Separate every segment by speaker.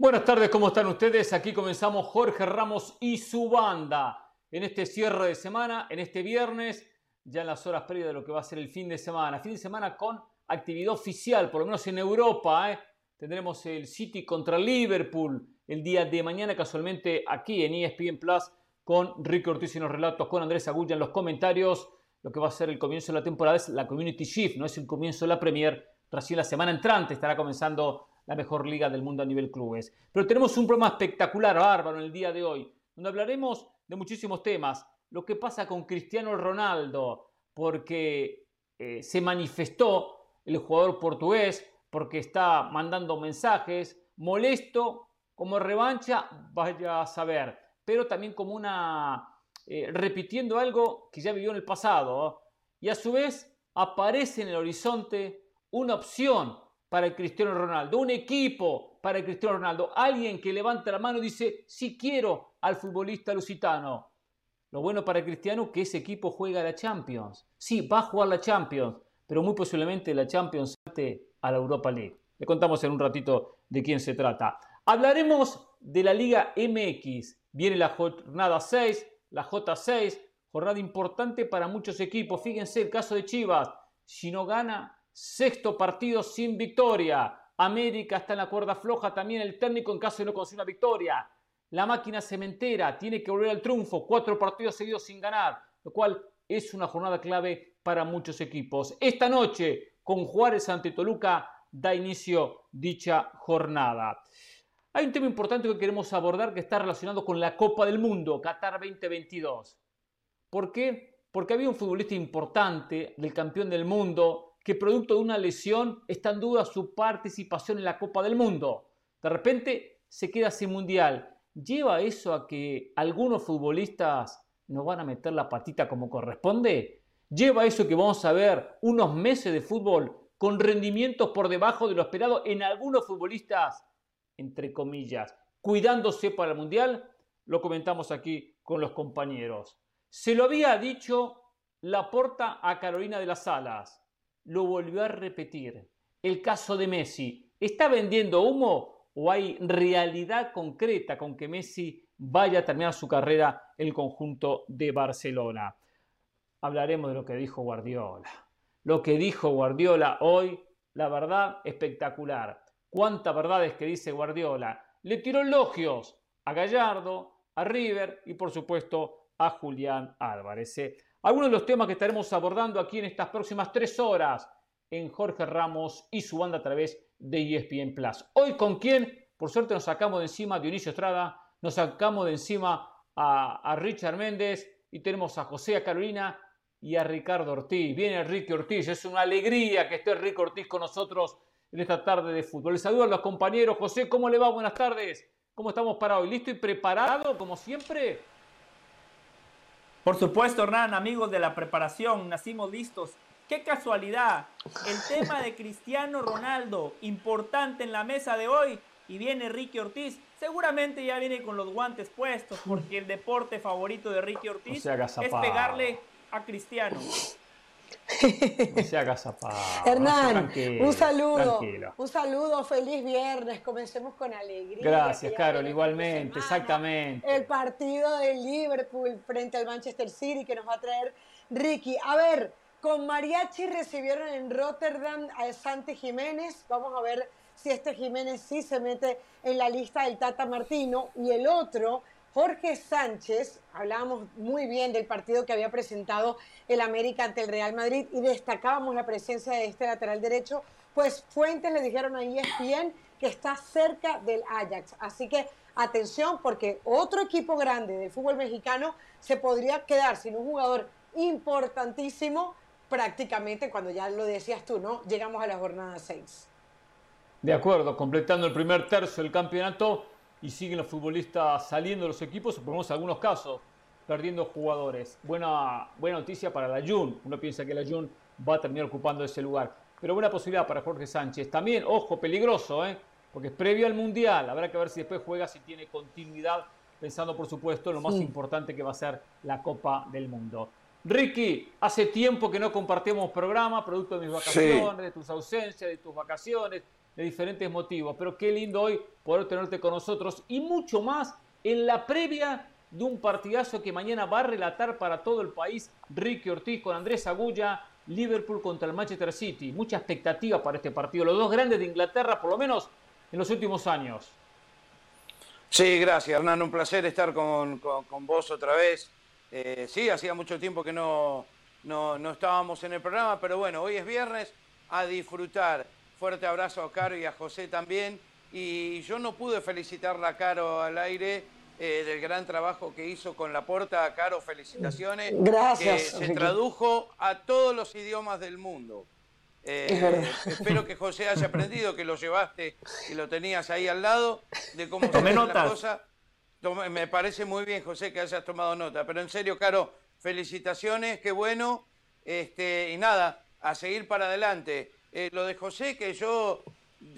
Speaker 1: Buenas tardes, ¿cómo están ustedes? Aquí comenzamos Jorge Ramos y su banda en este cierre de semana, en este viernes, ya en las horas previas de lo que va a ser el fin de semana. Fin de semana con actividad oficial, por lo menos en Europa. ¿eh? Tendremos el City contra Liverpool el día de mañana, casualmente aquí en ESPN Plus, con Ricky Ortiz en los relatos, con Andrés Agulla en los comentarios. Lo que va a ser el comienzo de la temporada es la Community Shift, no es el comienzo de la Premier. Recién la semana entrante estará comenzando la mejor liga del mundo a nivel clubes. Pero tenemos un programa espectacular, bárbaro, en el día de hoy, donde hablaremos de muchísimos temas. Lo que pasa con Cristiano Ronaldo, porque eh, se manifestó el jugador portugués, porque está mandando mensajes, molesto, como revancha, vaya a saber, pero también como una, eh, repitiendo algo que ya vivió en el pasado, y a su vez aparece en el horizonte una opción para Cristiano Ronaldo, un equipo para Cristiano Ronaldo, alguien que levanta la mano y dice, sí quiero al futbolista lusitano. Lo bueno para Cristiano es que ese equipo juega la Champions. Sí, va a jugar la Champions, pero muy posiblemente la Champions salte a la Europa League. Le contamos en un ratito de quién se trata. Hablaremos de la Liga MX. Viene la jornada 6, la J6, jornada importante para muchos equipos. Fíjense el caso de Chivas. Si no gana, Sexto partido sin victoria. América está en la cuerda floja. También el técnico en caso de no conseguir una victoria. La máquina cementera tiene que volver al triunfo. Cuatro partidos seguidos sin ganar. Lo cual es una jornada clave para muchos equipos. Esta noche, con Juárez ante Toluca, da inicio dicha jornada. Hay un tema importante que queremos abordar que está relacionado con la Copa del Mundo, Qatar 2022. ¿Por qué? Porque había un futbolista importante del campeón del mundo, que producto de una lesión está en duda su participación en la Copa del Mundo. De repente se queda sin mundial. ¿Lleva eso a que algunos futbolistas no van a meter la patita como corresponde? ¿Lleva eso que vamos a ver unos meses de fútbol con rendimientos por debajo de lo esperado en algunos futbolistas, entre comillas, cuidándose para el mundial? Lo comentamos aquí con los compañeros. Se lo había dicho la porta a Carolina de las Alas lo volvió a repetir. El caso de Messi, ¿está vendiendo humo o hay realidad concreta con que Messi vaya a terminar su carrera en el conjunto de Barcelona? Hablaremos de lo que dijo Guardiola. Lo que dijo Guardiola hoy, la verdad, espectacular. ¿Cuántas verdades que dice Guardiola? Le tiró elogios a Gallardo, a River y por supuesto a Julián Álvarez. Algunos de los temas que estaremos abordando aquí en estas próximas tres horas en Jorge Ramos y su banda a través de ESPN Plus. Hoy con quién, por suerte nos sacamos de encima a Dionisio Estrada, nos sacamos de encima a, Richard Méndez y tenemos a José, a Carolina y a Ricardo Ortiz. Viene Ricky Ortiz, es una alegría que esté Ricky Ortiz con nosotros en esta tarde de fútbol. Les saludo a los compañeros. José, ¿cómo le va? Buenas tardes. ¿Cómo estamos para hoy? ¿Listo y preparado como siempre?
Speaker 2: Por supuesto, Hernán, amigos de la preparación, nacimos listos. Qué casualidad. El tema de Cristiano Ronaldo, importante en la mesa de hoy, y viene Ricky Ortiz. Seguramente ya viene con los guantes puestos, porque el deporte favorito de Ricky Ortiz es pegarle a Cristiano.
Speaker 3: No se haga Hernán, un saludo. Un saludo, feliz viernes. Comencemos con alegría.
Speaker 1: Gracias, Carol, igualmente, exactamente.
Speaker 3: El partido de Liverpool frente al Manchester City que nos va a traer Ricky. A ver, con Mariachi recibieron en Rotterdam a Santi Jiménez. Vamos a ver si este Jiménez sí se mete en la lista del Tata Martino. Y el otro Jorge Sánchez, hablábamos muy bien del partido que había presentado el América ante el Real Madrid y destacábamos la presencia de este lateral derecho, pues fuentes le dijeron a ESPN que está cerca del Ajax. Así que atención porque otro equipo grande del fútbol mexicano se podría quedar sin un jugador importantísimo prácticamente cuando ya lo decías tú, ¿no? Llegamos a la jornada 6.
Speaker 1: De acuerdo, completando el primer tercio del campeonato, y siguen los futbolistas saliendo de los equipos, ponemos algunos casos, perdiendo jugadores. Buena, buena noticia para la Jun. Uno piensa que la Jun va a terminar ocupando ese lugar. Pero buena posibilidad para Jorge Sánchez. También, ojo, peligroso, ¿eh? porque es previo al Mundial. Habrá que ver si después juega, si tiene continuidad, pensando por supuesto en lo más importante que va a ser la Copa del Mundo. Ricky, hace tiempo que no compartimos programa, producto de mis vacaciones, de tus ausencias, de tus vacaciones, de diferentes motivos. Pero qué lindo hoy poder tenerte con nosotros y mucho más en la previa de un partidazo que mañana va a relatar para todo el país Ricky Ortiz con Andrés Agulla, Liverpool contra el Manchester City. Mucha expectativa para este partido. Los dos grandes de Inglaterra, por lo menos en los últimos años.
Speaker 4: Sí, gracias Hernán, un placer estar con, vos otra vez. Eh, sí, hacía mucho tiempo que no, no, no estábamos en el programa, pero bueno, hoy es viernes, a disfrutar. Fuerte abrazo a Caro y a José también. Y yo no pude felicitarla a Caro al aire eh, del gran trabajo que hizo con la porta. Caro, felicitaciones.
Speaker 3: Gracias.
Speaker 4: Que se tradujo a todos los idiomas del mundo. Eh, espero que José haya aprendido, que lo llevaste y lo tenías ahí al lado, de cómo se las cosas. Me parece muy bien, José, que hayas tomado nota. Pero en serio, Caro, felicitaciones, qué bueno. Este, y nada, a seguir para adelante. Eh, lo de José, que yo,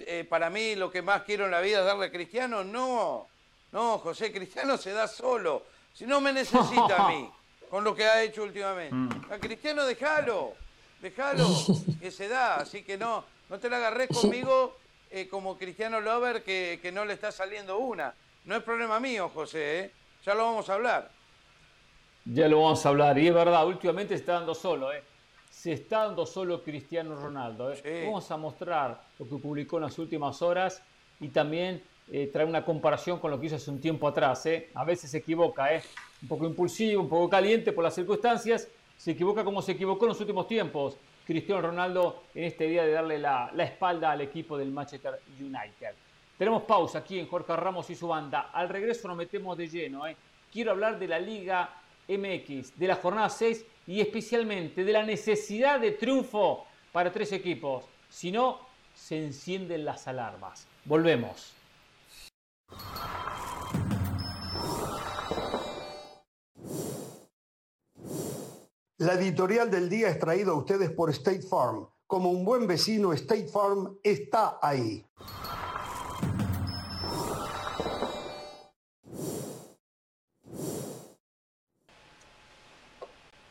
Speaker 4: eh, para mí, lo que más quiero en la vida es darle a Cristiano, no. No, José Cristiano se da solo. Si no me necesita a mí, con lo que ha hecho últimamente. Mm. A Cristiano déjalo, déjalo, que se da. Así que no, no te la agarré conmigo eh, como Cristiano Lover que, que, no le está saliendo una. No es problema mío, José, ¿eh? ya lo vamos a hablar.
Speaker 1: Ya lo vamos a hablar. Y es verdad, últimamente se está dando solo, ¿eh? Se está dando solo Cristiano Ronaldo. ¿eh? Vamos a mostrar lo que publicó en las últimas horas y también eh, trae una comparación con lo que hizo hace un tiempo atrás. ¿eh? A veces se equivoca, ¿eh? un poco impulsivo, un poco caliente por las circunstancias. Se equivoca como se equivocó en los últimos tiempos. Cristiano Ronaldo en este día de darle la, la espalda al equipo del Manchester United. Tenemos pausa aquí en Jorge Ramos y su banda. Al regreso nos metemos de lleno. Quiero hablar de la Liga MX, de la jornada 6 y especialmente de la necesidad de triunfo para tres equipos. Si no, se encienden las alarmas. Volvemos.
Speaker 5: La editorial del día es traída a ustedes por State Farm. Como un buen vecino, State Farm está ahí.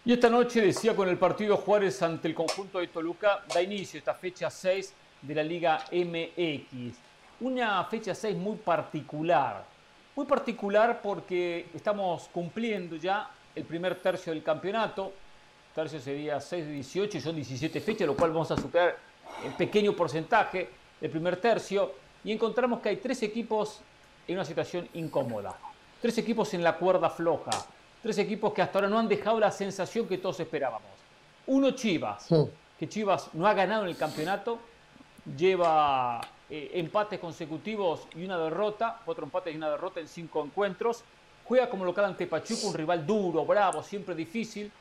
Speaker 1: Y esta noche, decía, con el partido Juárez ante el conjunto de Toluca, da inicio esta fecha 6 de la Liga MX. Una fecha 6 muy particular. Muy particular porque estamos cumpliendo ya el primer tercio del campeonato. Tercio sería 6 de 18 y son 17 fechas, lo cual vamos a superar el pequeño porcentaje del primer tercio. Y encontramos que hay tres equipos en una situación incómoda. Tres equipos en la cuerda floja. Tres equipos que hasta ahora no han dejado la sensación que todos esperábamos. Uno Chivas, que Chivas no ha ganado en el campeonato, lleva eh, empates consecutivos y una derrota, cuatro empates y una derrota en cinco encuentros. Juega como local ante Pachuca, un rival duro, bravo, siempre difícil,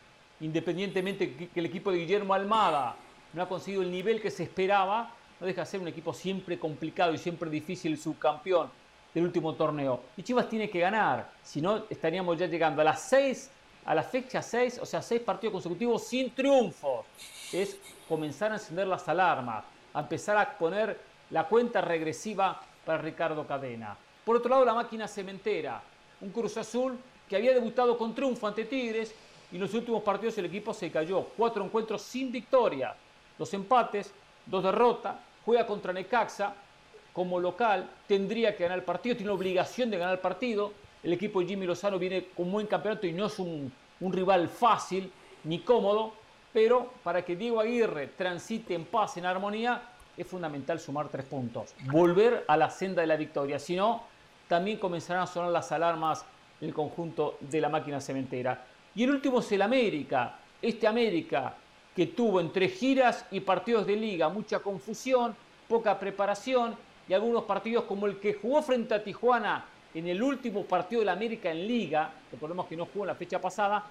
Speaker 1: independientemente que el equipo de Guillermo Almada no ha conseguido el nivel que se esperaba, no deja de ser un equipo siempre complicado y siempre difícil, el subcampeón del último torneo. Y Chivas tiene que ganar, si no estaríamos ya llegando a las seis, a la fecha 6, o sea, seis partidos consecutivos sin triunfo. Es comenzar a encender las alarmas, a empezar a poner la cuenta regresiva para Ricardo Cadena. Por otro lado, la máquina cementera, un Cruz Azul que había debutado con triunfo ante Tigres y en los últimos partidos el equipo se cayó. Cuatro encuentros sin victoria, dos empates, dos derrotas, juega contra Necaxa como local, tendría que ganar el partido, tiene obligación de ganar el partido. El equipo de Jimmy Lozano viene con buen campeonato y no es un, un rival fácil ni cómodo, pero para que Diego Aguirre transite en paz, en armonía, es fundamental sumar tres puntos, volver a la senda de la victoria, si no, también comenzarán a sonar las alarmas en el conjunto de la máquina cementera. Y el último es el América, este América que tuvo entre giras y partidos de liga mucha confusión, poca preparación y algunos partidos como el que jugó frente a Tijuana en el último partido de la América en liga, que podemos que no jugó en la fecha pasada,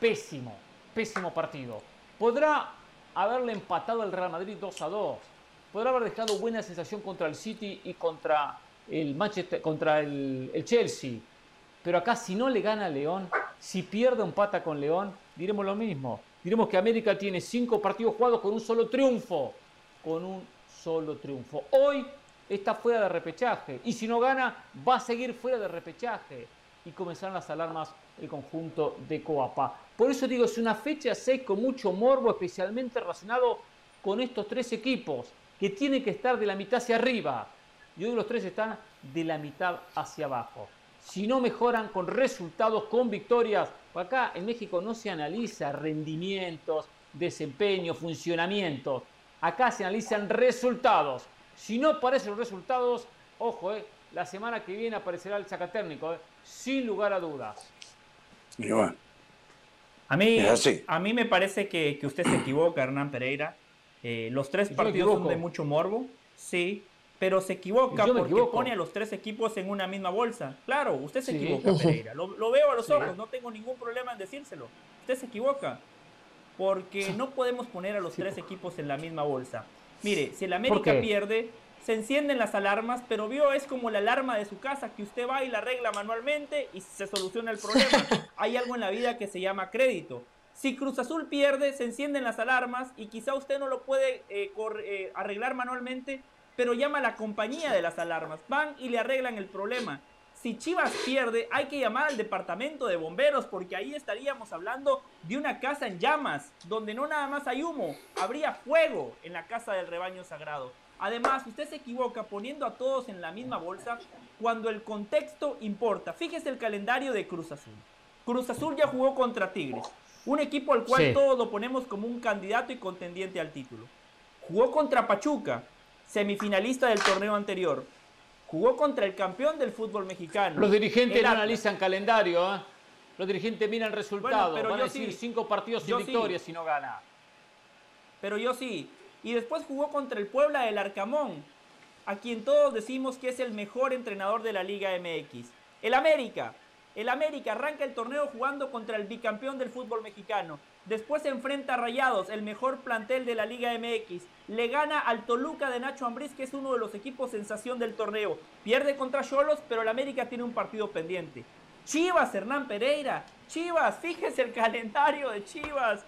Speaker 1: pésimo, pésimo partido. Podrá haberle empatado al Real Madrid 2 a 2, podrá haber dejado buena sensación contra el City y contra el Manchester, contra el, Chelsea. Pero acá si no le gana a León, si pierde un pata con León, diremos lo mismo. Diremos que América tiene cinco partidos jugados con un solo triunfo. Con un solo triunfo. Hoy está fuera de repechaje. Y si no gana, va a seguir fuera de repechaje. Y comenzarán las alarmas el conjunto de Coapa. Por eso digo, es una fecha 6 con mucho morbo, especialmente relacionado con estos tres equipos que tiene que estar de la mitad hacia arriba. Y hoy los tres están de la mitad hacia abajo. Si no mejoran con resultados, con victorias, acá en México no se analiza rendimientos, desempeño, funcionamiento. Acá se analizan resultados. Si no aparecen los resultados, ojo, eh, la semana que viene aparecerá el sacatérnico, eh, sin lugar a dudas.
Speaker 2: A mí, a mí me parece que, usted se equivoca, Hernán Pereira. Eh, los tres partidos son de mucho morbo, sí, pero se equivoca porque pone a los tres equipos en una misma bolsa. Claro, usted se equivoca, Pereira. Lo, veo a los ojos, no tengo ningún problema en decírselo. Usted se equivoca porque no podemos poner a los tres equipos en la misma bolsa. Mire, si el América pierde, se encienden las alarmas, pero vio, es como la alarma de su casa, que usted va y la arregla manualmente y se soluciona el problema. Hay algo en la vida que se llama crédito. Si Cruz Azul pierde, se encienden las alarmas y quizá usted no lo puede eh, eh, arreglar manualmente, pero llama a la compañía de las alarmas. Van y le arreglan el problema. Si Chivas pierde, hay que llamar al departamento de bomberos porque ahí estaríamos hablando de una casa en llamas, donde no nada más hay humo, habría fuego en la casa del rebaño sagrado. Además, usted se equivoca poniendo a todos en la misma bolsa cuando el contexto importa. Fíjese el calendario de Cruz Azul. Cruz Azul ya jugó contra Tigres, un equipo al cual todos lo ponemos como un candidato y contendiente al título. Jugó contra Pachuca, semifinalista del torneo anterior jugó contra el campeón del fútbol mexicano.
Speaker 1: Los dirigentes no analizan calendario, ¿eh? Los dirigentes miran el resultado. pero Van a decir cinco partidos sin victoria si no gana.
Speaker 2: Pero yo sí. Y después jugó contra el Puebla del Arcamón, a quien todos decimos que es el mejor entrenador de la Liga MX. El América. El América arranca el torneo jugando contra el bicampeón del fútbol mexicano. Después se enfrenta a Rayados, el mejor plantel de la Liga MX. Le gana al Toluca de Nacho Ambriz, que es uno de los equipos sensación del torneo. Pierde contra Cholos, pero el América tiene un partido pendiente. Chivas, Hernán Pereira. Chivas, fíjese el calendario de Chivas.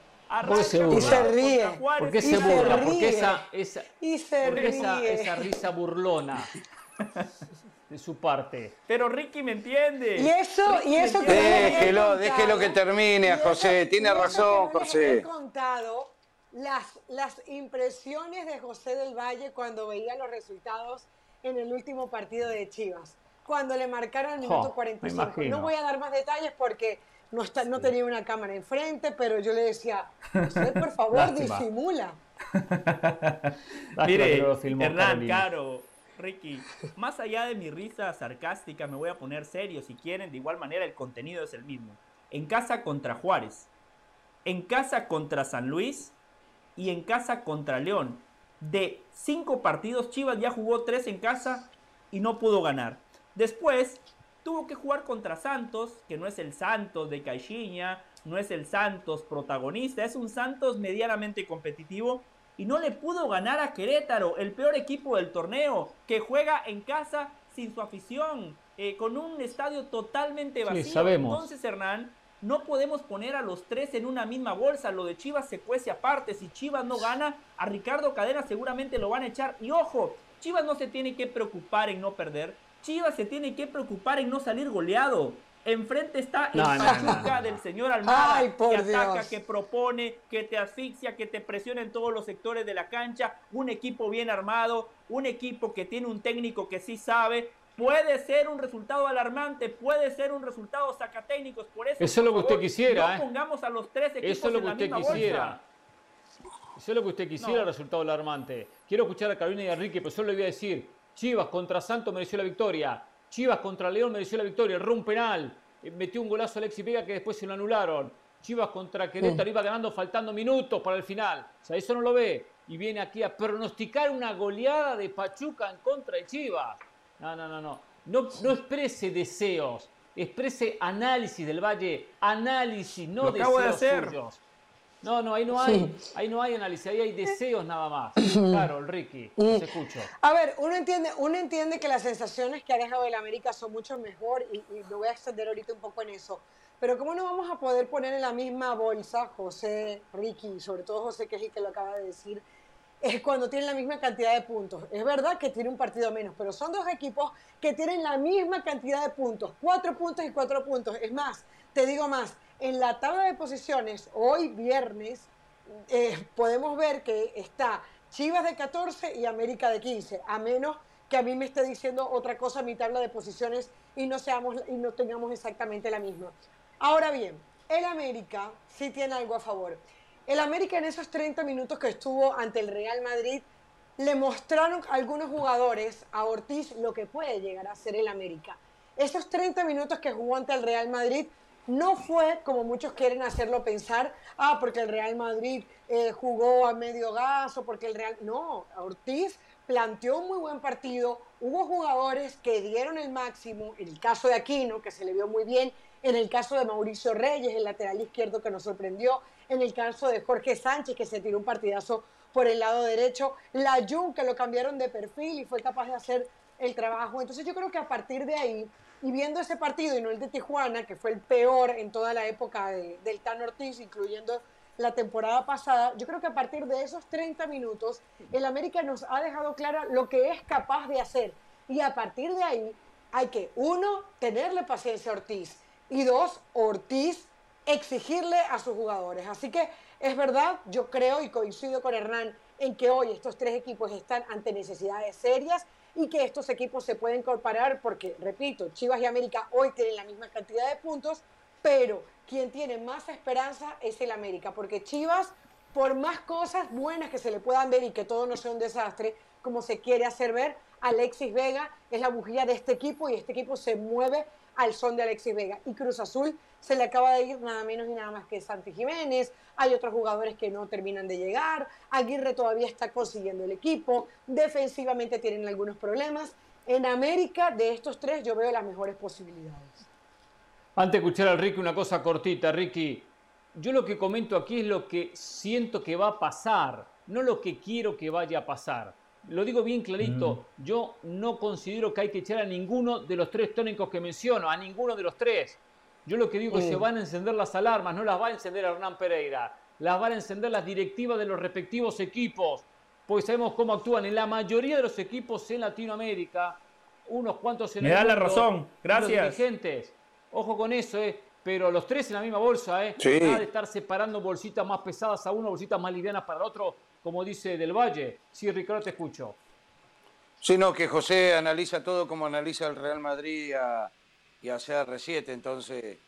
Speaker 3: y se ríe.
Speaker 1: ¿Por qué se burla? Porque esa, esa, y se ríe. Esa, esa risa burlona. de su parte.
Speaker 2: Pero Ricky me entiende.
Speaker 3: Y eso, y eso
Speaker 4: que déjelo, déjelo que termine, a José. Tiene razón, José.
Speaker 3: He contado las, las impresiones de José del Valle cuando veía los resultados en el último partido de Chivas. Cuando le marcaron el minuto 45. No voy a dar más detalles porque no, está, no tenía una cámara enfrente, pero yo le decía, José, por favor, disimula.
Speaker 2: Mire, Hernán, Caro, Ricky, más allá de mi risa sarcástica, me voy a poner serio si quieren. De igual manera, el contenido es el mismo. En casa contra Juárez, en casa contra San Luis y en casa contra León. De cinco partidos, Chivas ya jugó tres en casa y no pudo ganar. Después tuvo que jugar contra Santos, que no es el Santos de Caixinha, no es el Santos protagonista, es un Santos medianamente competitivo y no le pudo ganar a Querétaro, el peor equipo del torneo, que juega en casa sin su afición, eh, con un estadio totalmente vacío. Entonces, Hernán, no podemos poner a los tres en una misma bolsa. Lo de Chivas se cuece aparte. Si Chivas no gana, a Ricardo Cadena seguramente lo van a echar. Y ojo, Chivas no se tiene que preocupar en no perder. Chivas se tiene que preocupar en no salir goleado. Enfrente está el Pachuca del señor Almada, que ataca, que propone, que te asfixia, que te presiona en todos los sectores de la cancha. Un equipo bien armado, un equipo que tiene un técnico que sí sabe. Puede ser un resultado alarmante, puede ser un resultado sacatécnicos. Por eso,
Speaker 1: eso es lo que usted quisiera.
Speaker 2: No ¿eh? pongamos a los tres equipos
Speaker 1: Eso es lo que usted quisiera. Eso es lo que usted quisiera, resultado alarmante. Quiero escuchar a Carolina y a Enrique, pero solo le voy a decir, Chivas contra Santos mereció la victoria. Chivas contra León mereció la victoria, erró un penal, eh, metió un golazo Alexis Vega que después se lo anularon. Chivas contra Querétaro iba ganando faltando minutos para el final. O sea, eso no lo ve. Y viene aquí a pronosticar una goleada de Pachuca en contra de Chivas. No, no, no, no. No, no exprese deseos, exprese análisis del Valle, análisis, no deseos suyos. No, no, ahí no hay, ahí no hay análisis, ahí hay deseos nada más. Claro, Ricky, te escucho.
Speaker 3: A ver, uno entiende, uno entiende que las sensaciones que ha dejado el América son mucho mejor y, y lo voy a extender ahorita un poco en eso. Pero ¿cómo no vamos a poder poner en la misma bolsa José, Ricky, sobre todo José, que es el que lo acaba de decir, es cuando tienen la misma cantidad de puntos. Es verdad que tiene un partido menos, pero son dos equipos que tienen la misma cantidad de puntos, cuatro puntos y cuatro puntos. Es más, te digo más, en la tabla de posiciones, hoy viernes, eh, podemos ver que está Chivas de 14 y América de 15, a menos que a mí me esté diciendo otra cosa mi tabla de posiciones y no, seamos, y no tengamos exactamente la misma. Ahora bien, el América sí tiene algo a favor. El América en esos 30 minutos que estuvo ante el Real Madrid le mostraron a algunos jugadores a Ortiz lo que puede llegar a ser el América. Esos 30 minutos que jugó ante el Real Madrid no fue como muchos quieren hacerlo pensar, ah, porque el Real Madrid eh, jugó a medio gas o porque el Real... No, Ortiz planteó un muy buen partido, hubo jugadores que dieron el máximo, en el caso de Aquino, que se le vio muy bien, en el caso de Mauricio Reyes, el lateral izquierdo que nos sorprendió, en el caso de Jorge Sánchez, que se tiró un partidazo por el lado derecho, la Jun, que lo cambiaron de perfil y fue capaz de hacer el trabajo. Entonces yo creo que a partir de ahí, y viendo ese partido y no el de Tijuana, que fue el peor en toda la época del Tan Ortiz, incluyendo la temporada pasada, yo creo que a partir de esos 30 minutos, el América nos ha dejado clara lo que es capaz de hacer. Y a partir de ahí hay que, uno, tenerle paciencia a Ortiz y dos, Ortiz exigirle a sus jugadores. Así que es verdad, yo creo y coincido con Hernán en que hoy estos tres equipos están ante necesidades serias y que estos equipos se pueden comparar porque, repito, Chivas y América hoy tienen la misma cantidad de puntos, pero quien tiene más esperanza es el América, porque Chivas, por más cosas buenas que se le puedan ver y que todo no sea un desastre, como se quiere hacer ver, Alexis Vega es la bujía de este equipo y este equipo se mueve al son de Alexis Vega. Y Cruz Azul se le acaba de ir nada menos y nada más que Santi Jiménez. Hay otros jugadores que no terminan de llegar. Aguirre todavía está consiguiendo el equipo. Defensivamente tienen algunos problemas. En América, de estos tres, yo veo las mejores posibilidades.
Speaker 1: Antes de escuchar a Ricky, una cosa cortita, Ricky. Yo lo que comento aquí es lo que siento que va a pasar, no lo que quiero que vaya a pasar. Lo digo bien clarito, mm. yo no considero que hay que echar a ninguno de los tres tónicos que menciono, a ninguno de los tres. Yo lo que digo es que se van a encender las alarmas, no las va a encender Hernán Pereira, las van a encender las directivas de los respectivos equipos, porque sabemos cómo actúan en la mayoría de los equipos en Latinoamérica, unos cuantos en
Speaker 2: Me da la razón, gracias.
Speaker 1: Los dirigentes. Ojo con eso, eh. Pero los tres en la misma bolsa, ¿eh? Sí. Nada de estar separando bolsitas más pesadas a uno, bolsitas más livianas para el otro, como dice Del Valle. Sí, Ricardo, te escucho.
Speaker 4: Sí, no, que José analiza todo como analiza el Real Madrid y a CR7, entonces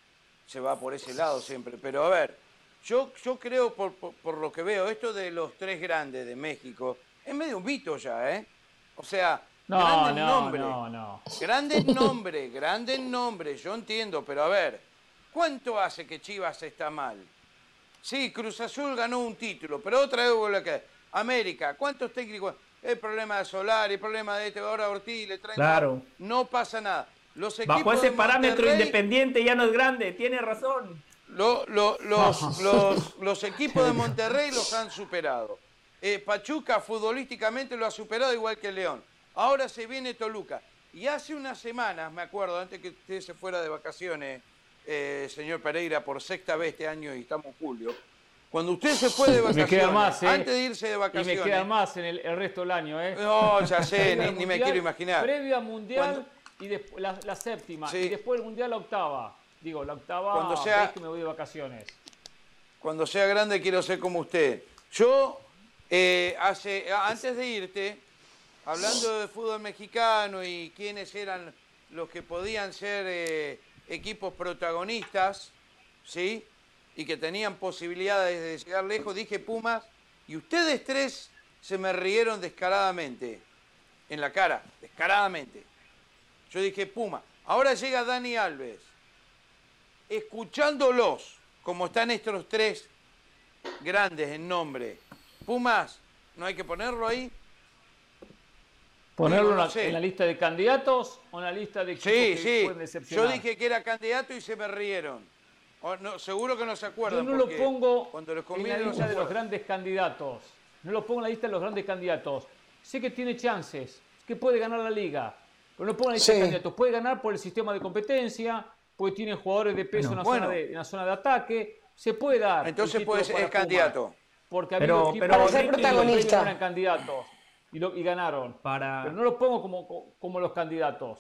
Speaker 4: se va por ese lado siempre. Pero a ver, yo, yo creo, por, por, lo que veo, esto de los tres grandes de México es medio un mito ya, ¿eh? O sea,
Speaker 1: no, grandes no, nombres. No, no.
Speaker 4: Grandes nombres, grandes nombres, yo entiendo, pero a ver, ¿cuánto hace que Chivas está mal? Sí, Cruz Azul ganó un título, pero otra vez vuelve a quedar. América, ¿cuántos técnicos? El problema de Solar, el problema de este, ahora Ortiz le traen.
Speaker 2: Claro.
Speaker 4: No pasa nada.
Speaker 2: Los Bajo ese parámetro independiente ya no es grande, tiene razón.
Speaker 4: los, los, los, equipos de Monterrey los han superado. Eh, Pachuca futbolísticamente lo ha superado igual que León. Ahora se viene Toluca. Y hace unas semanas, me acuerdo, antes que usted se fuera de vacaciones, eh, señor Pereira, por sexta vez este año y estamos en julio, cuando usted se fue de vacaciones,
Speaker 1: más, ¿eh?
Speaker 4: antes de irse de vacaciones.
Speaker 1: Y me queda más en el, resto del año, ¿eh?
Speaker 4: No, ya sé, ni, me quiero imaginar.
Speaker 1: Previa mundial y después la, séptima. Y después el mundial la octava. Digo, la octava
Speaker 4: cuando sea,
Speaker 1: que me voy de vacaciones.
Speaker 4: Cuando sea grande quiero ser como usted. Yo, eh, hace, antes de irte, hablando de fútbol mexicano y quiénes eran los que podían ser eh, equipos protagonistas, ¿sí? Y que tenían posibilidades de llegar lejos, dije Pumas, y ustedes tres se me rieron descaradamente, en la cara, descaradamente. Yo dije Puma. Ahora llega Dani Alves. Escuchándolos, como están estos tres grandes en nombre. Pumas, ¿no hay que ponerlo ahí?
Speaker 1: ¿Ponerlo en la lista de candidatos o en la lista de
Speaker 4: equipos sí, sí. Yo dije que era candidato y se me rieron. seguro que no se acuerdan.
Speaker 1: Yo no lo pongo en la lista de los grandes candidatos. No lo pongo en la lista de los grandes candidatos. Sé que tiene chances, que puede ganar la liga. Pero no pongan la lista de candidatos. Puede ganar por el sistema de competencia, porque tiene jugadores de peso en, la zona de, en, la zona de, ataque. Se puede dar.
Speaker 4: Entonces puede ser candidato.
Speaker 1: Porque ha habido
Speaker 3: pero, para ser protagonista.
Speaker 1: eran candidatos y, lo, y ganaron. Para... Pero no los pongo como, como los candidatos.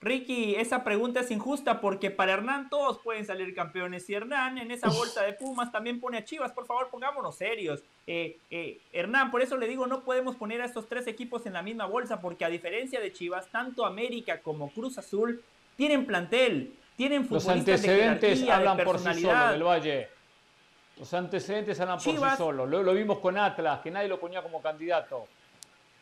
Speaker 2: Ricky, esa pregunta es injusta porque para Hernán todos pueden salir campeones y Hernán en esa bolsa de Pumas también pone a Chivas. Por favor, pongámonos serios. Eh, eh, Hernán, por eso le digo, no podemos poner a estos tres equipos en la misma bolsa porque a diferencia de Chivas, tanto América como Cruz Azul tienen plantel, tienen futbolistas
Speaker 1: Los antecedentes de hablan por sí solos del Valle. Los antecedentes hablan por sí solos. Lo, vimos con Atlas, que nadie lo ponía como candidato.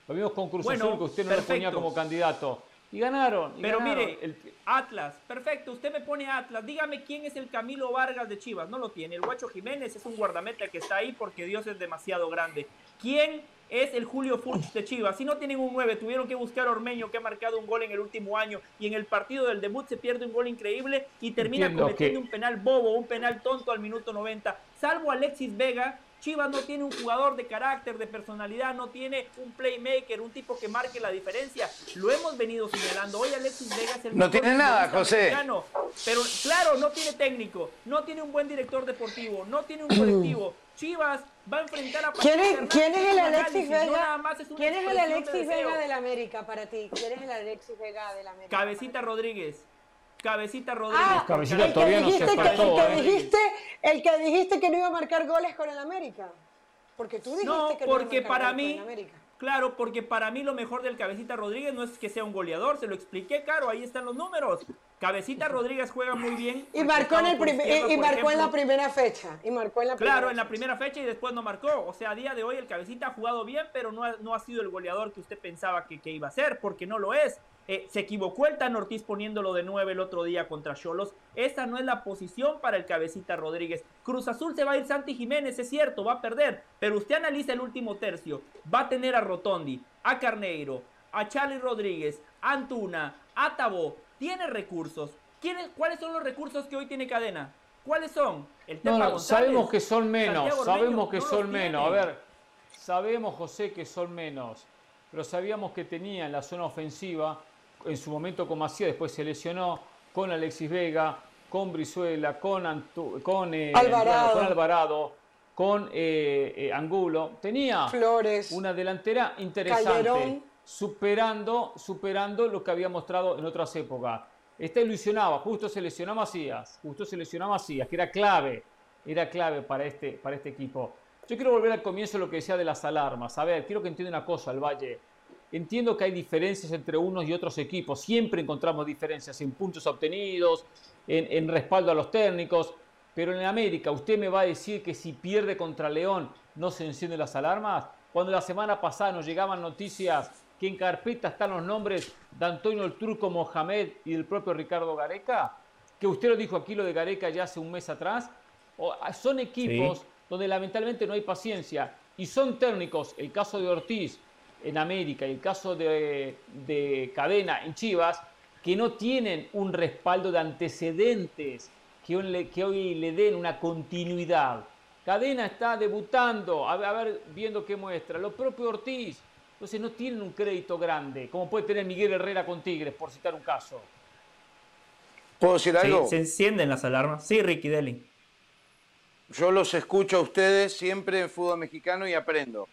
Speaker 1: Lo vimos con Cruz Azul, que usted no lo ponía como candidato. Y ganaron.
Speaker 2: Pero mire, Atlas, perfecto, usted me pone Atlas. Dígame quién es el Camilo Vargas de Chivas. No lo tiene. El Guacho Jiménez es un guardameta que está ahí porque Dios es demasiado grande. ¿Quién es el Julio Furch de Chivas? Si no tienen un 9, tuvieron que buscar a Ormeño que ha marcado un gol en el último año y en el partido del debut se pierde un gol increíble y termina cometiendo un penal bobo, un penal tonto al minuto 90. Salvo Alexis Vega, Chivas no tiene un jugador de carácter, de personalidad, no tiene un playmaker, un tipo que marque la diferencia. Lo hemos venido señalando. Hoy Alexis Vega es el
Speaker 4: No tiene nada, José.
Speaker 2: pero claro, no tiene técnico, no tiene un buen director deportivo, no tiene un colectivo. Chivas va a enfrentar a
Speaker 3: ¿Quién es, ¿quién es el Alexis Vega? ¿Quién es el Alexis Vega del América para ti? ¿Quién es el Alexis Vega del América?
Speaker 2: Cabecita Rodríguez. Cabecita Rodríguez.
Speaker 3: Ah, Cabecita todavía no se el, que ¿eh? dijiste, el que dijiste que no iba a marcar goles con el América. Porque tú dijiste
Speaker 2: no,
Speaker 3: que
Speaker 2: no porque iba a para mí, con el América. Claro, porque para mí lo mejor del Cabecita Rodríguez no es que sea un goleador, se lo expliqué, claro, ahí están los números. Cabecita Rodríguez juega muy bien.
Speaker 3: Y marcó, en, el y, marcó en la primera fecha. Y marcó en la
Speaker 2: claro, en la primera fecha y después no marcó. O sea, a día de hoy el Cabecita ha jugado bien, pero no ha, no ha sido el goleador que usted pensaba que, que iba a ser, porque no lo es. Eh, se equivocó el Tan Ortiz poniéndolo de 9 el otro día contra Cholos. Esa no es la posición para el cabecita Rodríguez. Cruz Azul se va a ir Santi Jiménez, es cierto, va a perder. Pero usted analiza el último tercio. Va a tener a Rotondi, a Carneiro, a Charlie Rodríguez, a Antuna, a Tabó. Tiene recursos. ¿Cuáles son los recursos que hoy tiene Cadena? ¿Cuáles son?
Speaker 1: El no, sabemos que son menos, sabemos que son menos. A ver, sabemos, José, que son menos. Pero sabíamos que tenía en la zona ofensiva en su momento con Macías, después se lesionó, con Alexis Vega, con Brizuela, con, con, eh, Alvarado. con, Alvarado, con eh, eh, Angulo. Tenía
Speaker 3: Flores,
Speaker 1: una delantera interesante, superando, superando lo que había mostrado en otras épocas. Esta ilusionaba, justo se lesionó Macías, justo se lesionó Macías, que era clave, era clave para este, para este equipo. Yo quiero volver al comienzo de lo que decía de las alarmas. A ver, quiero que entienda una cosa, el Valle. Entiendo que hay diferencias entre unos y otros equipos. Siempre encontramos diferencias en puntos obtenidos, en, respaldo a los técnicos. Pero en América, ¿usted me va a decir que si pierde contra León no se encienden las alarmas? Cuando la semana pasada nos llegaban noticias que en carpeta están los nombres de Antonio el Turco Mohamed y del propio Ricardo Gareca, que usted lo dijo aquí lo de Gareca ya hace un mes atrás, ah, son equipos donde lamentablemente no hay paciencia y son técnicos, el caso de Ortiz, en América y el caso de, Cadena en Chivas, que no tienen un respaldo de antecedentes que hoy, que hoy le den una continuidad. Cadena está debutando, a ver, viendo qué muestra. Lo propio Ortiz, entonces no tienen un crédito grande, como puede tener Miguel Herrera con Tigres, por citar un caso.
Speaker 4: ¿Puedo decir algo?
Speaker 2: se encienden las alarmas. Sí, Ricky Deli.
Speaker 4: Yo los escucho a ustedes siempre en fútbol mexicano y aprendo.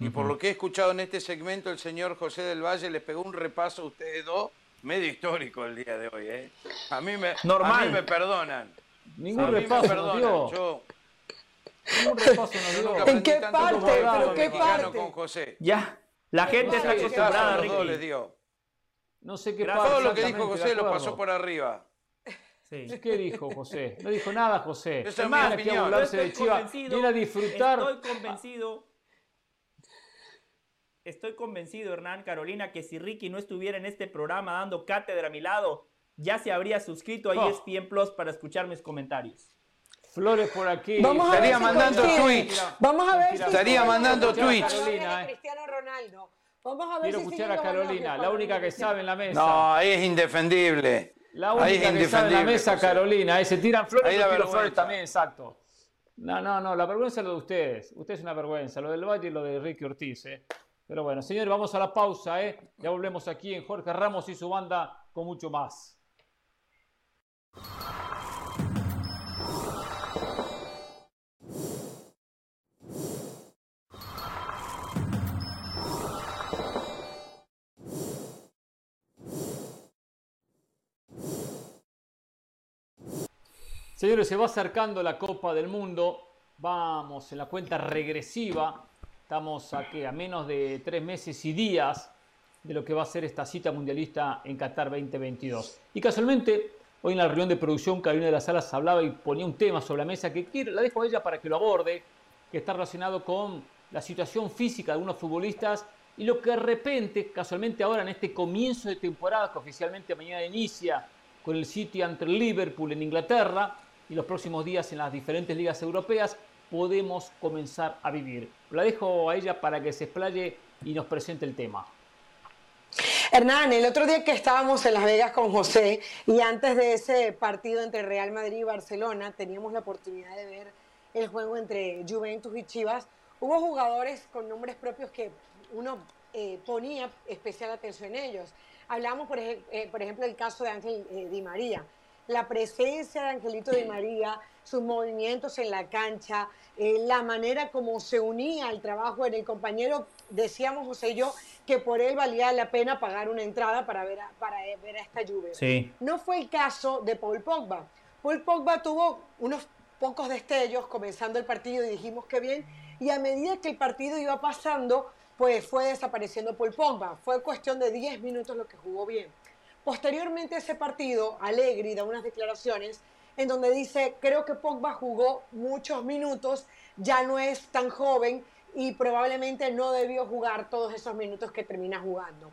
Speaker 4: Y por lo que he escuchado en este segmento, el señor José del Valle les pegó un repaso a ustedes dos, medio histórico el día de hoy. ¿eh? A, mí me, Normal. A mí me perdonan.
Speaker 1: Ningún repaso me perdonan. Yo,
Speaker 3: Ningún repaso. ¿En qué parte? ¿Pero qué parte?
Speaker 4: Con José.
Speaker 2: Ya, la gente está acostumbrada, Ricky.
Speaker 4: Les dio.
Speaker 1: No sé qué
Speaker 4: pasa. Todo lo que dijo José lo pasó por arriba.
Speaker 1: Sí. ¿Qué dijo José? No dijo nada José.
Speaker 4: Esa es mi opinión.
Speaker 1: de Chiva. Viene a disfrutar.
Speaker 2: Estoy convencido estoy convencido, Hernán, Carolina, que si Ricky no estuviera en este programa dando cátedra a mi lado, ya se habría suscrito a oh. ESPN Plus para escuchar mis comentarios.
Speaker 1: Flores por aquí.
Speaker 4: Vamos Estaría mandando tweets.
Speaker 3: Vamos a ver si
Speaker 4: Estaría mandando tweets.
Speaker 3: Carolina, eh. Cristiano Ronaldo. Vamos a ver
Speaker 1: Quiero escuchar a Carolina, la única que sabe en la mesa.
Speaker 4: No, ahí es indefendible.
Speaker 1: La única que sabe en la mesa, Carolina. Ahí se tiran flores, y flores también, exacto. No, no, no, la vergüenza es lo de ustedes. Usted es una vergüenza. Lo del Valle y lo de Ricky Ortiz. ¿eh? Pero bueno, señor, vamos a la pausa. ¿eh? Ya volvemos aquí en Jorge Ramos y su banda con mucho más. Señores, se va acercando la Copa del Mundo. Vamos en la cuenta regresiva Estamos a, a menos de tres meses y días de lo que va a ser esta cita mundialista en Qatar 2022. Y casualmente, hoy en la reunión de producción, Carolina de las Salas hablaba y ponía un tema sobre la mesa que quiero, la dejo a ella para que lo aborde, que está relacionado con la situación física de algunos futbolistas y lo que de repente, casualmente ahora en este comienzo de temporada que oficialmente mañana inicia con el City ante el Liverpool en Inglaterra y los próximos días en las diferentes ligas europeas, podemos comenzar a vivir. La dejo a ella para que se explaye y nos presente el tema.
Speaker 3: Hernán, el otro día que estábamos en Las Vegas con José y antes de ese partido entre Real Madrid y Barcelona, teníamos la oportunidad de ver el juego entre Juventus y Chivas. Hubo jugadores con nombres propios que uno eh, ponía especial atención en ellos. Hablamos, por, eh, ejemplo, del caso de Ángel eh, Di María. La presencia de Angelito Di María, sus movimientos en la cancha, la manera como se unía al trabajo en el compañero, decíamos José y yo, que por él valía la pena pagar una entrada para ver a, para ver a esta lluvia. No fue el caso de Paul Pogba. Paul Pogba tuvo unos pocos destellos comenzando el partido y dijimos que bien, y a medida que el partido iba pasando, pues fue desapareciendo Paul Pogba. Fue cuestión de 10 minutos lo que jugó bien. Posteriormente ese partido, Alegri da unas declaraciones en donde dice, creo que Pogba jugó muchos minutos, ya no es tan joven y probablemente no debió jugar todos esos minutos que termina jugando.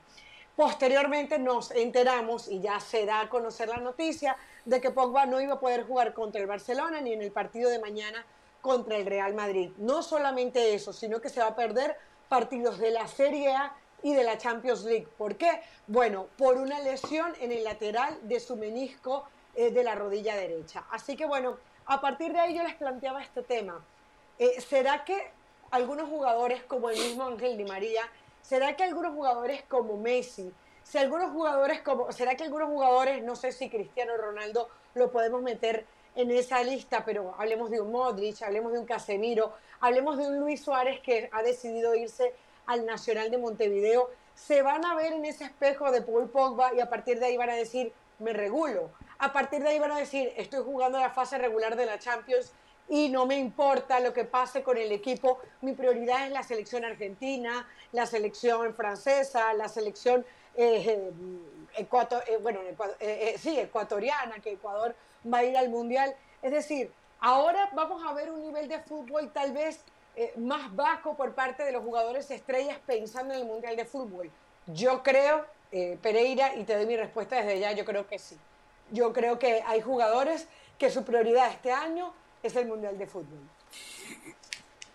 Speaker 3: Posteriormente nos enteramos y ya se da a conocer la noticia de que Pogba no iba a poder jugar contra el Barcelona ni en el partido de mañana contra el Real Madrid. No solamente eso, sino que se va a perder partidos de la Serie A y de la Champions League. ¿Por qué? Bueno, por una lesión en el lateral de su menisco eh, de la rodilla derecha. Así que bueno, a partir de ahí yo les planteaba este tema. Eh, ¿Será que algunos jugadores como el mismo Ángel Di María, será que algunos jugadores como Messi, si algunos jugadores como, será que algunos jugadores, no sé si Cristiano Ronaldo lo podemos meter en esa lista, pero hablemos de un Modric, hablemos de un Casemiro, hablemos de un Luis Suárez que ha decidido irse al Nacional de Montevideo, se van a ver en ese espejo de Paul Pogba y a partir de ahí van a decir, me regulo. A partir de ahí van a decir, estoy jugando la fase regular de la Champions y no me importa lo que pase con el equipo. Mi prioridad es la selección argentina, la selección francesa, la selección eh, eh, bueno, eh, sí, ecuatoriana, que Ecuador va a ir al Mundial. Es decir, ahora vamos a ver un nivel de fútbol tal vez más bajo por parte de los jugadores estrellas pensando en el Mundial de Fútbol. Yo creo, Pereira, y te doy mi respuesta desde ya, yo creo que sí. Yo creo que hay jugadores que su prioridad este año es el Mundial de Fútbol.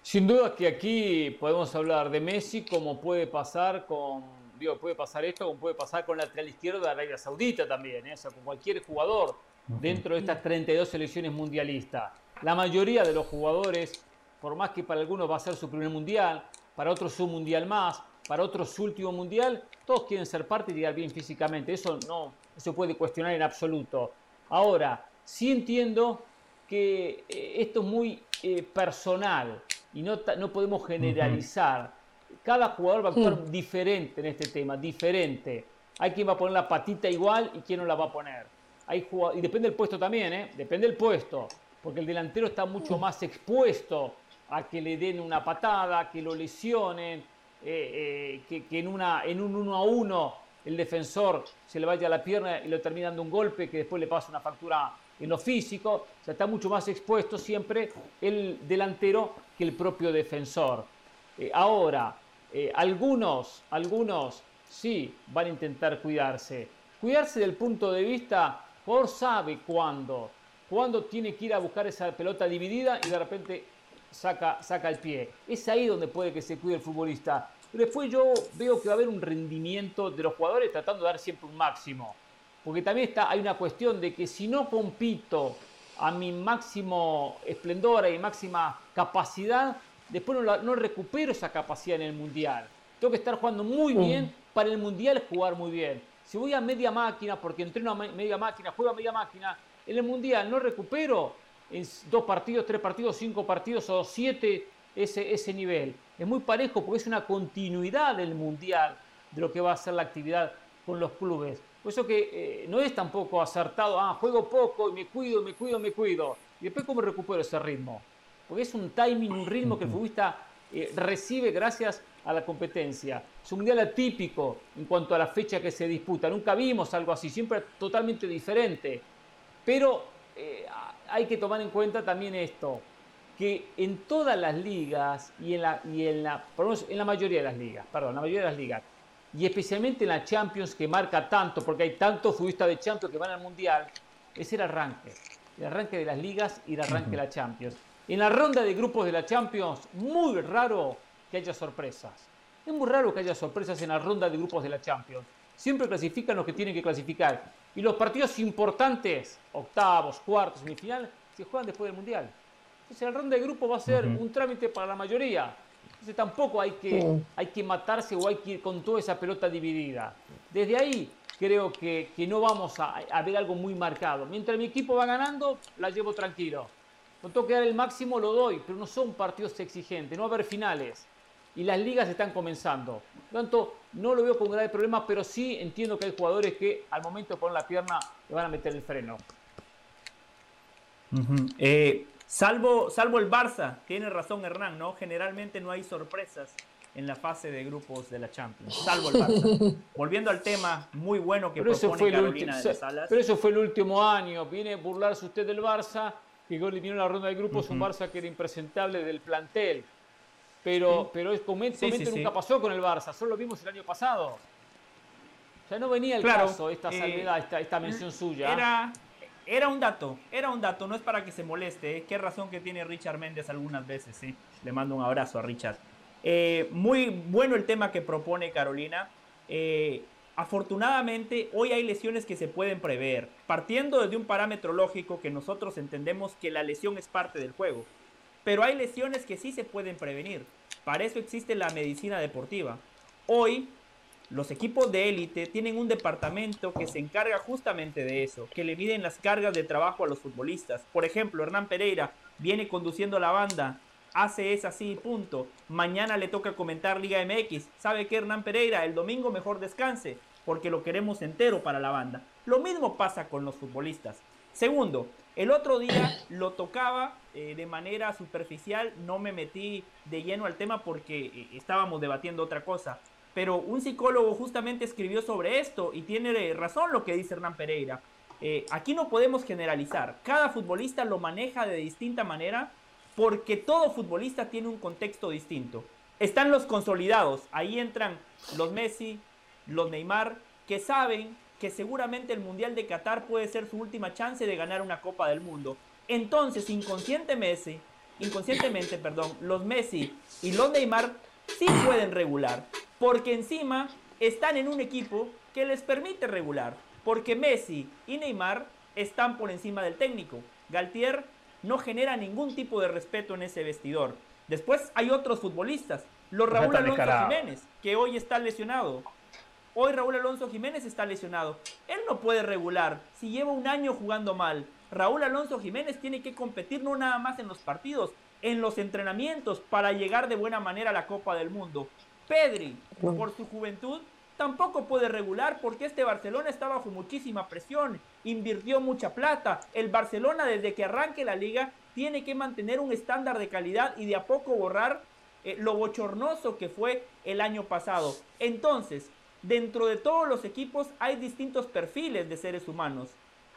Speaker 1: Sin duda que aquí podemos hablar de Messi, como puede pasar con, digo, puede pasar esto, como puede pasar con el lateral izquierdo de Arabia Saudita también, ¿eh? o sea, con cualquier jugador dentro de estas 32 selecciones mundialistas. La mayoría de los jugadores, por más que para algunos va a ser su primer mundial, para otros su mundial más, para otros su último mundial, todos quieren ser parte y llegar bien físicamente. Eso no se puede cuestionar en absoluto. Ahora, sí entiendo que eh, esto es muy eh, personal y no, no podemos generalizar. Cada jugador va a actuar diferente en este tema, diferente. Hay quien va a poner la patita igual y quien no la va a poner. Hay y depende del puesto también, ¿eh? depende del puesto, porque el delantero está mucho más expuesto a que le den una patada, que lo lesionen, que, que, en, una, en un uno a uno el defensor se le vaya la pierna y lo termina dando un golpe que después le pasa una factura en lo físico, o sea, está mucho más expuesto siempre el delantero que el propio defensor. Eh, ahora, eh, algunos, algunos sí van a intentar cuidarse. Cuidarse del punto de vista, por sabe cuándo, cuándo tiene que ir a buscar esa pelota dividida y de repente saca, saca el pie. Es ahí donde puede que se cuide el futbolista. Pero después yo veo que va a haber un rendimiento de los jugadores tratando de dar siempre un máximo. Porque también está, hay una cuestión de que si no compito a mi máximo esplendor, y máxima capacidad, después no, recupero esa capacidad en el Mundial. Tengo que estar jugando muy bien para el Mundial jugar muy bien. Si voy a media máquina, porque entreno a media máquina, juego a media máquina, en el Mundial no recupero en dos partidos, tres partidos, cinco partidos o siete ese, ese nivel. Es muy parejo porque es una continuidad del Mundial de lo que va a ser la actividad con los clubes. Por eso que eh, no es tampoco acertado, ah, juego poco y me cuido, me cuido, me cuido. Y después, ¿cómo recupero ese ritmo? Porque es un timing, un ritmo que el futbolista eh, recibe gracias a la competencia. Es un mundial atípico en cuanto a la fecha que se disputa. Nunca vimos algo así, siempre totalmente diferente. Pero eh, hay que tomar en cuenta también esto, que en todas las ligas y en la, y en la, en la mayoría de las ligas, perdón, la mayoría de las ligas, y especialmente en la Champions que marca tanto, porque hay tantos futbolistas de Champions que van al Mundial, es el arranque. El arranque de las ligas y el arranque de la Champions. En la ronda de grupos de la Champions, muy raro que haya sorpresas. Es muy raro que haya sorpresas en la ronda de grupos de la Champions. Siempre clasifican los que tienen que clasificar. Y los partidos importantes, octavos, cuartos, semifinal, se juegan después del Mundial. Entonces la ronda de grupos va a ser un trámite para la mayoría. Entonces tampoco hay que, hay que matarse o hay que ir con toda esa pelota dividida. Desde ahí creo que, no vamos a, a, ver algo muy marcado. Mientras mi equipo va ganando, la llevo tranquilo. No tengo que dar el máximo, lo doy, pero no son partidos exigentes, no va a haber finales. Y las ligas están comenzando. Por lo tanto, no lo veo con grave problema, pero sí entiendo que hay jugadores que al momento de poner la pierna le van a meter el freno.
Speaker 2: Eh, salvo, salvo el Barça, tiene razón Hernán, ¿no? Generalmente no hay sorpresas en la fase de grupos de la Champions, salvo el Barça. Volviendo al tema muy bueno que
Speaker 1: pero
Speaker 2: propone
Speaker 1: Carolina de Salas. Pero eso fue el último año, viene a burlarse usted del Barça, que eliminó la ronda de grupos, un Barça que era impresentable del plantel. Pero, pero es, comúnmente nunca pasó con el Barça, solo lo vimos el año pasado. O sea, no venía el caso esta eh, salvedad, esta, esta mención suya.
Speaker 2: Era, era un dato, era un dato, no es para que se moleste. ¿eh? Qué razón que tiene Richard Méndez algunas veces, ¿sí? Le mando un abrazo a Richard. Eh, muy bueno el tema que propone Carolina. afortunadamente, hoy hay lesiones que se pueden prever, partiendo desde un parámetro lógico que nosotros entendemos que la lesión es parte del juego. Pero hay lesiones que sí se pueden prevenir. Para eso existe la medicina deportiva. Hoy, los equipos de élite tienen un departamento que se encarga justamente de eso, que le miden las cargas de trabajo a los futbolistas. Por ejemplo, Hernán Pereira viene conduciendo la banda, hace es así, punto. Mañana le toca comentar Liga MX. ¿Sabe qué, Hernán Pereira? El domingo mejor descanse, porque lo queremos entero para la banda. Lo mismo pasa con los futbolistas. Segundo, el otro día lo tocaba eh, de manera superficial, no me metí de lleno al tema porque eh, estábamos debatiendo otra cosa. Pero un psicólogo justamente escribió sobre esto y tiene razón lo que dice Hernán Pereira. Eh, aquí no podemos generalizar. Cada futbolista lo maneja de distinta manera porque todo futbolista tiene un contexto distinto. Están los consolidados, ahí entran los Messi, los Neymar, que saben que seguramente el Mundial de Qatar puede ser su última chance de ganar una Copa del Mundo. Entonces, inconscientemente, inconscientemente, perdón, los Messi y los Neymar sí pueden regular, porque encima están en un equipo que les permite regular, porque Messi y Neymar están por encima del técnico. Galtier no genera ningún tipo de respeto en ese vestidor. Después hay otros futbolistas, los Raúl Alonso Jiménez, que hoy está lesionado. Hoy Raúl Alonso Jiménez está lesionado. Él no puede regular si lleva un año jugando mal. Raúl Alonso Jiménez tiene que competir no nada más en los partidos, en los entrenamientos para llegar de buena manera a la Copa del Mundo. Pedri, por su juventud, tampoco puede regular porque este Barcelona está bajo muchísima presión, invirtió mucha plata. El Barcelona desde que arranque la liga tiene que mantener un estándar de calidad y de a poco borrar eh, lo bochornoso que fue el año pasado. Entonces, dentro de todos los equipos hay distintos perfiles de seres humanos,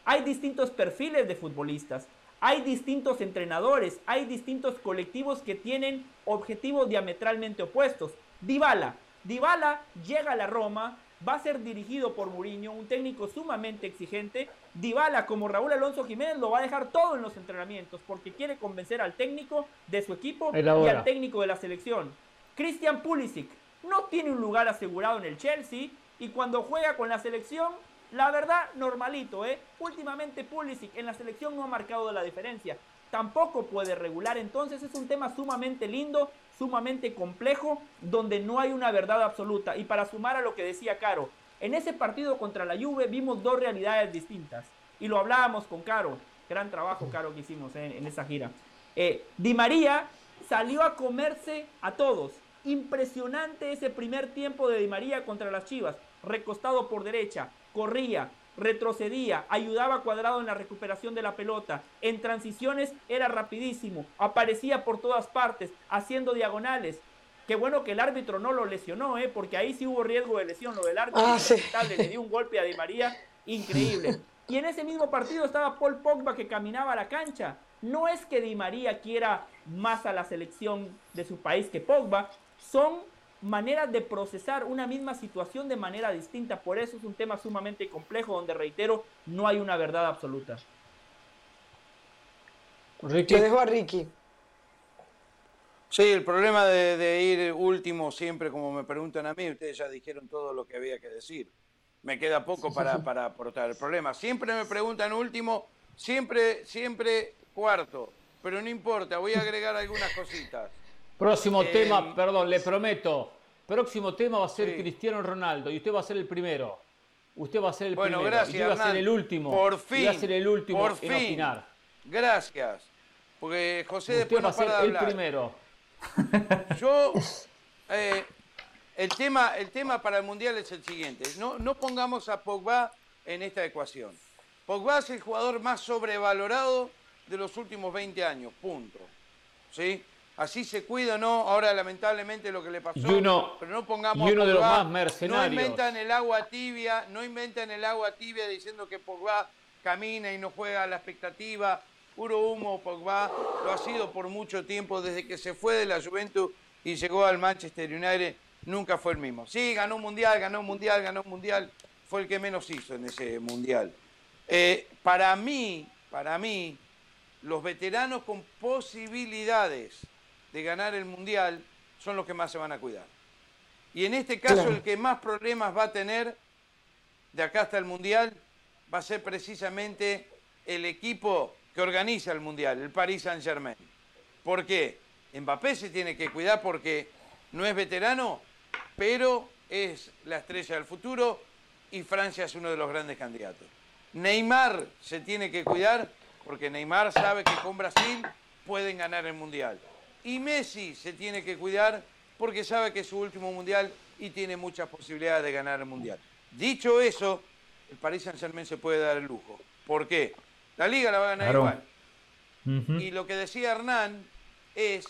Speaker 2: hay distintos perfiles de futbolistas, hay distintos entrenadores, hay distintos colectivos que tienen objetivos diametralmente opuestos. Dybala, Dybala llega a la Roma, va a ser dirigido por Mourinho, un técnico sumamente exigente. Dybala, como Raúl Alonso Jiménez, lo va a dejar todo en los entrenamientos porque quiere convencer al técnico de su equipo y al técnico de la selección. Christian Pulisic, no tiene un lugar asegurado en el Chelsea y cuando juega con la selección, la verdad, normalito, ¿eh? Últimamente Pulisic en la selección no ha marcado la diferencia. Tampoco puede regular, entonces es un tema sumamente lindo, sumamente complejo, donde no hay una verdad absoluta. Y para sumar a lo que decía Caro, en ese partido contra la Juve vimos dos realidades distintas. Y lo hablábamos con Caro. Gran trabajo, Caro, que hicimos ¿eh? en esa gira. Eh, Di María salió a comerse a todos. Impresionante ese primer tiempo de Di María contra las Chivas, recostado por derecha. corría, retrocedía, ayudaba a Cuadrado en la recuperación de la pelota, en transiciones era rapidísimo, aparecía por todas partes, haciendo diagonales. Qué bueno que el árbitro no lo lesionó, ¿eh? porque ahí sí hubo riesgo de lesión. Lo del árbitro
Speaker 3: ah,
Speaker 2: le dio un golpe a Di María increíble. Y en ese mismo partido estaba Paul Pogba que caminaba a la cancha. No es que Di María quiera más a la selección de su país que Pogba, son maneras de procesar una misma situación de manera distinta. Por eso es un tema sumamente complejo donde, reitero, no hay una verdad absoluta.
Speaker 3: Ricky. Te dejo a Ricky.
Speaker 4: Sí, el problema de, ir último siempre, como me preguntan a mí, ustedes ya dijeron todo lo que había que decir. Me queda poco para, para aportar. El problema, siempre me preguntan último, siempre, siempre cuarto, pero no importa, voy a agregar algunas cositas.
Speaker 1: Próximo eh, tema, perdón, le prometo. Próximo tema va a ser Cristiano Ronaldo y usted va a ser el primero. Usted va a ser el
Speaker 4: bueno,
Speaker 1: primero.
Speaker 4: Gracias,
Speaker 1: y yo voy a ser el último.
Speaker 4: Por fin.
Speaker 1: Y va a ser el último
Speaker 4: por
Speaker 1: en
Speaker 4: fin.
Speaker 1: opinar.
Speaker 4: Gracias. Porque José
Speaker 1: usted
Speaker 4: después
Speaker 1: va a ser
Speaker 4: para
Speaker 1: el primero.
Speaker 4: Yo, eh, el, tema, el tema para el Mundial es el siguiente. No, no pongamos a Pogba en esta ecuación. Pogba es el jugador más sobrevalorado de los últimos 20 años, punto. ¿Sí? Así se cuida, ¿no? Ahora lamentablemente lo que le pasó,
Speaker 1: uno,
Speaker 4: pero no pongamos
Speaker 1: y uno de los más mercenarios.
Speaker 4: No inventan el agua tibia, no inventan el agua tibia diciendo que Pogba camina y no juega a la expectativa. Puro humo, Pogba lo ha sido por mucho tiempo desde que se fue de la Juventus y llegó al Manchester United, nunca fue el mismo. Sí, ganó un mundial, ganó un mundial, ganó un mundial, fue el que menos hizo en ese mundial. Eh, para mí, para mí, los veteranos con posibilidades de ganar el mundial son los que más se van a cuidar. Y en este caso el que más problemas va a tener de acá hasta el mundial va a ser precisamente el equipo que organiza el mundial, el Paris Saint Germain. ¿Por qué? Mbappé se tiene que cuidar porque no es veterano, pero es la estrella del futuro y Francia es uno de los grandes candidatos. Neymar se tiene que cuidar porque Neymar sabe que con Brasil pueden ganar el Mundial. Y Messi se tiene que cuidar porque sabe que es su último Mundial y tiene muchas posibilidades de ganar el Mundial. Dicho eso, el Paris Saint-Germain se puede dar el lujo. ¿Por qué? La liga la va a ganar igual. Y lo que decía Hernán es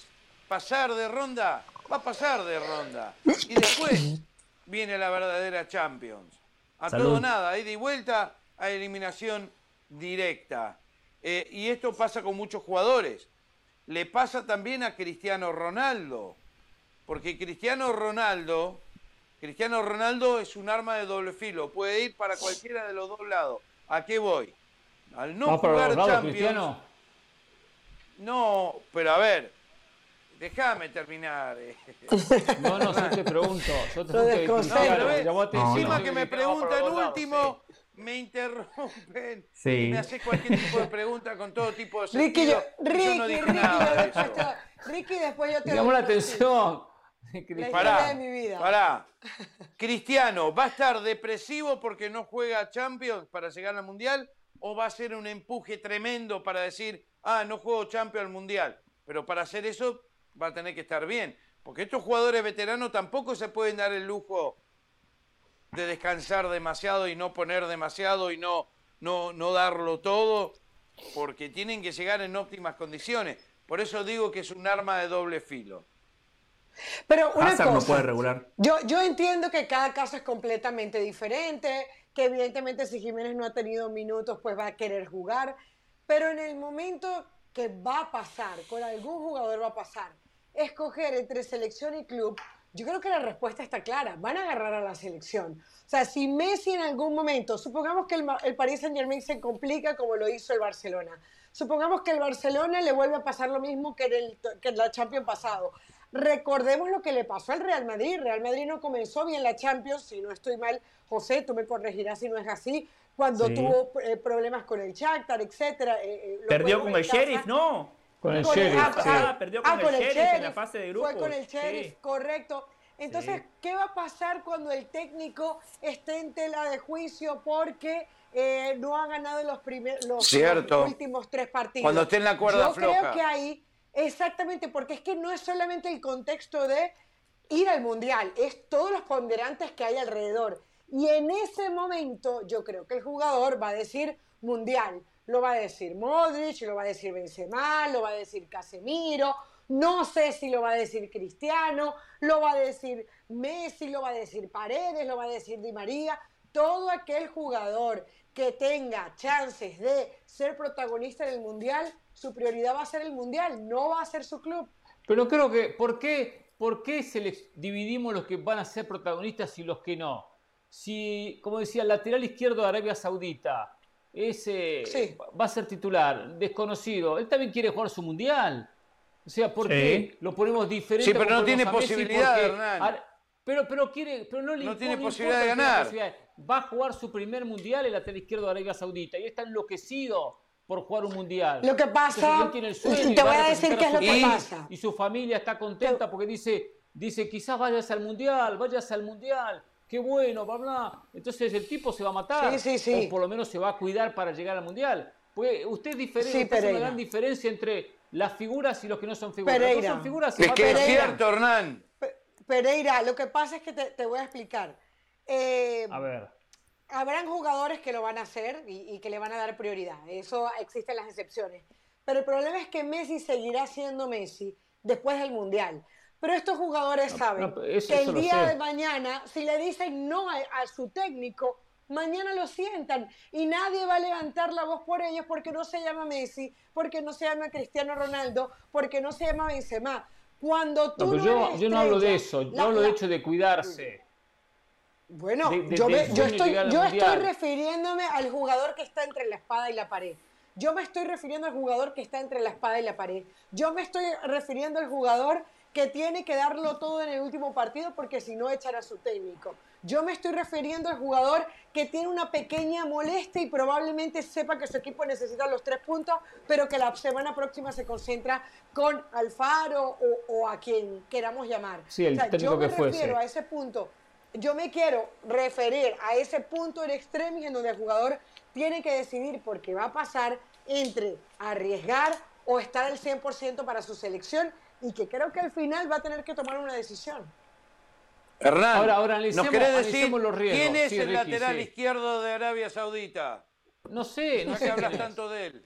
Speaker 4: pasar de ronda, va a pasar de ronda. Y después viene la verdadera Champions. A todo nada, ida y vuelta a eliminación directa. Eh, y esto pasa con muchos jugadores. Le pasa también a Cristiano Ronaldo. Porque Cristiano Ronaldo, Cristiano Ronaldo es un arma de doble filo. Puede ir para cualquiera de los dos lados. ¿A qué voy? Al no jugar Champions. No, pero a ver, déjame terminar. Eh.
Speaker 1: No, no, yo te pregunto. Yo
Speaker 3: te
Speaker 4: pregunto. encima que me preguntan último, me interrumpen y me hace cualquier tipo de pregunta con todo tipo de
Speaker 3: Ricky, yo, Ricky, no dije Ricky, nada después Ricky, después yo te
Speaker 1: Llamo la atención.
Speaker 3: La pará, de mi vida.
Speaker 4: Pará. Cristiano, ¿va a estar depresivo porque no juega Champions para llegar al Mundial? ¿O va a ser un empuje tremendo para decir, ah, no juego Champions al Mundial? Pero para hacer eso va a tener que estar bien. Porque estos jugadores veteranos tampoco se pueden dar el lujo de descansar demasiado y no poner demasiado y no, no, no darlo todo, porque tienen que llegar en óptimas condiciones. Por eso digo que es un arma de doble filo.
Speaker 3: Pero una cosa,
Speaker 2: no puede regular.
Speaker 3: Yo, yo entiendo que cada caso es completamente diferente, que evidentemente si Jiménez no ha tenido minutos, pues va a querer jugar, pero en el momento que va a pasar, con algún jugador va a pasar, escoger entre selección y club, yo creo que la respuesta está clara. Van a agarrar a la selección. O sea, si Messi en algún momento, supongamos que el, el Paris Saint Germain se complica como lo hizo el Barcelona. Supongamos que el Barcelona le vuelve a pasar lo mismo que en, el, que en la Champions pasado. Recordemos lo que le pasó al Real Madrid. Real Madrid no comenzó bien la Champions, si no estoy mal, José, tú me corregirás si no es así, cuando tuvo eh, problemas con el Shakhtar, etcétera. Eh,
Speaker 2: eh, Perdió con el Sheriff, ¿no?
Speaker 1: Con el Sheriff.
Speaker 2: Ah, perdió con, el, sheriff en la fase de grupos.
Speaker 3: Fue con el Sheriff, correcto. Entonces, ¿qué va a pasar cuando el técnico esté en tela de juicio porque eh, no ha ganado los, los, últimos tres partidos?
Speaker 4: Cuando esté en la cuerda
Speaker 3: Yo creo que ahí, exactamente, porque es que no es solamente el contexto de ir al Mundial, es todos los ponderantes que hay alrededor. Y en ese momento yo creo que el jugador va a decir mundial. Lo va a decir Modric, lo va a decir Benzema, lo va a decir Casemiro, no sé si lo va a decir Cristiano, lo va a decir Messi, lo va a decir Paredes, lo va a decir Di María. Todo aquel jugador que tenga chances de ser protagonista en el Mundial, su prioridad va a ser el Mundial, no va a ser su club.
Speaker 1: Pero creo que, ¿por qué, ¿por qué se les dividimos los que van a ser protagonistas y los que no? Si, como decía, el lateral izquierdo de Arabia Saudita ese va a ser titular, desconocido, él también quiere jugar su Mundial. O sea, ¿por qué lo ponemos diferente?
Speaker 4: Sí, pero no tiene posibilidad, Hernán.
Speaker 1: Pero, pero, quiere, pero no le
Speaker 4: no tiene posibilidad de ganar.
Speaker 1: Va a jugar su primer mundial el lateral izquierdo de Arabia Saudita y está enloquecido por jugar un mundial.
Speaker 3: Lo que pasa, te voy a decir qué es lo que pasa.
Speaker 1: Y su familia está contenta porque dice, dice, quizás vayas al mundial, vayas al mundial, qué bueno, bla, bla. Entonces el tipo se va a matar, sí, sí, sí. o por lo menos se va a cuidar para llegar al mundial. Pues usted es diferente, una gran diferencia entre las figuras y los que no son figuras.
Speaker 3: Pereira.
Speaker 1: son figuras
Speaker 4: es que es cierto, Hernán.
Speaker 3: Pereira, lo que pasa es que te, voy a explicar.
Speaker 1: Eh, a ver.
Speaker 3: Habrán jugadores que lo van a hacer y, que le van a dar prioridad. Eso existen las excepciones. Pero el problema es que Messi seguirá siendo Messi después del Mundial. Pero estos jugadores saben que el día de mañana, si le dicen no a, su técnico, mañana lo sientan y nadie va a levantar la voz por ellos porque no se llama Messi, porque no se llama Cristiano Ronaldo, porque no se llama Benzema. Cuando tú no,
Speaker 1: yo, yo no hablo de eso, yo hablo de hecho de cuidarse.
Speaker 3: Bueno, yo, estoy, yo estoy refiriéndome al jugador que está entre la espada y la pared. Yo me estoy refiriendo al jugador que está entre la espada y la pared. Yo me estoy refiriendo al jugador que tiene que darlo todo en el último partido porque si no echará a su técnico. Yo me estoy refiriendo al jugador que tiene una pequeña molestia y probablemente sepa que su equipo necesita los tres puntos, pero que la semana próxima se concentra con Alfaro o, a quien queramos llamar.
Speaker 1: Sí, el
Speaker 3: yo
Speaker 1: me
Speaker 3: refiero a ese punto. Yo me quiero referir a ese punto en extremis en donde el jugador tiene que decidir porque va a pasar entre arriesgar o estar al 100% para su selección y que creo que al final va a tener que tomar una decisión.
Speaker 4: Hernán, ahora, ahora ¿nos querés decir los riesgos? quién es el lateral izquierdo de Arabia Saudita?
Speaker 1: No sé, no sé.
Speaker 4: hablas tanto de él?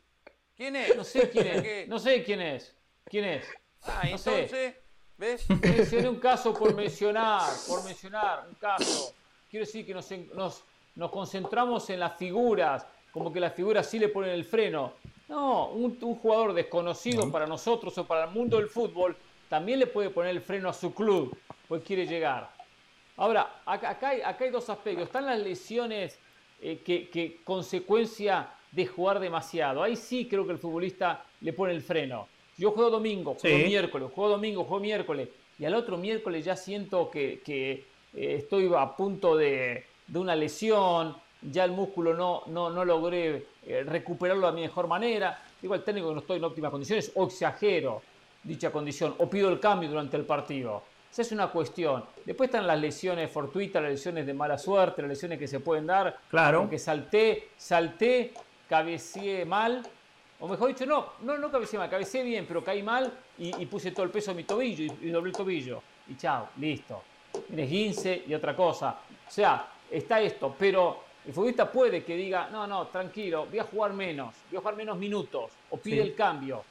Speaker 4: ¿Quién es?
Speaker 1: No sé quién es. No sé quién es. ¿Quién es?
Speaker 4: Ah, entonces, ¿ves?
Speaker 1: Mencioné un caso por mencionar, por mencionar un caso. Quiero decir que nos, nos, nos concentramos en las figuras, como que las figuras sí le ponen el freno. No, un, jugador desconocido para nosotros o para el mundo del fútbol también le puede poner el freno a su club, pues quiere llegar. Ahora, acá hay, acá hay dos aspectos. Están las lesiones eh, que, consecuencia de jugar demasiado. Ahí sí creo que el futbolista le pone el freno. Yo juego domingo, juego miércoles, juego domingo, juego miércoles, y al otro miércoles ya siento que, eh, estoy a punto de, de una lesión, ya el músculo no, no, no logré eh, recuperarlo de mi mejor manera. Digo al técnico que no estoy en óptimas condiciones, o exagero dicha condición, o pido el cambio durante el partido. Esa es una cuestión. Después están las lesiones fortuitas, las lesiones de mala suerte, las lesiones que se pueden dar.
Speaker 2: Claro.
Speaker 1: Porque salté, salté, cabeceé mal. O mejor dicho, no, no, no cabeceé mal, cabeceé bien, pero caí mal y, puse todo el peso en mi tobillo y, y doblé el tobillo. Y chao, listo. Tienes 15 y otra cosa. O sea, está esto, pero el futbolista puede que diga, no, no, tranquilo, voy a jugar menos, voy a jugar menos minutos, o pide el cambio,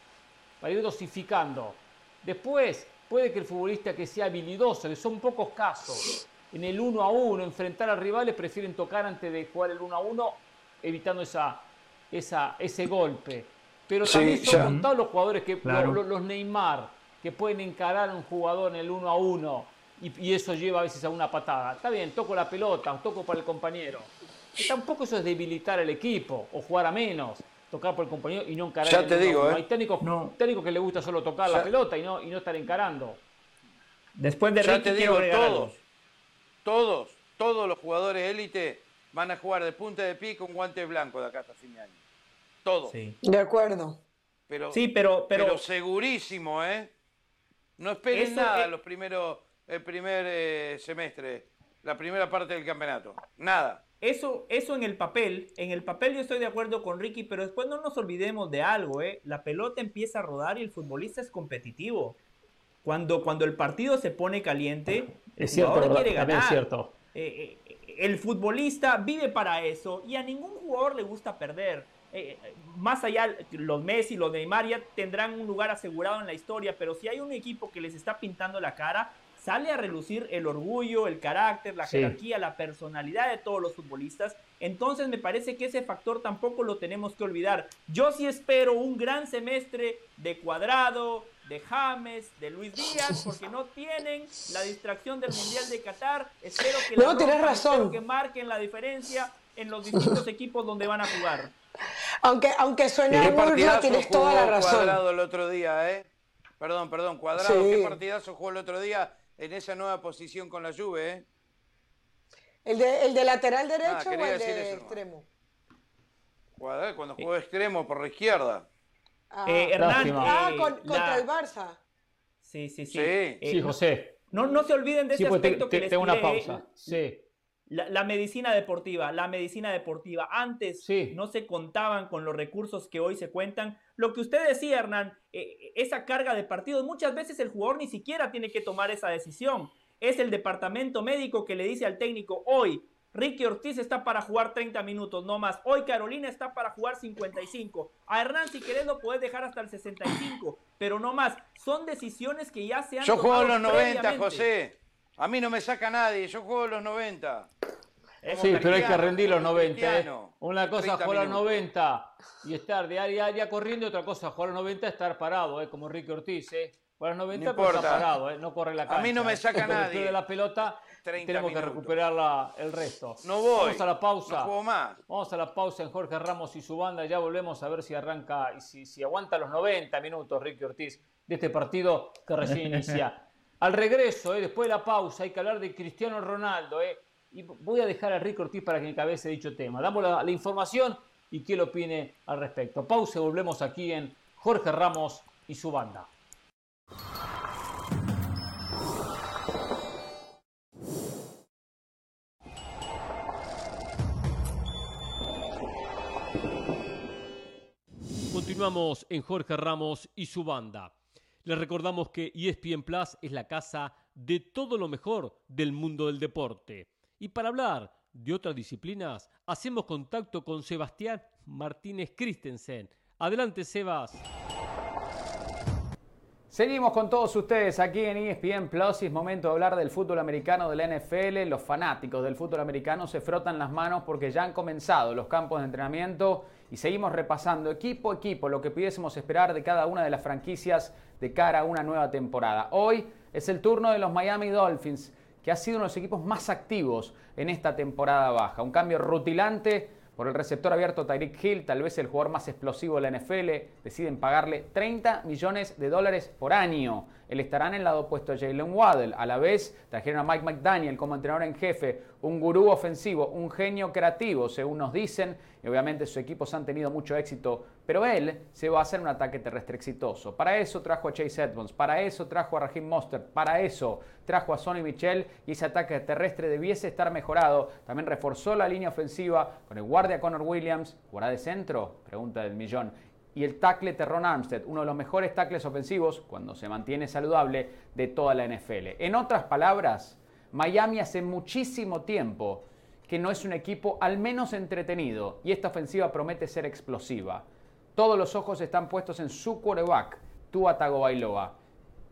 Speaker 1: para ir dosificando. Después, puede que el futbolista que sea habilidoso, que son pocos casos, en el uno a uno, enfrentar a rivales, prefieren tocar antes de jugar el uno a uno, evitando esa, esa, ese golpe. Pero también son contados los jugadores que, los, Neymar, que pueden encarar a un jugador en el uno a uno, y, y eso lleva a veces a una patada. Está bien, toco la pelota, toco para el compañero tampoco eso es debilitar al equipo o jugar a menos, tocar por el compañero y no encarar.
Speaker 4: Ya te digo, ¿eh?
Speaker 1: Hay técnicos, que le gusta solo tocar la pelota y no, y no estar encarando.
Speaker 2: Después de
Speaker 4: ya te digo, todos, todos, todos los jugadores élite van a jugar de punta de pie con guante blanco de acá hasta fin de año. Todos.
Speaker 3: De acuerdo.
Speaker 4: Pero,
Speaker 2: sí, pero, pero,
Speaker 4: segurísimo, ¿eh? No esperen nada los primeros, el primer eh, semestre, la primera parte del campeonato. Nada.
Speaker 2: Eso, eso en el papel, en el papel yo estoy de acuerdo con Ricky, pero después no nos olvidemos de algo, ¿eh? La pelota empieza a rodar y el futbolista es competitivo. Cuando, cuando el partido se pone caliente,
Speaker 1: es cierto,
Speaker 2: quiere ganar.
Speaker 1: Es cierto.
Speaker 2: Eh, eh, el futbolista vive para eso y a ningún jugador le gusta perder. Eh, más allá, los Messi, los Neymar ya tendrán un lugar asegurado en la historia, pero si hay un equipo que les está pintando la cara, sale a relucir el orgullo, el carácter, la jerarquía, la personalidad de todos los futbolistas. Entonces me parece que ese factor tampoco lo tenemos que olvidar. Yo sí espero un gran semestre de Cuadrado, de James, de Luis Díaz, porque no tienen la distracción del Mundial de Qatar. Espero que,
Speaker 3: no, razón.
Speaker 2: que marquen la diferencia en los distintos equipos donde van a jugar.
Speaker 3: Aunque, aunque suene burla, tienes toda la razón.
Speaker 4: Cuadrado el otro día, ¿eh? Perdón, perdón, Cuadrado, ¿qué partidazo jugó el otro día en esa nueva posición con la Juve, eh?
Speaker 3: ¿El de, el de lateral derecho o el de extremo?
Speaker 4: Cuadrado, cuando jugó extremo por la izquierda.
Speaker 3: Ah, eh, Hernán, ah, contra el Barça.
Speaker 2: Sí, sí, sí.
Speaker 1: Sí, eh, José.
Speaker 2: No, no se olviden de ese pues, aspecto que les
Speaker 1: tengo una pausa. Sí.
Speaker 2: La, medicina deportiva, la medicina deportiva. Antes no se contaban con los recursos que hoy se cuentan. Lo que usted decía, Hernán, eh, esa carga de partidos, muchas veces el jugador ni siquiera tiene que tomar esa decisión. Es el departamento médico que le dice al técnico, hoy Ricky Ortiz está para jugar 30 minutos, no más. Hoy Carolina está para jugar 55. A Hernán, si querés, lo puedes dejar hasta el 65, pero no más. Son decisiones que ya se han
Speaker 4: Yo juego los 90, José. A mí no me saca nadie, yo juego los 90.
Speaker 1: sí, pero hay que rendir los 90. ¿eh? Una cosa es jugar los 90 y estar de área a área corriendo, y otra cosa jugar los 90 estar parado, ¿eh? como Ricky Ortiz. ¿eh? Jugar los 90 no está parado, ¿eh? no corre la cancha.
Speaker 4: A mí no me saca nadie.
Speaker 1: de la pelota tenemos que recuperar el resto.
Speaker 4: No voy.
Speaker 1: Vamos a la pausa.
Speaker 4: No más.
Speaker 1: Vamos a la pausa en Jorge Ramos y su banda. Ya volvemos a ver si arranca y si, si aguanta los 90 minutos Ricky Ortiz de este partido que recién inicia. Al regreso, eh, después de la pausa, hay que hablar de Cristiano Ronaldo. Eh, y voy a dejar a Rick Ortiz para que encabece dicho tema. Damos la, información y qué lo opine al respecto. Pausa y volvemos aquí en Jorge Ramos y su banda. Continuamos en Jorge Ramos y su banda. Les recordamos que ESPN Plus es la casa de todo lo mejor del mundo del deporte. Y para hablar de otras disciplinas, hacemos contacto con Sebastián Martínez Christensen. Adelante, Sebas.
Speaker 6: Seguimos con todos ustedes aquí en ESPN Plus y es momento de hablar del fútbol americano de la NFL. Los fanáticos del fútbol americano se frotan las manos porque ya han comenzado los campos de entrenamiento y seguimos repasando equipo a equipo lo que pudiésemos esperar de cada una de las franquicias de cara a una nueva temporada. Hoy es el turno de los Miami Dolphins, que ha sido uno de los equipos más activos en esta temporada baja. Un cambio rutilante por el receptor abierto Tyreek Hill, tal vez el jugador más explosivo de la NFL, deciden pagarle 30 millones de dólares por año. Él estará en el lado opuesto a Jalen Waddell. A la vez, trajeron a Mike McDaniel como entrenador en jefe, un gurú ofensivo, un genio creativo, según nos dicen, y obviamente sus equipos han tenido mucho éxito, pero él se va a hacer un ataque terrestre exitoso. Para eso trajo a Chase Edmonds, para eso trajo a Raheem Mostert, para eso trajo a Sonny Michel y ese ataque terrestre debiese estar mejorado. También reforzó la línea ofensiva con el guardia Connor Williams, ¿jugará de centro? Pregunta del millón. Y el tackle Terron Armstead, uno de los mejores tackles ofensivos, cuando se mantiene saludable, de toda la NFL. En otras palabras, Miami hace muchísimo tiempo que no es un equipo al menos entretenido y esta ofensiva promete ser explosiva. Todos los ojos están puestos en su quarterback, Tua Tagovailoa,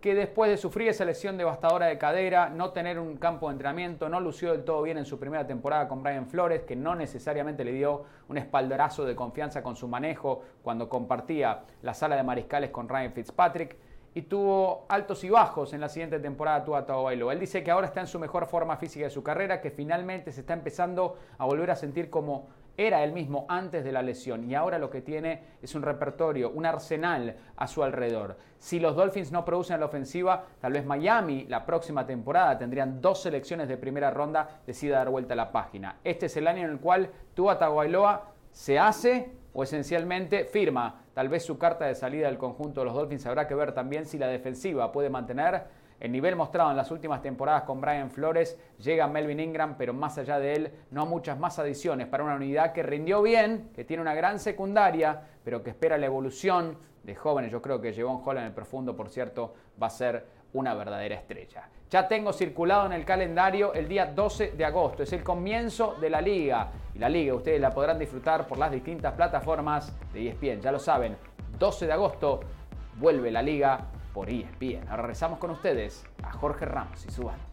Speaker 6: que después de sufrir esa lesión devastadora de cadera, no tener un campo de entrenamiento, no lució del todo bien en su primera temporada con Brian Flores, que no necesariamente le dio un espaldarazo de confianza con su manejo cuando compartía la sala de mariscales con Ryan Fitzpatrick y tuvo altos y bajos en la siguiente temporada Tua Tagovailoa. Él dice que ahora está en su mejor forma física de su carrera, que finalmente se está empezando a volver a sentir como era él mismo antes de la lesión y ahora lo que tiene es un repertorio, un arsenal a su alrededor. Si los Dolphins no producen la ofensiva, tal vez Miami la próxima temporada tendrían dos selecciones de primera ronda, decida dar vuelta a la página. Este es el año en el cual Tua Tagovailoa se hace o esencialmente firma tal vez su carta de salida del conjunto de los Dolphins. Habrá que ver también si la defensiva puede mantener el nivel mostrado en las últimas temporadas con Brian Flores. Llega Melvin Ingram, pero más allá de él, no muchas más adiciones para una unidad que rindió bien, que tiene una gran secundaria, pero que espera la evolución de jóvenes. Yo creo que Jevon Hall en el profundo, por cierto, va a ser una verdadera estrella. Ya tengo circulado en el calendario el día 12 de agosto, es el comienzo de la liga. Y la liga ustedes la podrán disfrutar por las distintas plataformas de ESPN, ya lo saben, 12 de agosto vuelve la liga por ESPN. Ahora regresamos con ustedes a Jorge Ramos y su banda.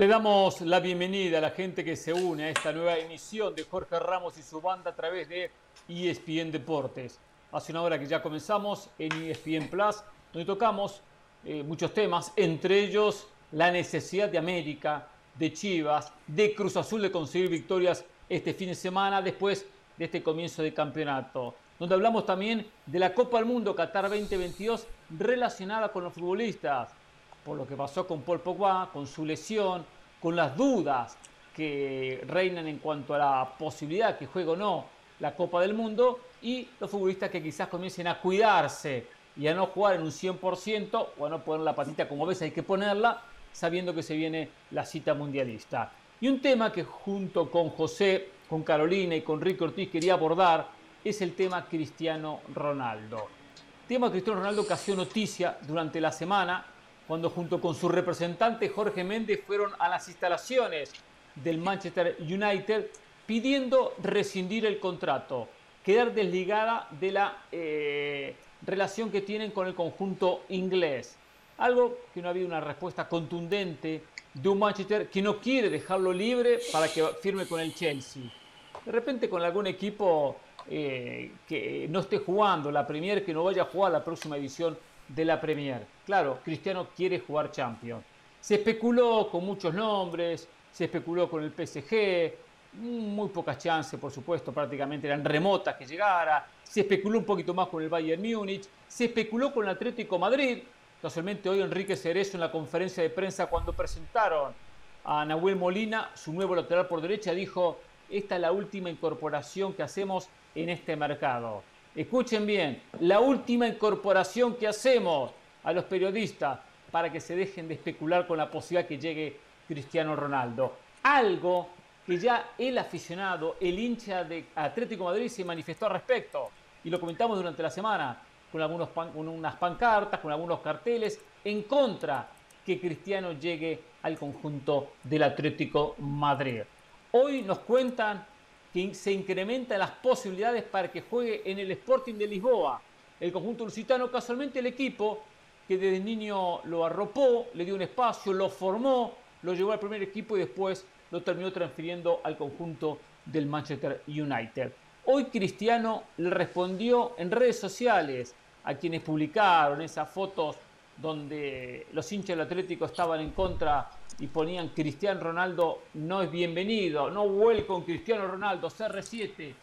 Speaker 1: Le damos la bienvenida a la gente que se une a esta nueva emisión de Jorge Ramos y su banda a través de ESPN Deportes. Hace una hora que ya comenzamos en ESPN Plus, donde tocamos eh, muchos temas, entre ellos la necesidad de América, de Chivas, de Cruz Azul de conseguir victorias este fin de semana después de este comienzo de campeonato, donde hablamos también de la Copa del Mundo Qatar 2022 relacionada con los futbolistas por lo que pasó con Paul Pogba, con su lesión, con las dudas que reinan en cuanto a la posibilidad que juegue o no la Copa del Mundo y los futbolistas que quizás comiencen a cuidarse y a no jugar en un 100% o a no poner la patita como ves hay que ponerla sabiendo que se viene la cita mundialista. Y un tema que junto con José, con Carolina y con Rico Ortiz quería abordar es el tema Cristiano Ronaldo. tema Cristiano Ronaldo que ha noticia durante la semana cuando junto con su representante Jorge Méndez fueron a las instalaciones del Manchester United pidiendo rescindir el contrato, quedar desligada de la eh, relación que tienen con el conjunto inglés. Algo que no ha habido una respuesta contundente de un Manchester que no quiere dejarlo libre para que firme con el Chelsea. De repente con algún equipo eh, que no esté jugando la Premier, que no vaya a jugar la próxima edición de la Premier. Claro, Cristiano quiere jugar Champions. Se especuló con muchos nombres, se especuló con el PSG, muy pocas chances, por supuesto, prácticamente eran remotas que llegara. Se especuló un poquito más con el Bayern Múnich, se especuló con el Atlético Madrid. Casualmente hoy Enrique Cerezo en la conferencia de prensa cuando presentaron a Nahuel Molina, su nuevo lateral por derecha, dijo, esta es la última incorporación que hacemos en este mercado. Escuchen bien, la última incorporación que hacemos a los periodistas para que se dejen de especular con la posibilidad que llegue Cristiano Ronaldo. Algo que ya el aficionado, el hincha de Atlético Madrid se manifestó al respecto y lo comentamos durante la semana con, algunos con unas pancartas, con algunos carteles en contra que Cristiano llegue al conjunto del Atlético Madrid. Hoy nos cuentan que se incrementan las posibilidades para que juegue en el Sporting de Lisboa. El conjunto lusitano, casualmente el equipo que desde niño lo arropó, le dio un espacio, lo formó, lo llevó al primer equipo y después lo terminó transfiriendo al conjunto del Manchester United. Hoy Cristiano le respondió en redes sociales a quienes publicaron esas fotos donde los hinchas del Atlético estaban en contra y ponían Cristiano Ronaldo no es bienvenido, no con Cristiano Ronaldo, CR7,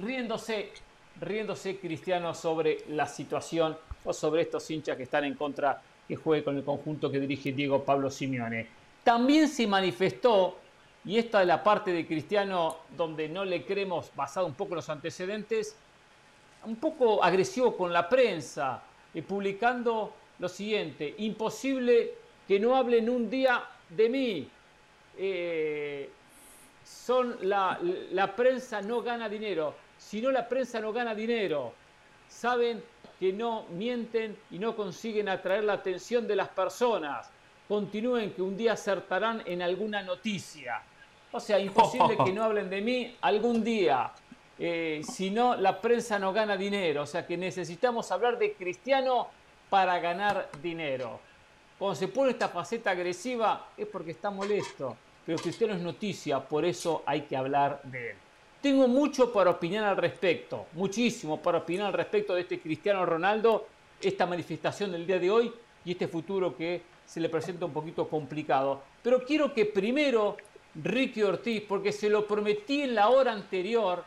Speaker 1: riéndose, riéndose Cristiano sobre la situación o sobre estos hinchas que están en contra que juegue con el conjunto que dirige Diego Pablo Simeone. También se manifestó, y esta es la parte de Cristiano donde no le creemos, basado un poco en los antecedentes, un poco agresivo con la prensa, y publicando lo siguiente, imposible que no hablen un día de mí. Eh, son la, la prensa no gana dinero. Si no, la prensa no gana dinero. Saben que no mienten y no consiguen atraer la atención de las personas. Continúen que un día acertarán en alguna noticia. O sea, imposible que no hablen de mí algún día. Eh, si no, la prensa no gana dinero. O sea que necesitamos hablar de Cristiano para ganar dinero. Cuando se pone esta faceta agresiva es porque está molesto, pero Cristiano es noticia, por eso hay que hablar de él. Tengo mucho para opinar al respecto, muchísimo para opinar al respecto de este Cristiano Ronaldo, esta manifestación del día de hoy y este futuro que se le presenta un poquito complicado. Pero quiero que primero Ricky Ortiz, porque se lo prometí en la hora anterior,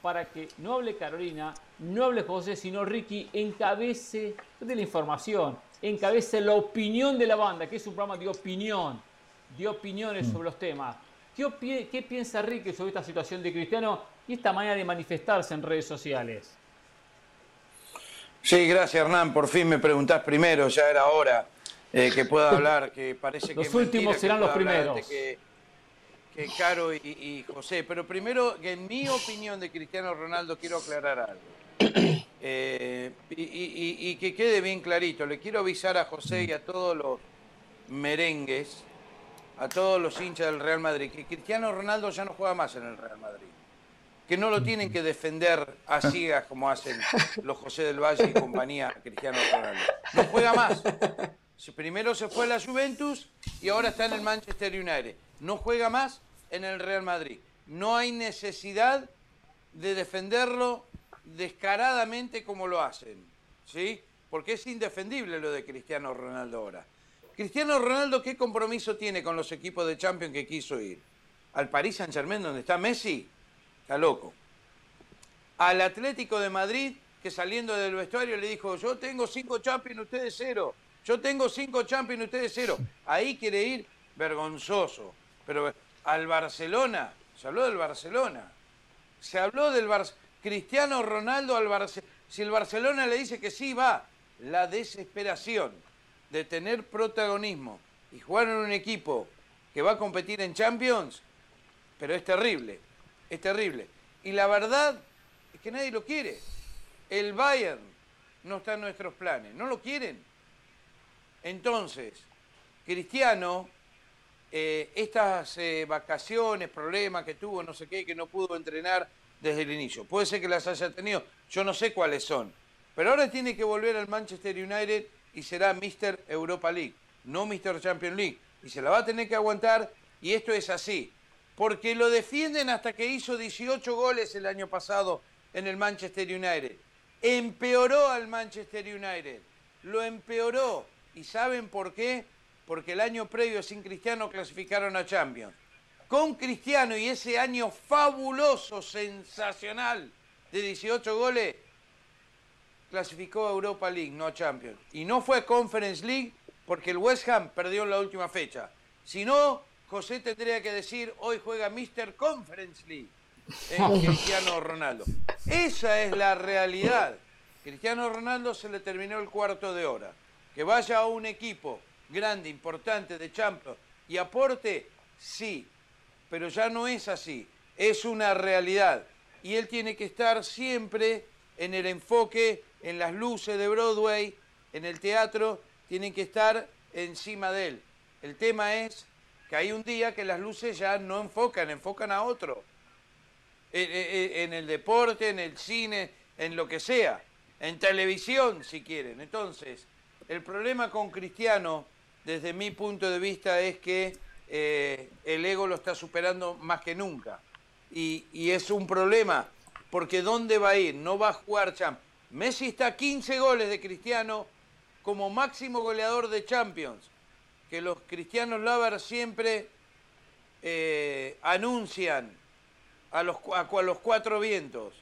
Speaker 1: para que no hable Carolina, no hable José, sino Ricky encabece de la información, encabece la opinión de la banda, que es un programa de opinión, de opiniones sobre los temas. ¿Qué, ¿Qué, piensa Ricky sobre esta situación de Cristiano y esta manera de manifestarse en redes sociales?
Speaker 4: Sí, gracias Hernán, por fin me preguntás primero, ya era hora eh, que pueda hablar, que parece que...
Speaker 1: Los últimos serán los primeros.
Speaker 4: Que, que Caro y, José, pero primero, en mi opinión de Cristiano Ronaldo quiero aclarar algo. Eh, y, que quede bien clarito, le quiero avisar a José y a todos los merengues, a todos los hinchas del Real Madrid, que Cristiano Ronaldo ya no juega más en el Real Madrid que no lo tienen que defender a ciegas como hacen los José del Valle y compañía Cristiano Ronaldo. No juega más. Primero se fue a la Juventus y ahora está en el Manchester United. No juega más en el Real Madrid. No hay necesidad de defenderlo descaradamente como lo hacen. ¿Sí? Porque es indefendible lo de Cristiano Ronaldo ahora. Cristiano Ronaldo, ¿qué compromiso tiene con los equipos de Champions que quiso ir? ¿Al Paris Saint Germain donde está Messi? Está loco. Al Atlético de Madrid, que saliendo del vestuario le dijo, yo tengo cinco champions, ustedes cero. Yo tengo cinco champions, ustedes cero. Ahí quiere ir vergonzoso. Pero al Barcelona, se habló del Barcelona. Se habló del Barcelona. Cristiano Ronaldo al Barcelona. Si el Barcelona le dice que sí, va. La desesperación de tener protagonismo y jugar en un equipo que va a competir en Champions, pero es terrible. Es terrible. Y la verdad es que nadie lo quiere. El Bayern no está en nuestros planes. No lo quieren. Entonces, Cristiano, eh, estas eh, vacaciones, problemas que tuvo, no sé qué, que no pudo entrenar desde el inicio. Puede ser que las haya tenido, yo no sé cuáles son. Pero ahora tiene que volver al Manchester United y será Mr. Europa League, no Mr. Champions League. Y se la va a tener que aguantar y esto es así porque lo defienden hasta que hizo 18 goles el año pasado en el Manchester United. Empeoró al Manchester United, lo empeoró. ¿Y saben por qué? Porque el año previo sin Cristiano clasificaron a Champions. Con Cristiano y ese año fabuloso, sensacional, de 18 goles, clasificó a Europa League, no a Champions. Y no fue a Conference League porque el West Ham perdió en la última fecha. Si no, José tendría que decir, hoy juega Mr. Conference League en Cristiano Ronaldo. Esa es la realidad. Cristiano Ronaldo se le terminó el cuarto de hora. Que vaya a un equipo grande, importante, de Champions y aporte, sí, pero ya no es así. Es una realidad. Y él tiene que estar siempre en el enfoque, en las luces de Broadway, en el teatro, tienen que estar encima de él. El tema es que hay un día que las luces ya no enfocan, enfocan a otro. Eh, eh, eh, en, el deporte, en el cine, en lo que sea. En televisión, si quieren. Entonces, el problema con Cristiano, desde mi punto de vista, es que el ego lo está superando más que nunca. Y, y, es un problema, porque ¿dónde va a ir? No va a jugar Champions. Messi está a 15 goles de Cristiano como máximo goleador de Champions que los cristianos lovers siempre eh, anuncian a los, a los cuatro vientos.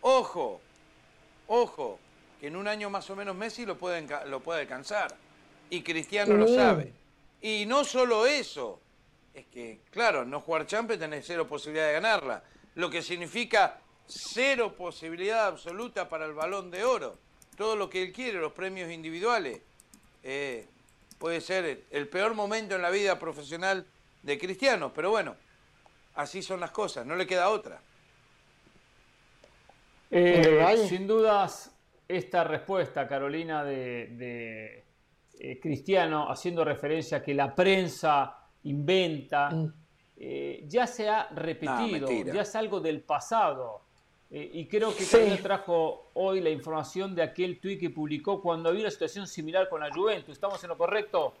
Speaker 4: Ojo, ojo, que en un año más o menos Messi lo puede, lo puede alcanzar. Y Cristiano lo sabe. Y no solo eso, es que, claro, no jugar Champions tenés cero posibilidad de ganarla. Lo que significa cero posibilidad absoluta para el balón de oro. Todo lo que él quiere, los premios individuales. Eh, puede ser el peor momento en la vida profesional de Cristiano, pero bueno, así son las cosas, no le queda otra.
Speaker 1: Eh, sin dudas, esta respuesta, Carolina, de, eh, Cristiano, haciendo referencia a que la prensa inventa, mm. eh, ya se ha repetido, ya es algo del pasado. Eh, y creo que sí. trajo hoy la información de aquel tuit que publicó cuando había una situación similar con la Juventus. ¿Estamos en lo correcto?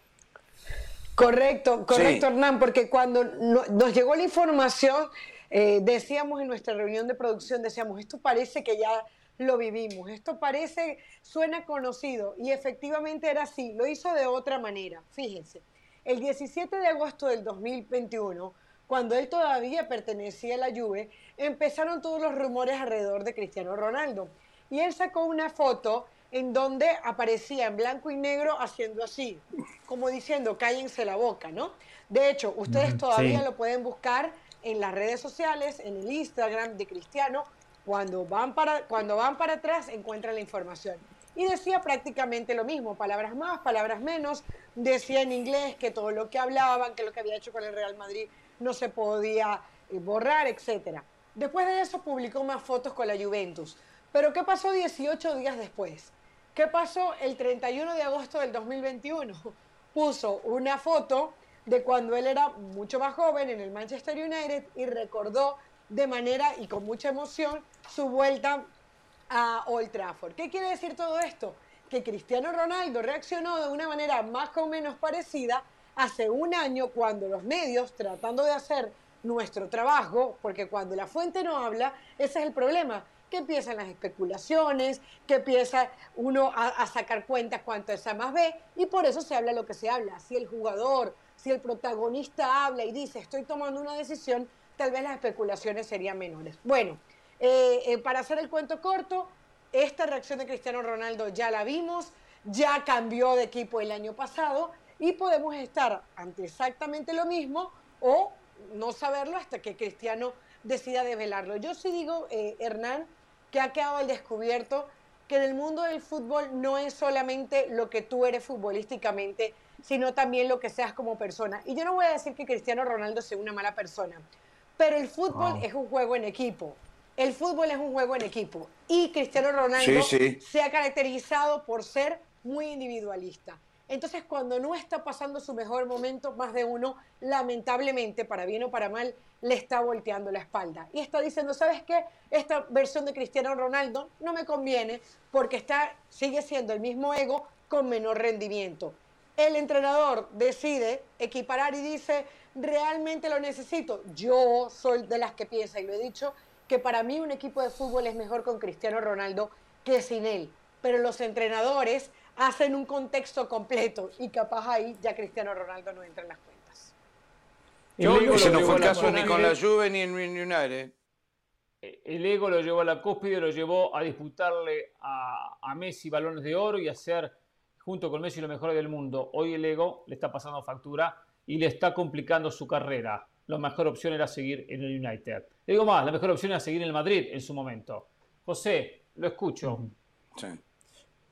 Speaker 3: Correcto, correcto, Hernán, porque cuando nos llegó la información, eh, decíamos en nuestra reunión de producción, decíamos, esto parece que ya lo vivimos, esto parece, suena conocido, y efectivamente era así, lo hizo de otra manera, fíjense. El 17 de agosto del 2021, cuando él todavía pertenecía a la Juve, empezaron todos los rumores alrededor de Cristiano Ronaldo. Y él sacó una foto en donde aparecía en blanco y negro haciendo así, como diciendo, cállense la boca, ¿no? De hecho, ustedes todavía lo pueden buscar en las redes sociales, en el Instagram de Cristiano, cuando van para, cuando van para atrás encuentran la información. Y decía prácticamente lo mismo, palabras más, palabras menos, decía en inglés que todo lo que hablaban, que lo que había hecho con el Real Madrid no se podía eh, borrar, etc. Después de eso publicó más fotos con la Juventus. Pero ¿qué pasó 18 días después? ¿Qué pasó el 31 de agosto del 2021? Puso una foto de cuando él era mucho más joven en el Manchester United y recordó de manera y con mucha emoción su vuelta a Old Trafford. ¿Qué quiere decir todo esto? Que Cristiano Ronaldo reaccionó de una manera más o menos parecida hace un año cuando los medios, tratando de hacer nuestro trabajo, porque cuando la fuente no habla, ese es el problema que empiezan las especulaciones, que empieza uno a, sacar cuentas cuánto es A más B, y por eso se habla lo que se habla. Si el jugador, si el protagonista habla y dice estoy tomando una decisión, tal vez las especulaciones serían menores. Bueno, eh, eh, para hacer el cuento corto, esta reacción de Cristiano Ronaldo ya la vimos, ya cambió de equipo el año pasado y podemos estar ante exactamente lo mismo o no saberlo hasta que Cristiano decida develarlo. Yo sí digo, eh, Hernán, que ha quedado al descubierto que en el mundo del fútbol no es solamente lo que tú eres futbolísticamente, sino también lo que seas como persona. Y yo no voy a decir que Cristiano Ronaldo sea una mala persona, pero el fútbol es un juego en equipo. El fútbol es un juego en equipo. Y Cristiano Ronaldo se ha caracterizado por ser muy individualista. Entonces, cuando no está pasando su mejor momento, más de uno, lamentablemente, para bien o para mal, le está volteando la espalda. Y está diciendo, ¿sabes qué? Esta versión de Cristiano Ronaldo no me conviene porque está, sigue siendo el mismo ego con menor rendimiento. El entrenador decide equiparar y dice, realmente lo necesito. Yo soy de las que piensa, y lo he dicho, que para mí un equipo de fútbol es mejor con Cristiano Ronaldo que sin él. Pero los entrenadores hacen un contexto completo y capaz ahí ya Cristiano Ronaldo no entra en las cuentas.
Speaker 4: Ese no fue el caso ni con la Juve ni en United.
Speaker 1: El ego lo llevó a la cúspide, lo llevó a disputarle a, a Messi balones de oro y a ser junto con Messi lo mejor del mundo. Hoy el ego le está pasando factura y le está complicando su carrera. La mejor opción era seguir en el United. Le digo más, la mejor opción era seguir en el Madrid en su momento. José, lo escucho. Sí.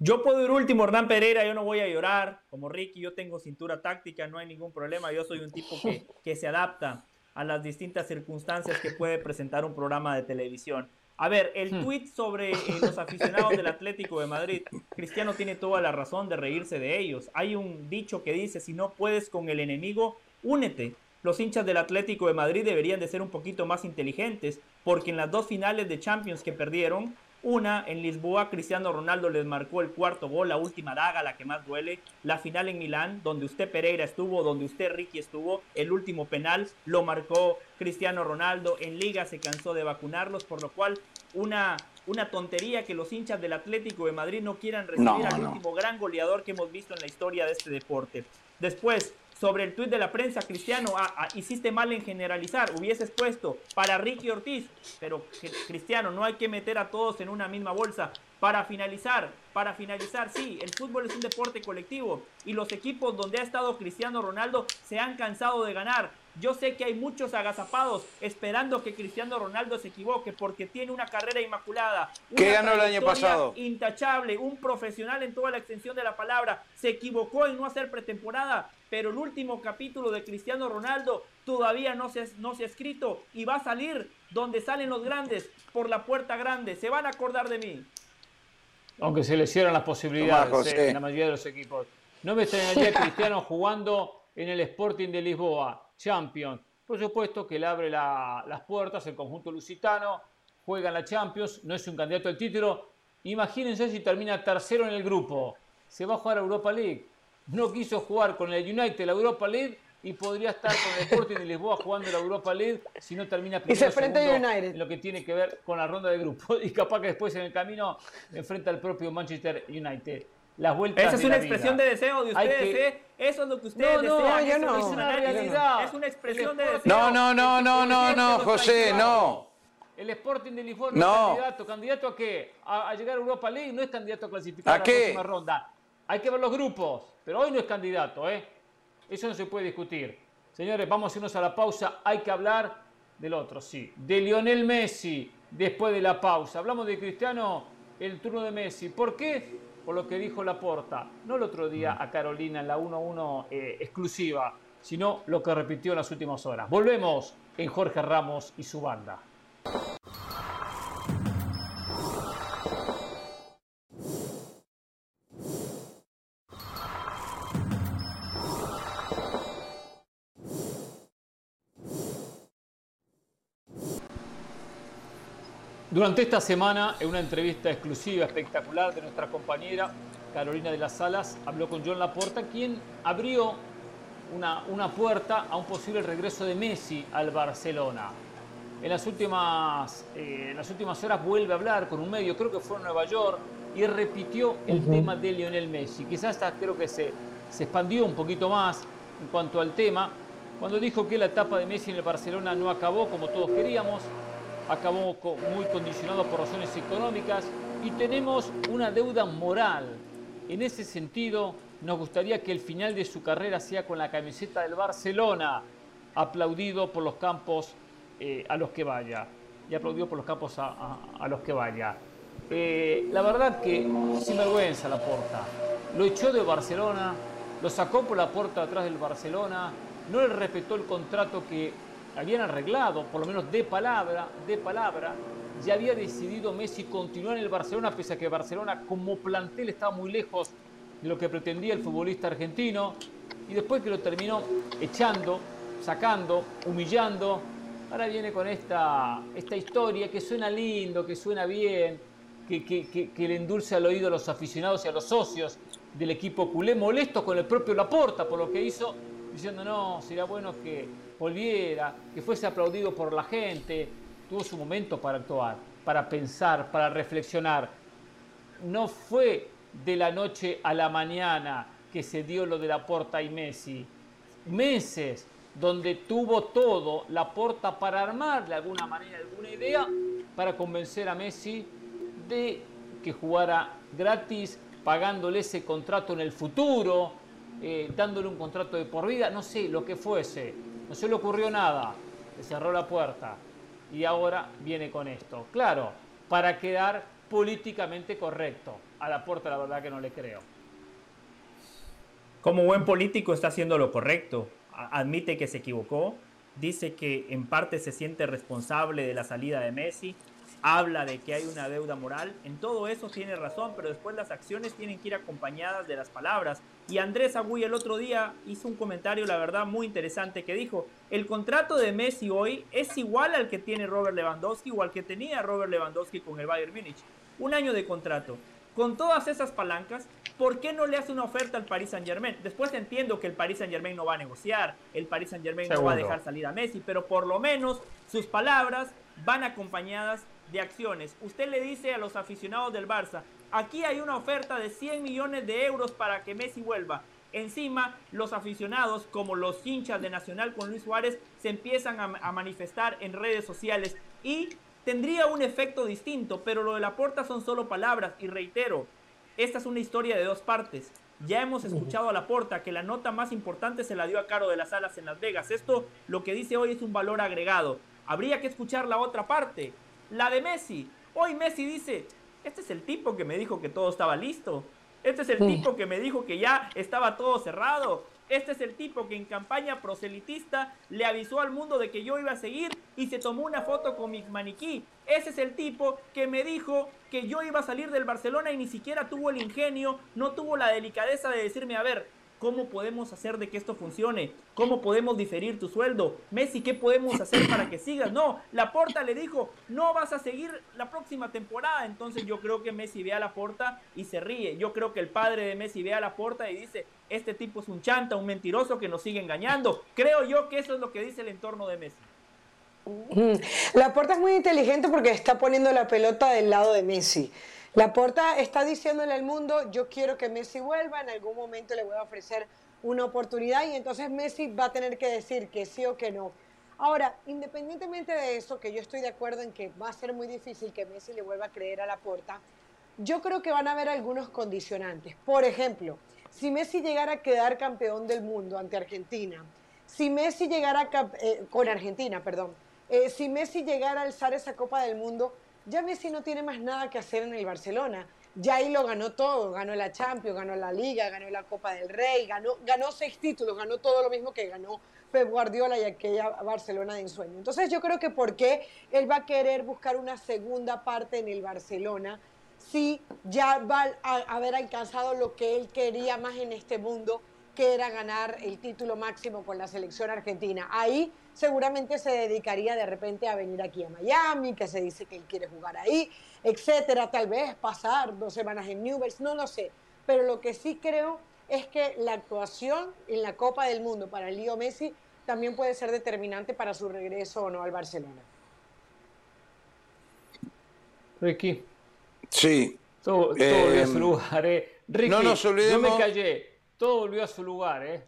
Speaker 2: Yo puedo ir último, Hernán Pereira, yo no voy a llorar. Como Ricky, yo tengo cintura táctica, no hay ningún problema. Yo soy un tipo que, que se adapta a las distintas circunstancias que puede presentar un programa de televisión. A ver, el hmm. tweet sobre eh, los aficionados del Atlético de Madrid, Cristiano tiene toda la razón de reírse de ellos. Hay un dicho que dice, si no puedes con el enemigo, únete. Los hinchas del Atlético de Madrid deberían de ser un poquito más inteligentes, porque en las dos finales de Champions que perdieron, una, en Lisboa, Cristiano Ronaldo les marcó el cuarto gol, la última daga, la que más duele. La final en Milán, donde usted Pereira estuvo, donde usted Ricky estuvo, el último penal lo marcó Cristiano Ronaldo. En Liga se cansó de vacunarlos, por lo cual una, una tontería que los hinchas del Atlético de Madrid no quieran recibir al último gran goleador que hemos visto en la historia de este deporte. Después, sobre el tuit de la prensa, Cristiano, ah, ah, hiciste mal en generalizar, hubieses puesto para Ricky Ortiz, pero Cristiano, no hay que meter a todos en una misma bolsa. Para finalizar, para finalizar, sí, el fútbol es un deporte colectivo y los equipos donde ha estado Cristiano Ronaldo se han cansado de ganar. Yo sé que hay muchos agazapados esperando que Cristiano Ronaldo se equivoque porque tiene una carrera inmaculada.
Speaker 4: ¿Qué ganó el año pasado?
Speaker 2: Intachable, un profesional en toda la extensión de la palabra. Se equivocó en no hacer pretemporada, pero el último capítulo de Cristiano Ronaldo todavía no se, no se ha escrito y va a salir donde salen los grandes, por la puerta grande. Se van a acordar de mí.
Speaker 1: Aunque se le cierran las posibilidades eh, en la mayoría de los equipos. No me extrañaría Cristiano jugando en el Sporting de Lisboa Champions. Por supuesto que le abre las puertas el conjunto lusitano, juega en la Champions, no es un candidato al título. Imagínense si termina tercero en el grupo. Se va a jugar a Europa League. No quiso jugar con el United la Europa League y podría estar con el Sporting de Lisboa jugando la Europa League si no termina
Speaker 3: primero y se enfrenta a United.
Speaker 1: en lo que tiene que ver con la ronda de grupo y capaz que después en el camino enfrenta al propio Manchester United. Las vueltas
Speaker 2: Esa es una expresión de deseo de ustedes, ¿eh? Eso es lo que ustedes no, no, desean. no,
Speaker 1: es una realidad.
Speaker 2: Es una expresión de deseo.
Speaker 4: No, no, no, no, no, no, José, no.
Speaker 1: El Sporting de Lisboa no, es candidato. ¿Candidato a qué? A, llegar a Europa League no es candidato a clasificar
Speaker 4: a, la próxima
Speaker 1: ronda. Hay que ver los grupos, pero hoy no es candidato, ¿eh? Eso no se puede discutir. Señores, vamos a irnos a la pausa. Hay que hablar del otro, sí. De Lionel Messi después de la pausa. Hablamos de Cristiano, el turno de Messi. ¿Por qué? Por lo que dijo Laporta. No el otro día a Carolina en la 1-1 eh, exclusiva, sino lo que repitió en las últimas horas. Volvemos en Jorge Ramos y su banda. Durante esta semana, en una entrevista exclusiva, espectacular de nuestra compañera Carolina de las Salas, habló con John Laporta, quien abrió una, una puerta a un posible regreso de Messi al Barcelona. En las, últimas, eh, en las últimas horas vuelve a hablar con un medio, creo que fue en Nueva York, y repitió el tema de Lionel Messi. Quizás hasta creo que se, se expandió un poquito más en cuanto al tema, cuando dijo que la etapa de Messi en el Barcelona no acabó como todos queríamos, acabó muy condicionado por razones económicas y tenemos una deuda moral. En ese sentido, nos gustaría que el final de su carrera sea con la camiseta del Barcelona, aplaudido por los campos eh, a los que vaya. Y aplaudido por los campos a, los que vaya. Eh, la verdad que sin vergüenza la porta. Lo echó de Barcelona, lo sacó por la puerta atrás del Barcelona, no le respetó el contrato que habían arreglado, por lo menos de palabra, de palabra, ya había decidido Messi continuar en el Barcelona, pese a que Barcelona como plantel estaba muy lejos de lo que pretendía el futbolista argentino, y después que lo terminó echando, sacando, humillando, ahora viene con esta, esta historia que suena lindo, que suena bien, que, que, le endulce al oído a los aficionados y a los socios del equipo culé, molesto con el propio Laporta por lo que hizo, diciendo no, sería bueno que volviera, que fuese aplaudido por la gente, tuvo su momento para actuar, para pensar, para reflexionar. No fue de la noche a la mañana que se dio lo de la Porta y Messi. Meses donde tuvo todo la Porta para armar de alguna manera alguna idea para convencer a Messi de que jugara gratis, pagándole ese contrato en el futuro, eh, dándole un contrato de por vida, no sé, lo que fuese no se le ocurrió nada, le cerró la puerta y ahora viene con esto. Claro, para quedar políticamente correcto. A la puerta la verdad que no le creo.
Speaker 2: Como buen político está haciendo lo correcto. Admite que se equivocó. Dice que en parte se siente responsable de la salida de Messi habla de que hay una deuda moral, en todo eso tiene razón, pero después las acciones tienen que ir acompañadas de las palabras. Y Andrés Agüey el otro día hizo un comentario, la verdad, muy interesante, que dijo, el contrato de Messi hoy es igual al que tiene Robert Lewandowski o al que tenía Robert Lewandowski con el Bayern Múnich. Un año de contrato. Con todas esas palancas, ¿por qué no le hace una oferta al Paris Saint Germain? Después entiendo que el Paris Saint Germain no va a negociar, el Paris Saint Germain no va a dejar salir a Messi, pero por lo menos sus palabras van acompañadas de acciones. Usted le dice a los aficionados del Barça, aquí hay una oferta de 100 millones de euros para que Messi vuelva. Encima, los aficionados, como los hinchas de Nacional con Luis Suárez, se empiezan a, manifestar en redes sociales y tendría un efecto distinto, pero lo de la puerta son solo palabras y reitero, esta es una historia de dos partes. Ya hemos escuchado a la porta que la nota más importante se la dio a Caro de las Alas en Las Vegas. Esto lo que dice hoy es un valor agregado. Habría que escuchar la otra parte. La de Messi. Hoy Messi dice, este es el tipo que me dijo que todo estaba listo. Este es el tipo que me dijo que ya estaba todo cerrado. Este es el tipo que en campaña proselitista le avisó al mundo de que yo iba a seguir y se tomó una foto con mi maniquí. Ese es el tipo que me dijo que yo iba a salir del Barcelona y ni siquiera tuvo el ingenio, no tuvo la delicadeza de decirme, a ver, ¿Cómo podemos hacer de que esto funcione? ¿Cómo podemos diferir tu sueldo? Messi, ¿qué podemos hacer para que sigas? No, la Porta le dijo, no vas a seguir la próxima temporada. Entonces yo creo que Messi ve a la Porta y se ríe. Yo creo que el padre de Messi ve a la Porta y dice, este tipo es un chanta, un mentiroso que nos sigue engañando. Creo yo que eso es lo que dice el entorno de Messi.
Speaker 3: La Porta es muy inteligente porque está poniendo la pelota del lado de Messi. La Porta está diciéndole al mundo, yo quiero que Messi vuelva, en algún momento le voy a ofrecer una oportunidad y entonces Messi va a tener que decir que sí o que no. Ahora, independientemente de eso, que yo estoy de acuerdo en que va a ser muy difícil que Messi le vuelva a creer a la Porta, yo creo que van a haber algunos condicionantes. Por ejemplo, si Messi llegara a quedar campeón del mundo ante Argentina, si Messi llegara eh, con Argentina, perdón, eh, si Messi llegara a alzar esa Copa del Mundo, ya Messi no tiene más nada que hacer en el Barcelona. Ya ahí lo ganó todo, ganó la Champions, ganó la Liga, ganó la Copa del Rey, ganó, ganó seis títulos, ganó todo lo mismo que ganó Pep Guardiola y aquella Barcelona de ensueño. Entonces yo creo que por qué él va a querer buscar una segunda parte en el Barcelona si ya va a haber alcanzado lo que él quería más en este mundo, que era ganar el título máximo con la selección argentina. Ahí seguramente se dedicaría de repente a venir aquí a Miami, que se dice que él quiere jugar ahí, etcétera, tal vez pasar dos semanas en Newell's, no lo sé. Pero lo que sí creo es que la actuación en la Copa del Mundo para Leo Messi también puede ser determinante para su regreso o no al Barcelona.
Speaker 1: Ricky.
Speaker 4: Sí.
Speaker 1: Todo, volvió a su em, lugar, ¿eh? Ricky,
Speaker 4: no nos olvidemos...
Speaker 1: Yo me callé. Todo volvió a su lugar, ¿eh?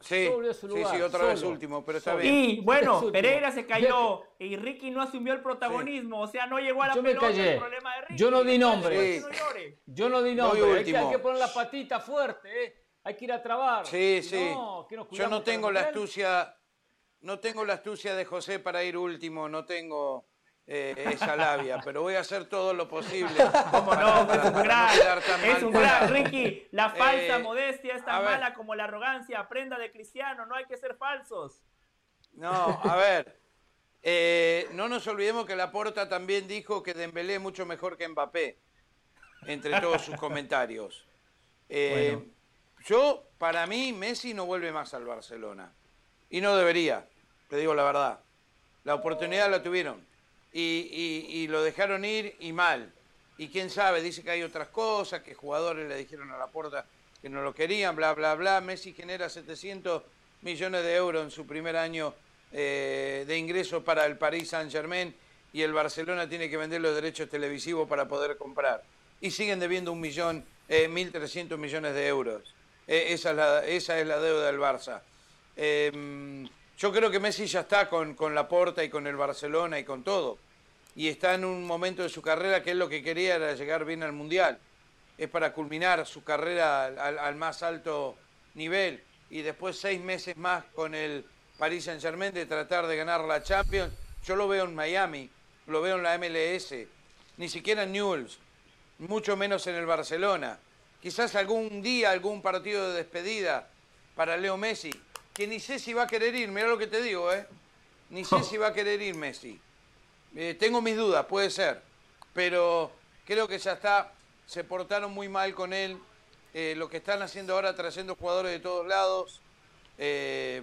Speaker 4: Sí, sí, sí, otra vez último, pero está bien.
Speaker 2: Y bueno, Pereira se cayó y Ricky no asumió el protagonismo, o sea, no llegó a la pelota el problema de Ricky.
Speaker 1: Yo no di nombre. Yo no di nombre. Hay que, hay que poner la patita fuerte, ¿eh? Hay que ir a trabar.
Speaker 4: Sí, sí. Yo no tengo la astucia, no tengo la astucia de José para ir último, no tengo eh, esa labia, pero voy a hacer todo lo posible.
Speaker 2: ¿Cómo no? es un crack. es un crack, Ricky. La falsa eh, modestia es tan mala como la arrogancia. Aprenda de Cristiano, no hay que ser falsos.
Speaker 4: No, a ver. Eh, no nos olvidemos que Laporta también dijo que Dembélé es mucho mejor que Mbappé, entre todos sus comentarios. Yo, para mí, Messi no vuelve más al Barcelona. Y no debería, te digo la verdad. La oportunidad la tuvieron y, lo dejaron ir y mal. Y quién sabe, dice que hay otras cosas, que jugadores le dijeron a la puerta que no lo querían, bla, bla, bla. Messi genera 700 millones de euros en su primer año eh, de ingreso para el Paris Saint Germain y el Barcelona tiene que vender los derechos televisivos para poder comprar. Y siguen debiendo un millón, eh, 1.300 millones de euros. Eh, esa, es la, esa es la deuda del Barça. Yo creo que Messi ya está con, con la Porta y con el Barcelona y con todo. Y está en un momento de su carrera que él lo que quería era llegar bien al Mundial. Es para culminar su carrera al, más alto nivel. Y después seis meses más con el Paris Saint Germain de tratar de ganar la Champions. Yo lo veo en Miami, lo veo en la MLS, ni siquiera en Newell's, mucho menos en el Barcelona. Quizás algún día, algún partido de despedida para Leo Messi, que ni sé si va a querer ir, mira lo que te digo, ¿eh? Ni sé si va a querer ir Messi. Eh, tengo mis dudas, puede ser, pero creo que ya está, se portaron muy mal con él. Eh, lo que están haciendo ahora, trayendo jugadores de todos lados, eh,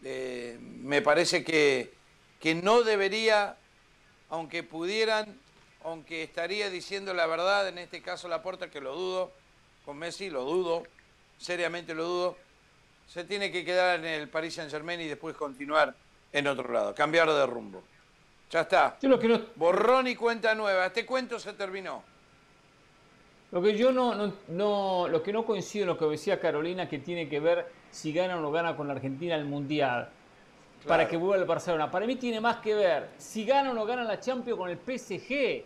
Speaker 4: me parece que, que no debería, aunque pudieran, aunque estaría diciendo la verdad, en este caso la puerta que lo dudo, con Messi lo dudo, seriamente lo dudo, se tiene que quedar en el Paris Saint Germain y después continuar en otro lado, cambiar de rumbo. Ya está. lo que Borrón y cuenta nueva. Este cuento se terminó.
Speaker 1: Lo que yo no, no, lo que no coincido en lo que decía Carolina, que tiene que ver si gana o no gana con la Argentina el Mundial. Para que vuelva al Barcelona. Para mí tiene más que ver si gana o no gana la Champions con el PSG.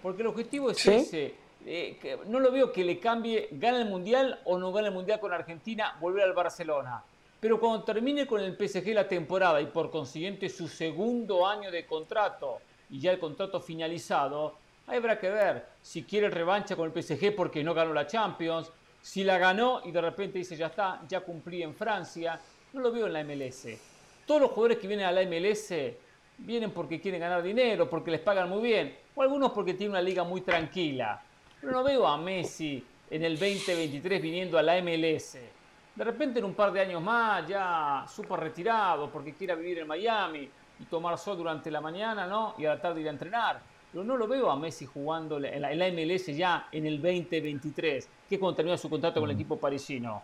Speaker 1: Porque el objetivo es ese. Eh, no lo veo que le cambie, gana el Mundial o no gana el Mundial con Argentina, volver al Barcelona. Pero cuando termine con el PSG la temporada y por consiguiente su segundo año de contrato y ya el contrato finalizado, ahí habrá que ver si quiere revancha con el PSG porque no ganó la Champions, si la ganó y de repente dice ya está, ya cumplí en Francia, no lo veo en la MLS. Todos los jugadores que vienen a la MLS vienen porque quieren ganar dinero, porque les pagan muy bien, o algunos porque tienen una liga muy tranquila. Pero no veo a Messi en el 2023 viniendo a la MLS. De repente en un par de años más, ya súper retirado porque quiera vivir en Miami y tomar sol durante la mañana, ¿no? Y a la tarde ir a entrenar. Pero no lo veo a Messi jugando en la, MLS ya en el 2023, que es cuando termina su contrato con el mm. equipo parisino.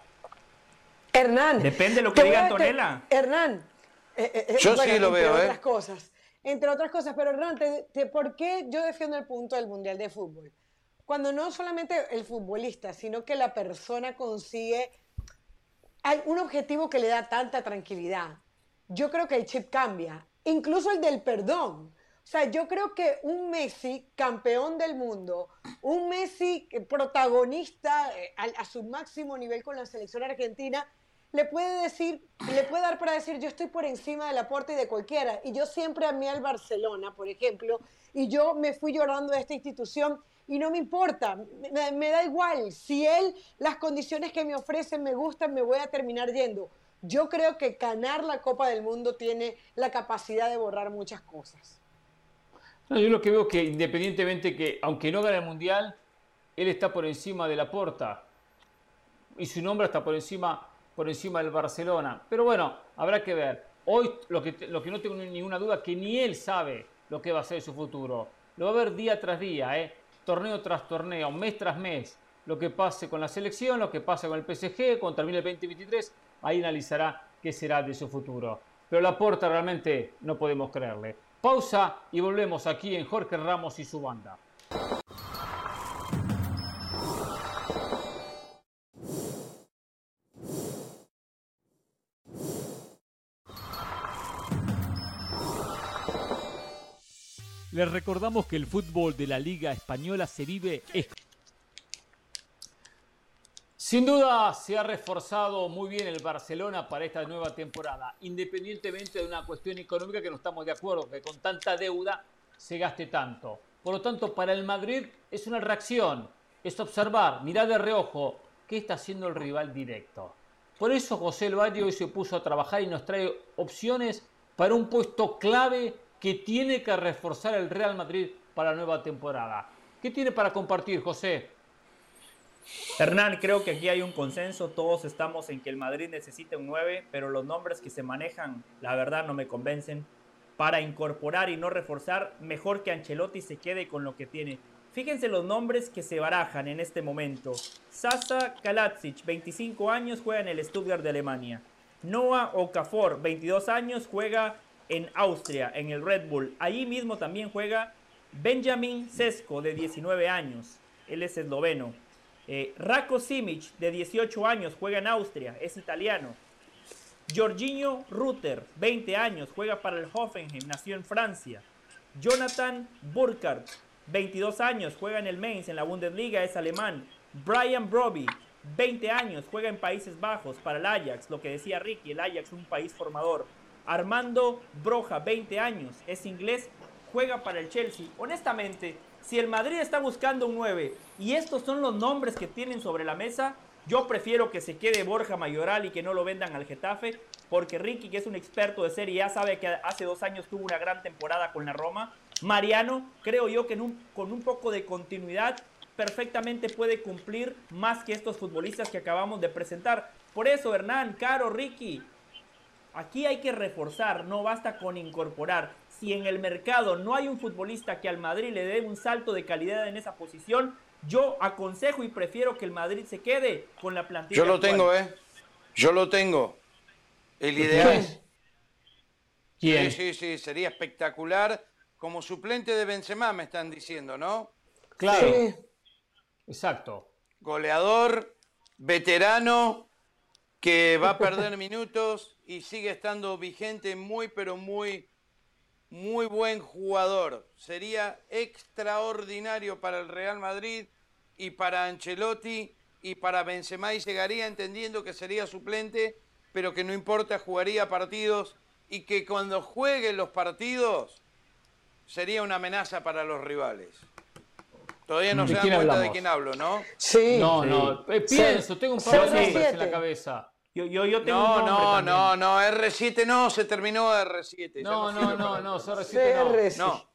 Speaker 3: Hernán.
Speaker 2: Depende de lo que diga Antonella.
Speaker 3: Hernán.
Speaker 4: Eh, eh, eh, Yo sí lo veo, ¿eh?
Speaker 3: cosas. entre otras cosas. Pero Hernán, ¿por qué yo defiendo el punto del Mundial de Fútbol? Cuando no solamente el futbolista, sino que la persona consigue un objetivo que le da tanta tranquilidad. Yo creo que el chip cambia, incluso el del perdón. O sea, yo creo que un Messi campeón del mundo, un Messi protagonista eh, a, su máximo nivel con la selección argentina, le puede decir, le puede dar para decir, yo estoy por encima del aporte de cualquiera. Y yo siempre amé al Barcelona, por ejemplo, y yo me fui llorando de esta institución y no me importa, me, me da igual. Si él, las condiciones que me ofrecen me gustan, me voy a terminar yendo. Yo creo que ganar la Copa del Mundo tiene la capacidad de borrar muchas cosas
Speaker 1: yo lo que veo es que independientemente que, aunque no gane el Mundial, él está por encima de la Porta. Y su nombre está por encima, por encima del Barcelona. Pero bueno, habrá que ver. Hoy lo que, lo que no tengo ninguna duda es que ni él sabe lo que va a ser su futuro. Lo va a ver día tras día, ¿eh? Torneo tras torneo, mes tras mes. Lo que pase con la selección, lo que pase con el PSG, cuando termine el 2023, ahí analizará qué será de su futuro. Pero la Porta realmente no podemos creerle. Pausa y volvemos aquí en Jorge Ramos y su banda. Les recordamos que el fútbol de la Liga Española se vive sin duda se ha reforzado muy bien el Barcelona para esta nueva temporada, independientemente de una cuestión económica que no estamos de acuerdo, que con tanta deuda se gaste tanto. Por lo tanto, para el Madrid es una reacción, es observar, mirar de reojo qué está haciendo el rival directo. Por eso José El hoy se puso a trabajar y nos trae opciones para un puesto clave que tiene que reforzar el Real Madrid para la nueva temporada. ¿Qué tiene para compartir, José?
Speaker 2: Hernán, creo que aquí hay un consenso, todos estamos en que el Madrid necesita un 9, pero los nombres que se manejan, la verdad, no me convencen. Para incorporar y no reforzar, mejor que Ancelotti se quede con lo que tiene. Fíjense los nombres que se barajan en este momento. Sasa Kaladzic, 25 años, juega en el Stuttgart de Alemania. Noah Okafor, 22 años, juega en Austria, en el Red Bull. Allí mismo también juega Benjamin Sesko, de 19 años. Él es esloveno. Eh, Rako Simic, de 18 años, juega en Austria, es italiano. Jorginho Rutter, 20 años, juega para el Hoffenheim, nació en Francia. Jonathan Burkhardt, 22 años, juega en el Mainz, en la Bundesliga, es alemán. Brian Broby, 20 años, juega en Países Bajos para el Ajax, lo que decía Ricky, el Ajax un país formador. Armando Broja, 20 años, es inglés, juega para el Chelsea. Honestamente, si el Madrid está buscando un 9 y estos son los nombres que tienen sobre la mesa, yo prefiero que se quede Borja Mayoral y que no lo vendan al Getafe, porque Ricky, que es un experto de Serie A, sabe que hace dos años tuvo una gran temporada con la Roma. Mariano, creo yo que con un poco de continuidad perfectamente puede cumplir más que estos futbolistas que acabamos de presentar. Por eso, Hernán, Caro, Ricky, aquí hay que reforzar, no basta con incorporar si en el mercado no hay un futbolista que al Madrid le dé un salto de calidad en esa posición, yo aconsejo y prefiero que el Madrid se quede con la plantilla.
Speaker 4: Yo lo tengo, ¿eh? Yo lo tengo. El ideal. ¿Quién? Sí, sí, sí, sería espectacular. Como suplente de Benzema me están diciendo, ¿no?
Speaker 1: Claro. Sí. Exacto.
Speaker 4: Goleador, veterano, que va a perder minutos y sigue estando vigente muy, pero muy muy buen jugador. Sería extraordinario para el Real Madrid y para Ancelotti y para Benzema y llegaría entendiendo que sería suplente, pero que no importa, jugaría partidos y que cuando juegue los partidos sería una amenaza para los rivales. Todavía no se dan cuenta de quién hablo, ¿no?
Speaker 3: Sí.
Speaker 1: No, no. Eh, pienso, tengo un par de nombres en la cabeza.
Speaker 2: Yo, yo, tengo
Speaker 4: no,
Speaker 2: un
Speaker 4: no, no, no, R7 no, se terminó R7.
Speaker 1: No, no, no, no, R7
Speaker 4: no. no.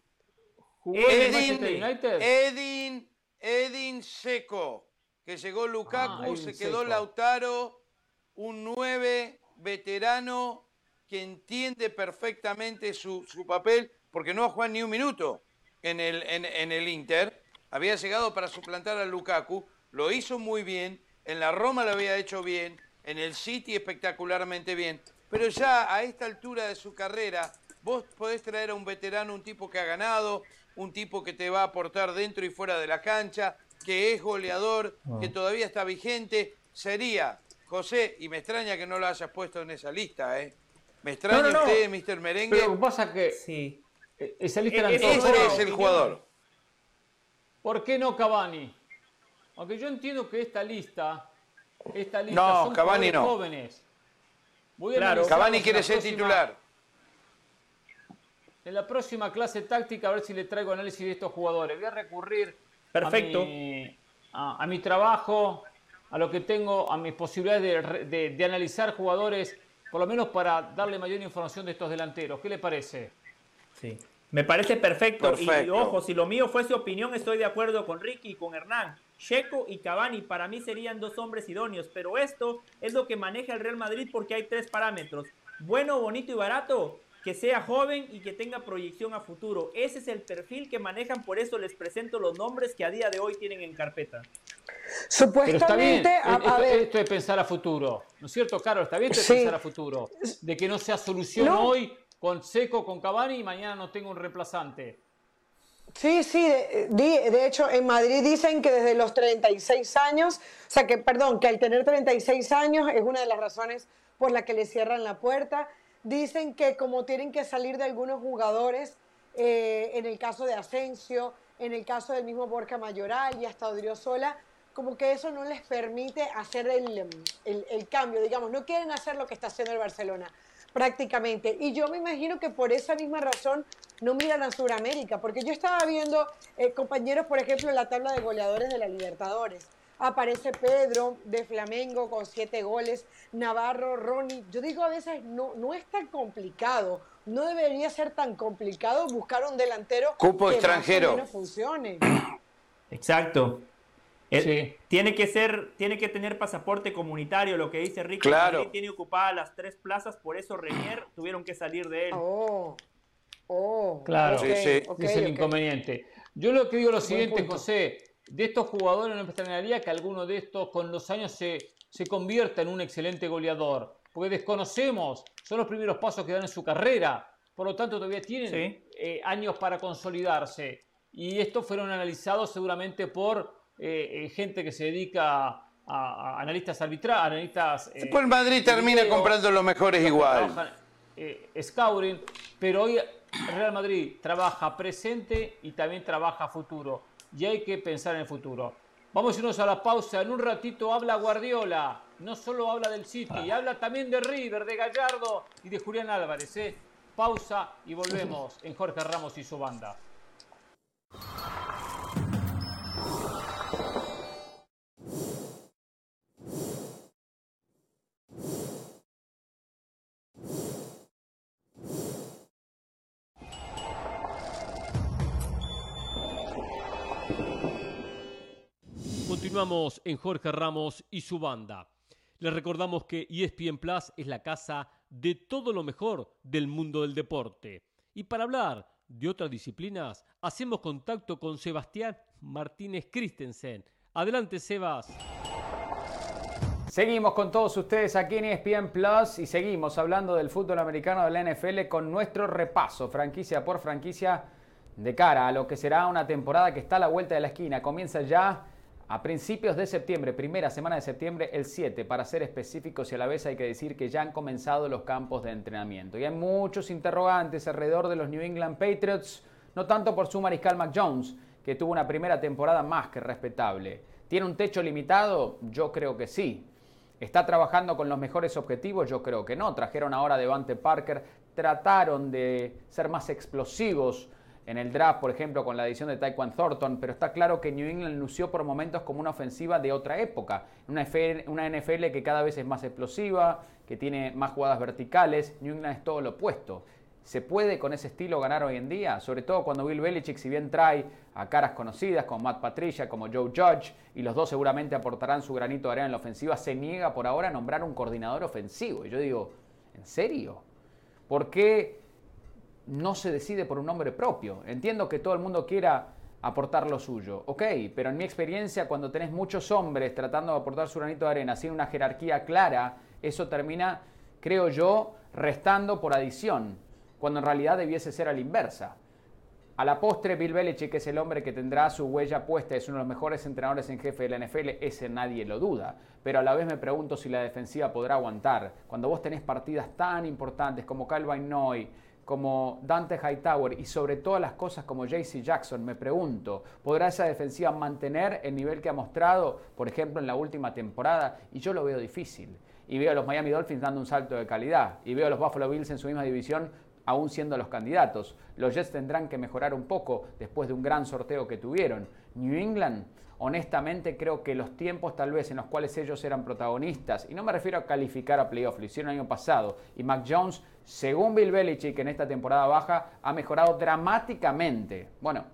Speaker 4: Edin, Edin, Edin Seco, que llegó Lukaku, ah, se quedó Lautaro, un 9 veterano que entiende perfectamente su, su, papel, porque no ha jugado ni un minuto en el, en, en el Inter. Había llegado para suplantar a Lukaku, lo hizo muy bien, en la Roma lo había hecho bien, en el City espectacularmente bien, pero ya a esta altura de su carrera Vos podés traer a un veterano, un tipo que ha ganado, un tipo que te va a aportar dentro y fuera de la cancha, que es goleador, ah. que todavía está vigente. Sería, José, y me extraña que no lo hayas puesto en esa lista, ¿eh? Me extraña usted, Mr. Merengue.
Speaker 1: Pero pasa que sí.
Speaker 4: E-, esa lista e-, Ese es el jugador.
Speaker 1: ¿Por qué no Cavani? Aunque yo entiendo que esta lista, esta lista
Speaker 4: no, son Cavani no.
Speaker 1: jóvenes.
Speaker 4: claro, Cavani quiere ser titular.
Speaker 1: En la próxima clase táctica a ver si le traigo análisis de estos jugadores. Voy a recurrir
Speaker 2: Perfecto.
Speaker 1: A, mi, trabajo, a lo que tengo, a mis posibilidades de, analizar jugadores, por lo menos para darle mayor información de estos delanteros. ¿Qué le parece?
Speaker 2: Sí. Me parece perfecto. perfecto. Y ojo, si lo mío fuese opinión, estoy de acuerdo con Ricky y con Hernán. Checo y Cavani para mí serían dos hombres idóneos, pero esto es lo que maneja el Real Madrid porque hay tres parámetros. Bueno, bonito y barato que sea joven y que tenga proyección a futuro. Ese es el perfil que manejan, por eso les presento los nombres que a día de hoy tienen en carpeta.
Speaker 3: Supuestamente,
Speaker 1: esto, es pensar a futuro, ¿no es cierto, Carlos? Está bien esto es pensar a futuro, de que no sea solución hoy con Seco, con Cavani y mañana no tengo un reemplazante.
Speaker 3: Sí, sí, de, de, hecho en Madrid dicen que desde los 36 años, o sea que, perdón, que al tener 36 años es una de las razones por la que le cierran la puerta. Dicen que como tienen que salir de algunos jugadores, eh, en el caso de Asensio, en el caso del mismo Borja Mayoral y hasta Odriozola, como que eso no les permite hacer el, el, cambio, digamos, no quieren hacer lo que está haciendo el Barcelona prácticamente. Y yo me imagino que por esa misma razón no miran a Sudamérica, porque yo estaba viendo eh, compañeros, por ejemplo, en la tabla de goleadores de la Libertadores aparece Pedro de Flamengo con siete goles, Navarro, Ronnie. Yo digo a veces, no, no es tan complicado, no debería ser tan complicado buscar un delantero
Speaker 4: Cupo que extranjero.
Speaker 3: no funcione.
Speaker 2: Exacto. Tiene que ser, tiene que tener pasaporte comunitario, lo que dice Ricky.
Speaker 4: Claro.
Speaker 2: Tiene ocupadas las tres plazas, por eso Renier tuvieron que salir de él.
Speaker 3: Oh, oh.
Speaker 1: Claro, sí, sí. es el inconveniente. Yo lo que digo es lo siguiente, José de estos jugadores no me extrañaría que alguno de estos con los años se, se convierta en un excelente goleador, porque desconocemos, son los primeros pasos que dan en su carrera, por lo tanto todavía tienen eh, años para consolidarse. Y estos fueron analizados seguramente por eh, eh, gente que se dedica a, analistas arbitrales, analistas...
Speaker 4: Después el Madrid termina comprando los mejores igual.
Speaker 1: scouting, pero hoy Real Madrid trabaja presente y también trabaja futuro y hay que pensar en el futuro. Vamos a irnos a la pausa. En un ratito habla Guardiola. No solo habla del City, habla también de River, de Gallardo y de Julián Álvarez. ¿eh? Pausa y volvemos en Jorge Ramos y su banda. Continuamos en Jorge Ramos y su banda. Les recordamos que ESPN Plus es la casa de todo lo mejor del mundo del deporte. Y para hablar de otras disciplinas, hacemos contacto con Sebastián Martínez Christensen. Adelante, Sebas.
Speaker 6: Seguimos con todos ustedes aquí en ESPN Plus y seguimos hablando del fútbol americano de la NFL con nuestro repaso, franquicia por franquicia, de cara a lo que será una temporada que está a la vuelta de la esquina. Comienza ya a principios de septiembre, primera semana de septiembre, el 7, para ser específicos y a la vez hay que decir que ya han comenzado los campos de entrenamiento. Y hay muchos interrogantes alrededor de los New England Patriots, no tanto por su mariscal Mac Jones, que tuvo una primera temporada más que respetable. ¿Tiene un techo limitado? Yo creo que sí. ¿Está trabajando con los mejores objetivos? Yo creo que no. Trajeron ahora Devante Parker, trataron de ser más explosivos en el draft, por ejemplo, con la edición de Taekwondo Thornton, pero está claro que New England lució por momentos como una ofensiva de otra época, una, una NFL que cada vez es más explosiva, que tiene más jugadas verticales, New England es todo lo opuesto. ¿Se puede con ese estilo ganar hoy en día? Sobre todo cuando Bill Belichick, si bien trae a caras conocidas como Matt Patricia, como Joe Judge, y los dos seguramente aportarán su granito de arena en la ofensiva, se niega por ahora a nombrar un coordinador ofensivo. Y yo digo, ¿en serio? ¿Por qué no se decide por un nombre propio. Entiendo que todo el mundo quiera aportar lo suyo, ok, pero en mi experiencia cuando tenés muchos hombres tratando de aportar su granito de arena sin una jerarquía clara, eso termina, creo yo, restando por adición. cuando en realidad debiese ser a la inversa. A la postre, Bill Belichick es el hombre que tendrá su huella puesta, es uno de los mejores entrenadores en jefe de la NFL, ese nadie lo duda. Pero a la vez me pregunto si la defensiva podrá aguantar. Cuando vos tenés partidas tan importantes como Calvin Noy, como Dante Hightower y sobre todas las cosas como JC Jackson, me pregunto, ¿podrá esa defensiva mantener el nivel que ha mostrado, por ejemplo, en la última temporada? Y yo lo veo difícil. Y veo a los Miami Dolphins dando un salto de calidad. Y veo a los Buffalo Bills en su misma división aún siendo los candidatos. Los Jets tendrán que mejorar un poco después de un gran sorteo que tuvieron. New England, honestamente creo que los tiempos tal vez en los cuales ellos eran protagonistas, y no me refiero a calificar a playoff, lo hicieron el año pasado, y Mac Jones, según Bill Belichick en esta temporada baja, ha mejorado dramáticamente. Bueno,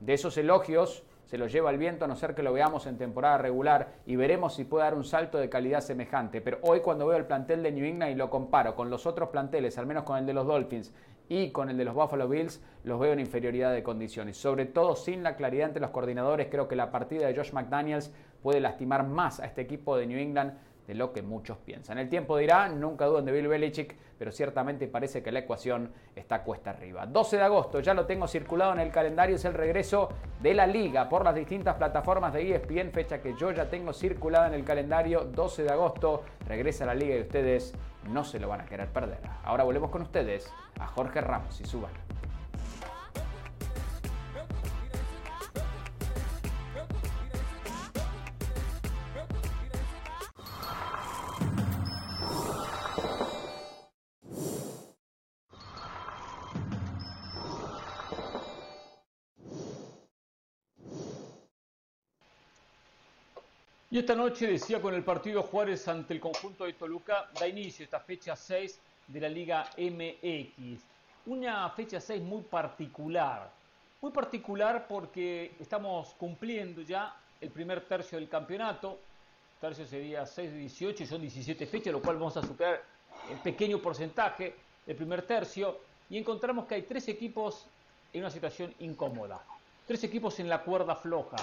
Speaker 6: de esos elogios se lo lleva el viento a no ser que lo veamos en temporada regular y veremos si puede dar un salto de calidad semejante. Pero hoy cuando veo el plantel de New England y lo comparo con los otros planteles, al menos con el de los Dolphins y con el de los Buffalo Bills, los veo en inferioridad de condiciones. Sobre todo sin la claridad entre los coordinadores, creo que la partida de Josh McDaniels puede lastimar más a este equipo de New England de lo que muchos piensan. El tiempo dirá, nunca duden de Bill Belichick, pero ciertamente parece que la ecuación está cuesta arriba. 12 de agosto, ya lo tengo circulado en el calendario, es el regreso de la liga por las distintas plataformas de ESPN, fecha que yo ya tengo circulada en el calendario, 12 de agosto, regresa la liga y ustedes no se lo van a querer perder. Ahora volvemos con ustedes a Jorge Ramos y su
Speaker 1: Y esta noche decía con el partido Juárez ante el conjunto de Toluca, da inicio esta fecha 6 de la Liga MX. Una fecha 6 muy particular. Muy particular porque estamos cumpliendo ya el primer tercio del campeonato. Tercio sería 6 de 18 y son 17 fechas, lo cual vamos a superar en pequeño porcentaje el primer tercio. Y encontramos que hay tres equipos en una situación incómoda. Tres equipos en la cuerda floja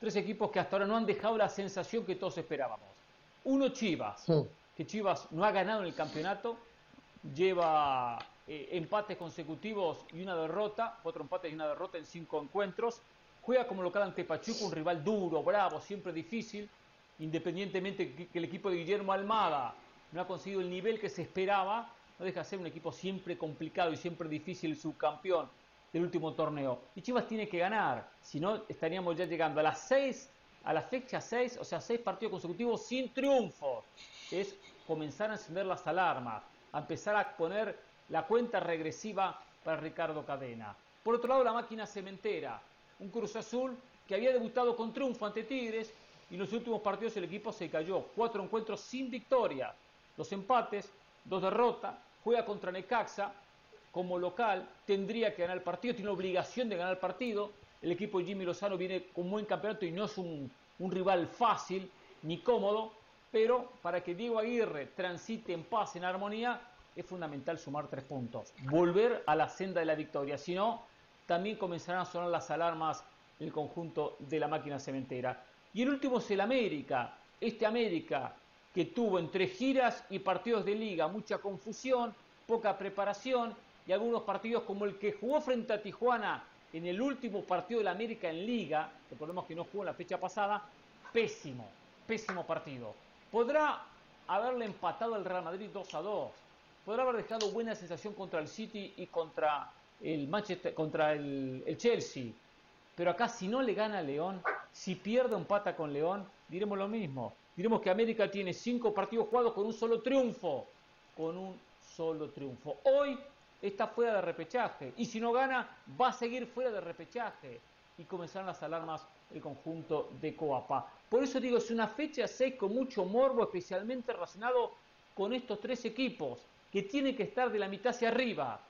Speaker 1: Tres equipos que hasta ahora no han dejado la sensación que todos esperábamos. Uno Chivas, que Chivas no ha ganado en el campeonato, lleva eh, empates consecutivos y una derrota, cuatro empates y una derrota en cinco encuentros. Juega como local ante Pachuca, un rival duro, bravo, siempre difícil, independientemente que, que el equipo de Guillermo Almada no ha conseguido el nivel que se esperaba, no deja de ser un equipo siempre complicado y siempre difícil, subcampeón del último torneo. Y Chivas tiene que ganar, si no estaríamos ya llegando a las 6, a la fecha 6, o sea, 6 partidos consecutivos sin triunfo. Es comenzar a encender las alarmas, a empezar a poner la cuenta regresiva para Ricardo Cadena. Por otro lado, la máquina cementera, un Cruz Azul que había debutado con triunfo ante Tigres y en los últimos partidos el equipo se cayó. Cuatro encuentros sin victoria, dos empates, dos derrotas, juega contra Necaxa, como local, tendría que ganar el partido, tiene obligación de ganar el partido. El equipo de Jimmy Lozano viene con buen campeonato y no es un, rival fácil ni cómodo, pero para que Diego Aguirre transite en paz, en armonía, es fundamental sumar tres puntos, volver a la senda de la victoria, si no, también comenzarán a sonar las alarmas el conjunto de la máquina cementera. Y el último es el América, este América que tuvo entre giras y partidos de liga mucha confusión, poca preparación y algunos partidos como el que jugó frente a Tijuana en el último partido de la América en Liga, recordemos que no jugó en la fecha pasada, pésimo, pésimo partido. Podrá haberle empatado el Real Madrid 2 a 2, podrá haber dejado buena sensación contra el City y contra el Manchester, contra el, el Chelsea, pero acá si no le gana a León, si pierde un pata con León, diremos lo mismo. Diremos que América tiene cinco partidos jugados con un solo triunfo, con un solo triunfo. Hoy está fuera de repechaje. Y si no gana, va a seguir fuera de repechaje. Y comenzarán las alarmas el conjunto de Coapa. Por eso digo, es una fecha 6 con mucho morbo, especialmente relacionado con estos tres equipos, que tienen que estar de la mitad hacia arriba.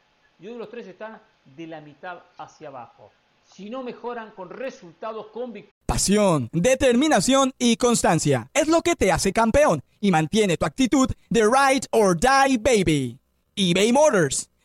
Speaker 1: Y hoy los tres están de la mitad hacia abajo. Si no mejoran con resultados con
Speaker 7: Pasión, determinación y constancia es lo que te hace campeón y mantiene tu actitud de ride or die baby. eBay Motors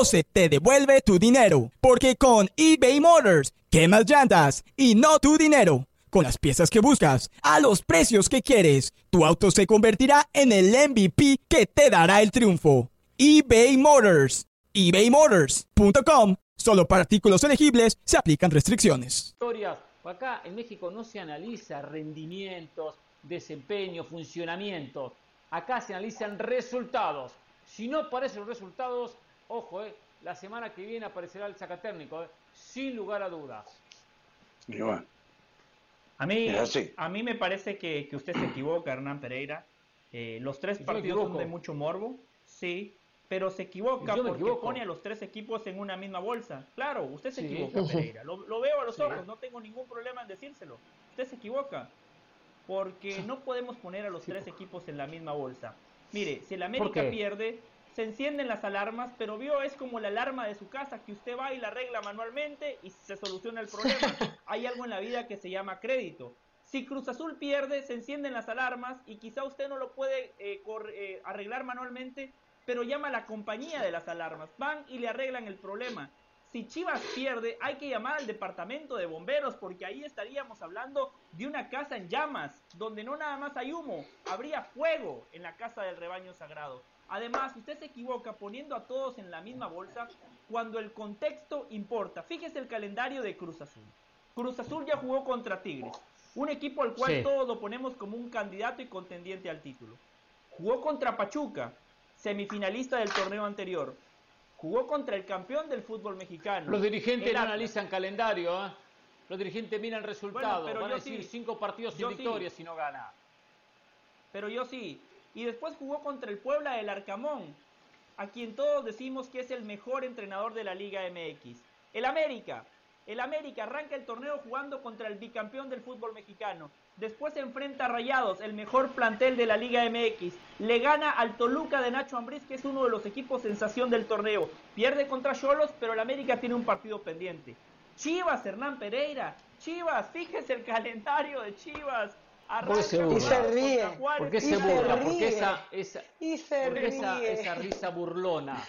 Speaker 7: o se te devuelve tu dinero. Porque con eBay Motors, quemas llantas y no tu dinero. Con las piezas que buscas, a los precios que quieres, tu auto se convertirá en el MVP que te dará el triunfo. eBay Motors. ebaymotors.com. Solo para artículos elegibles se aplican restricciones.
Speaker 1: Acá en México no se analiza rendimientos, desempeño, funcionamiento. Acá se analizan resultados. Si no aparecen resultados, ojo, eh, la semana que viene aparecerá el sacatérnico, eh, sin lugar a dudas.
Speaker 2: A mí, a mí me parece que, usted se equivoca, Hernán Pereira. Eh, los tres partidos son de mucho morbo, sí, pero se equivoca porque pone a los tres equipos en una misma bolsa. Claro, usted se equivoca, Pereira. Lo, veo a los ojos, no tengo ningún problema en decírselo. Usted se equivoca porque no podemos poner a los tres equipos en la misma bolsa. Mire, si el América pierde, se encienden las alarmas, pero vio, es como la alarma de su casa, que usted va y la arregla manualmente y se soluciona el problema. Hay algo en la vida que se llama crédito. Si Cruz Azul pierde, se encienden las alarmas y quizá usted no lo puede eh, eh, arreglar manualmente, pero llama a la compañía de las alarmas. Van y le arreglan el problema. Si Chivas pierde, hay que llamar al departamento de bomberos porque ahí estaríamos hablando de una casa en llamas, donde no nada más hay humo, habría fuego en la casa del rebaño sagrado. Además, usted se equivoca poniendo a todos en la misma bolsa cuando el contexto importa. Fíjese el calendario de Cruz Azul. Cruz Azul ya jugó contra Tigres, un equipo al cual todos lo ponemos como un candidato y contendiente al título. Jugó contra Pachuca, semifinalista del torneo anterior. Jugó contra el campeón del fútbol mexicano.
Speaker 1: Los dirigentes no analizan calendario, ¿eh? Los dirigentes miran resultados. pero Van a decir cinco partidos sin victoria si no gana.
Speaker 2: Pero yo sí, y después jugó contra el Puebla del Arcamón, a quien todos decimos que es el mejor entrenador de la Liga MX. El América. El América arranca el torneo jugando contra el bicampeón del fútbol mexicano. Después se enfrenta a Rayados, el mejor plantel de la Liga MX. Le gana al Toluca de Nacho Ambriz, que es uno de los equipos sensación del torneo. Pierde contra Cholos, pero el América tiene un partido pendiente. Chivas, Hernán Pereira. Chivas, fíjese el calendario de Chivas.
Speaker 1: ¿Por se burla?
Speaker 3: Y se ríe.
Speaker 1: ¿Por qué se burla? Porque esa, esa, esa, risa burlona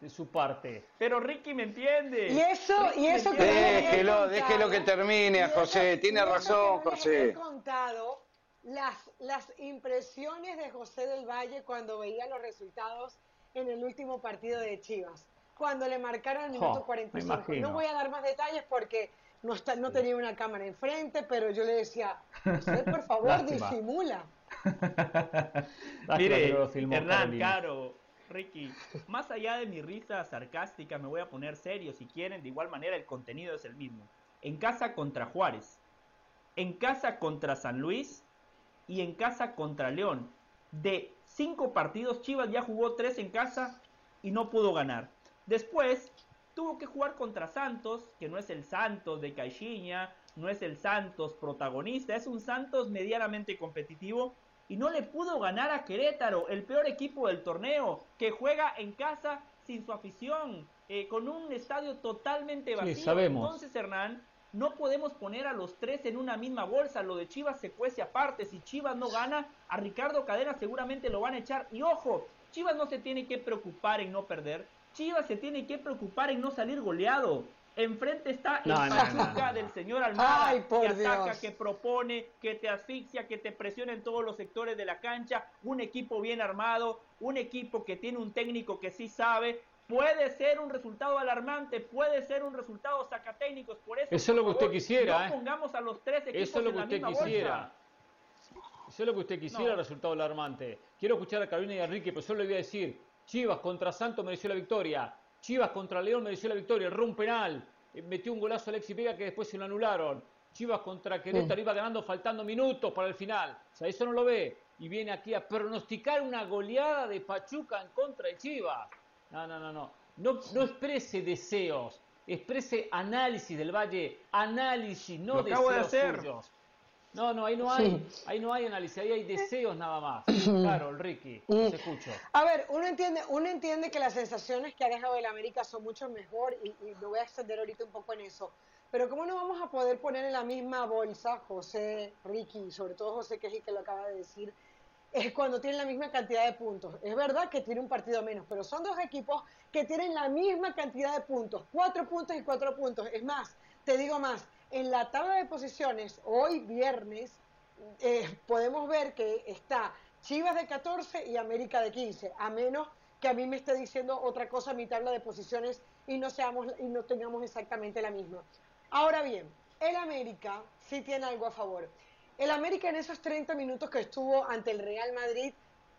Speaker 1: de su parte.
Speaker 2: Pero Ricky me entiende.
Speaker 3: Y eso, y eso
Speaker 4: que déjelo, déjelo que termine, José. Tiene razón, José.
Speaker 3: He contado las, las impresiones de José del Valle cuando veía los resultados en el último partido de Chivas. Cuando le marcaron el minuto 45. No voy a dar más detalles porque no, está, no tenía una cámara enfrente, pero yo le decía, usted por favor disimula.
Speaker 2: Mire, Hernán, Caro, Ricky, más allá de mi risa sarcástica, me voy a poner serio si quieren, de igual manera el contenido es el mismo. En casa contra Juárez, en casa contra San Luis y en casa contra León. De cinco partidos, Chivas ya jugó tres en casa y no pudo ganar. Después tuvo que jugar contra Santos, que no es el Santos de Caixinha, no es el Santos protagonista, es un Santos medianamente competitivo y no le pudo ganar a Querétaro, el peor equipo del torneo, que juega en casa sin su afición, eh, con un estadio totalmente vacío. Entonces, Hernán, no podemos poner a los tres en una misma bolsa. Lo de Chivas se cuece aparte. Si Chivas no gana, a Ricardo Cadena seguramente lo van a echar. Y ojo, Chivas no se tiene que preocupar en no perder. Chivas se tiene que preocupar en no salir goleado. Enfrente está el Pachuca del señor Almada, que ataca, que propone, que te asfixia, que te presiona en todos los sectores de la cancha. Un equipo bien armado, un equipo que tiene un técnico que sí sabe. Puede ser un resultado alarmante, puede ser un resultado sacatécnicos. Por eso,
Speaker 1: eso es lo que usted quisiera.
Speaker 2: No ¿eh? pongamos a los tres equipos
Speaker 1: Eso es lo que usted quisiera. Eso es lo que usted quisiera, resultado alarmante. Quiero escuchar a Carolina y a Enrique, pero solo le voy a decir, Chivas contra Santos mereció la victoria. Chivas contra León mereció la victoria. Erró un penal. Eh, metió un golazo Alexis Vega que después se lo anularon. Chivas contra Querétaro iba ganando faltando minutos para el final. O sea, eso no lo ve. Y viene aquí a pronosticar una goleada de Pachuca en contra de Chivas. No, no, no, no. No, no exprese deseos. Exprese análisis del Valle. Análisis, no deseos
Speaker 2: acabo de hacer.
Speaker 1: Suyos. No, no, ahí no hay, ahí no hay análisis, ahí hay deseos nada más. Claro, Ricky, se escucho.
Speaker 3: A ver, uno entiende, uno entiende que las sensaciones que ha dejado el América son mucho mejor y, y me voy a extender ahorita un poco en eso. Pero ¿cómo no vamos a poder poner en la misma bolsa, José, Ricky, sobre todo José, que es el que lo acaba de decir, es cuando tienen la misma cantidad de puntos. Es verdad que tiene un partido menos, pero son dos equipos que tienen la misma cantidad de puntos, cuatro puntos y cuatro puntos. Es más, te digo más, en la tabla de posiciones, hoy viernes, eh, podemos ver que está Chivas de 14 y América de 15, a menos que a mí me esté diciendo otra cosa mi tabla de posiciones y no, seamos, y no tengamos exactamente la misma. Ahora bien, el América sí tiene algo a favor. El América en esos 30 minutos que estuvo ante el Real Madrid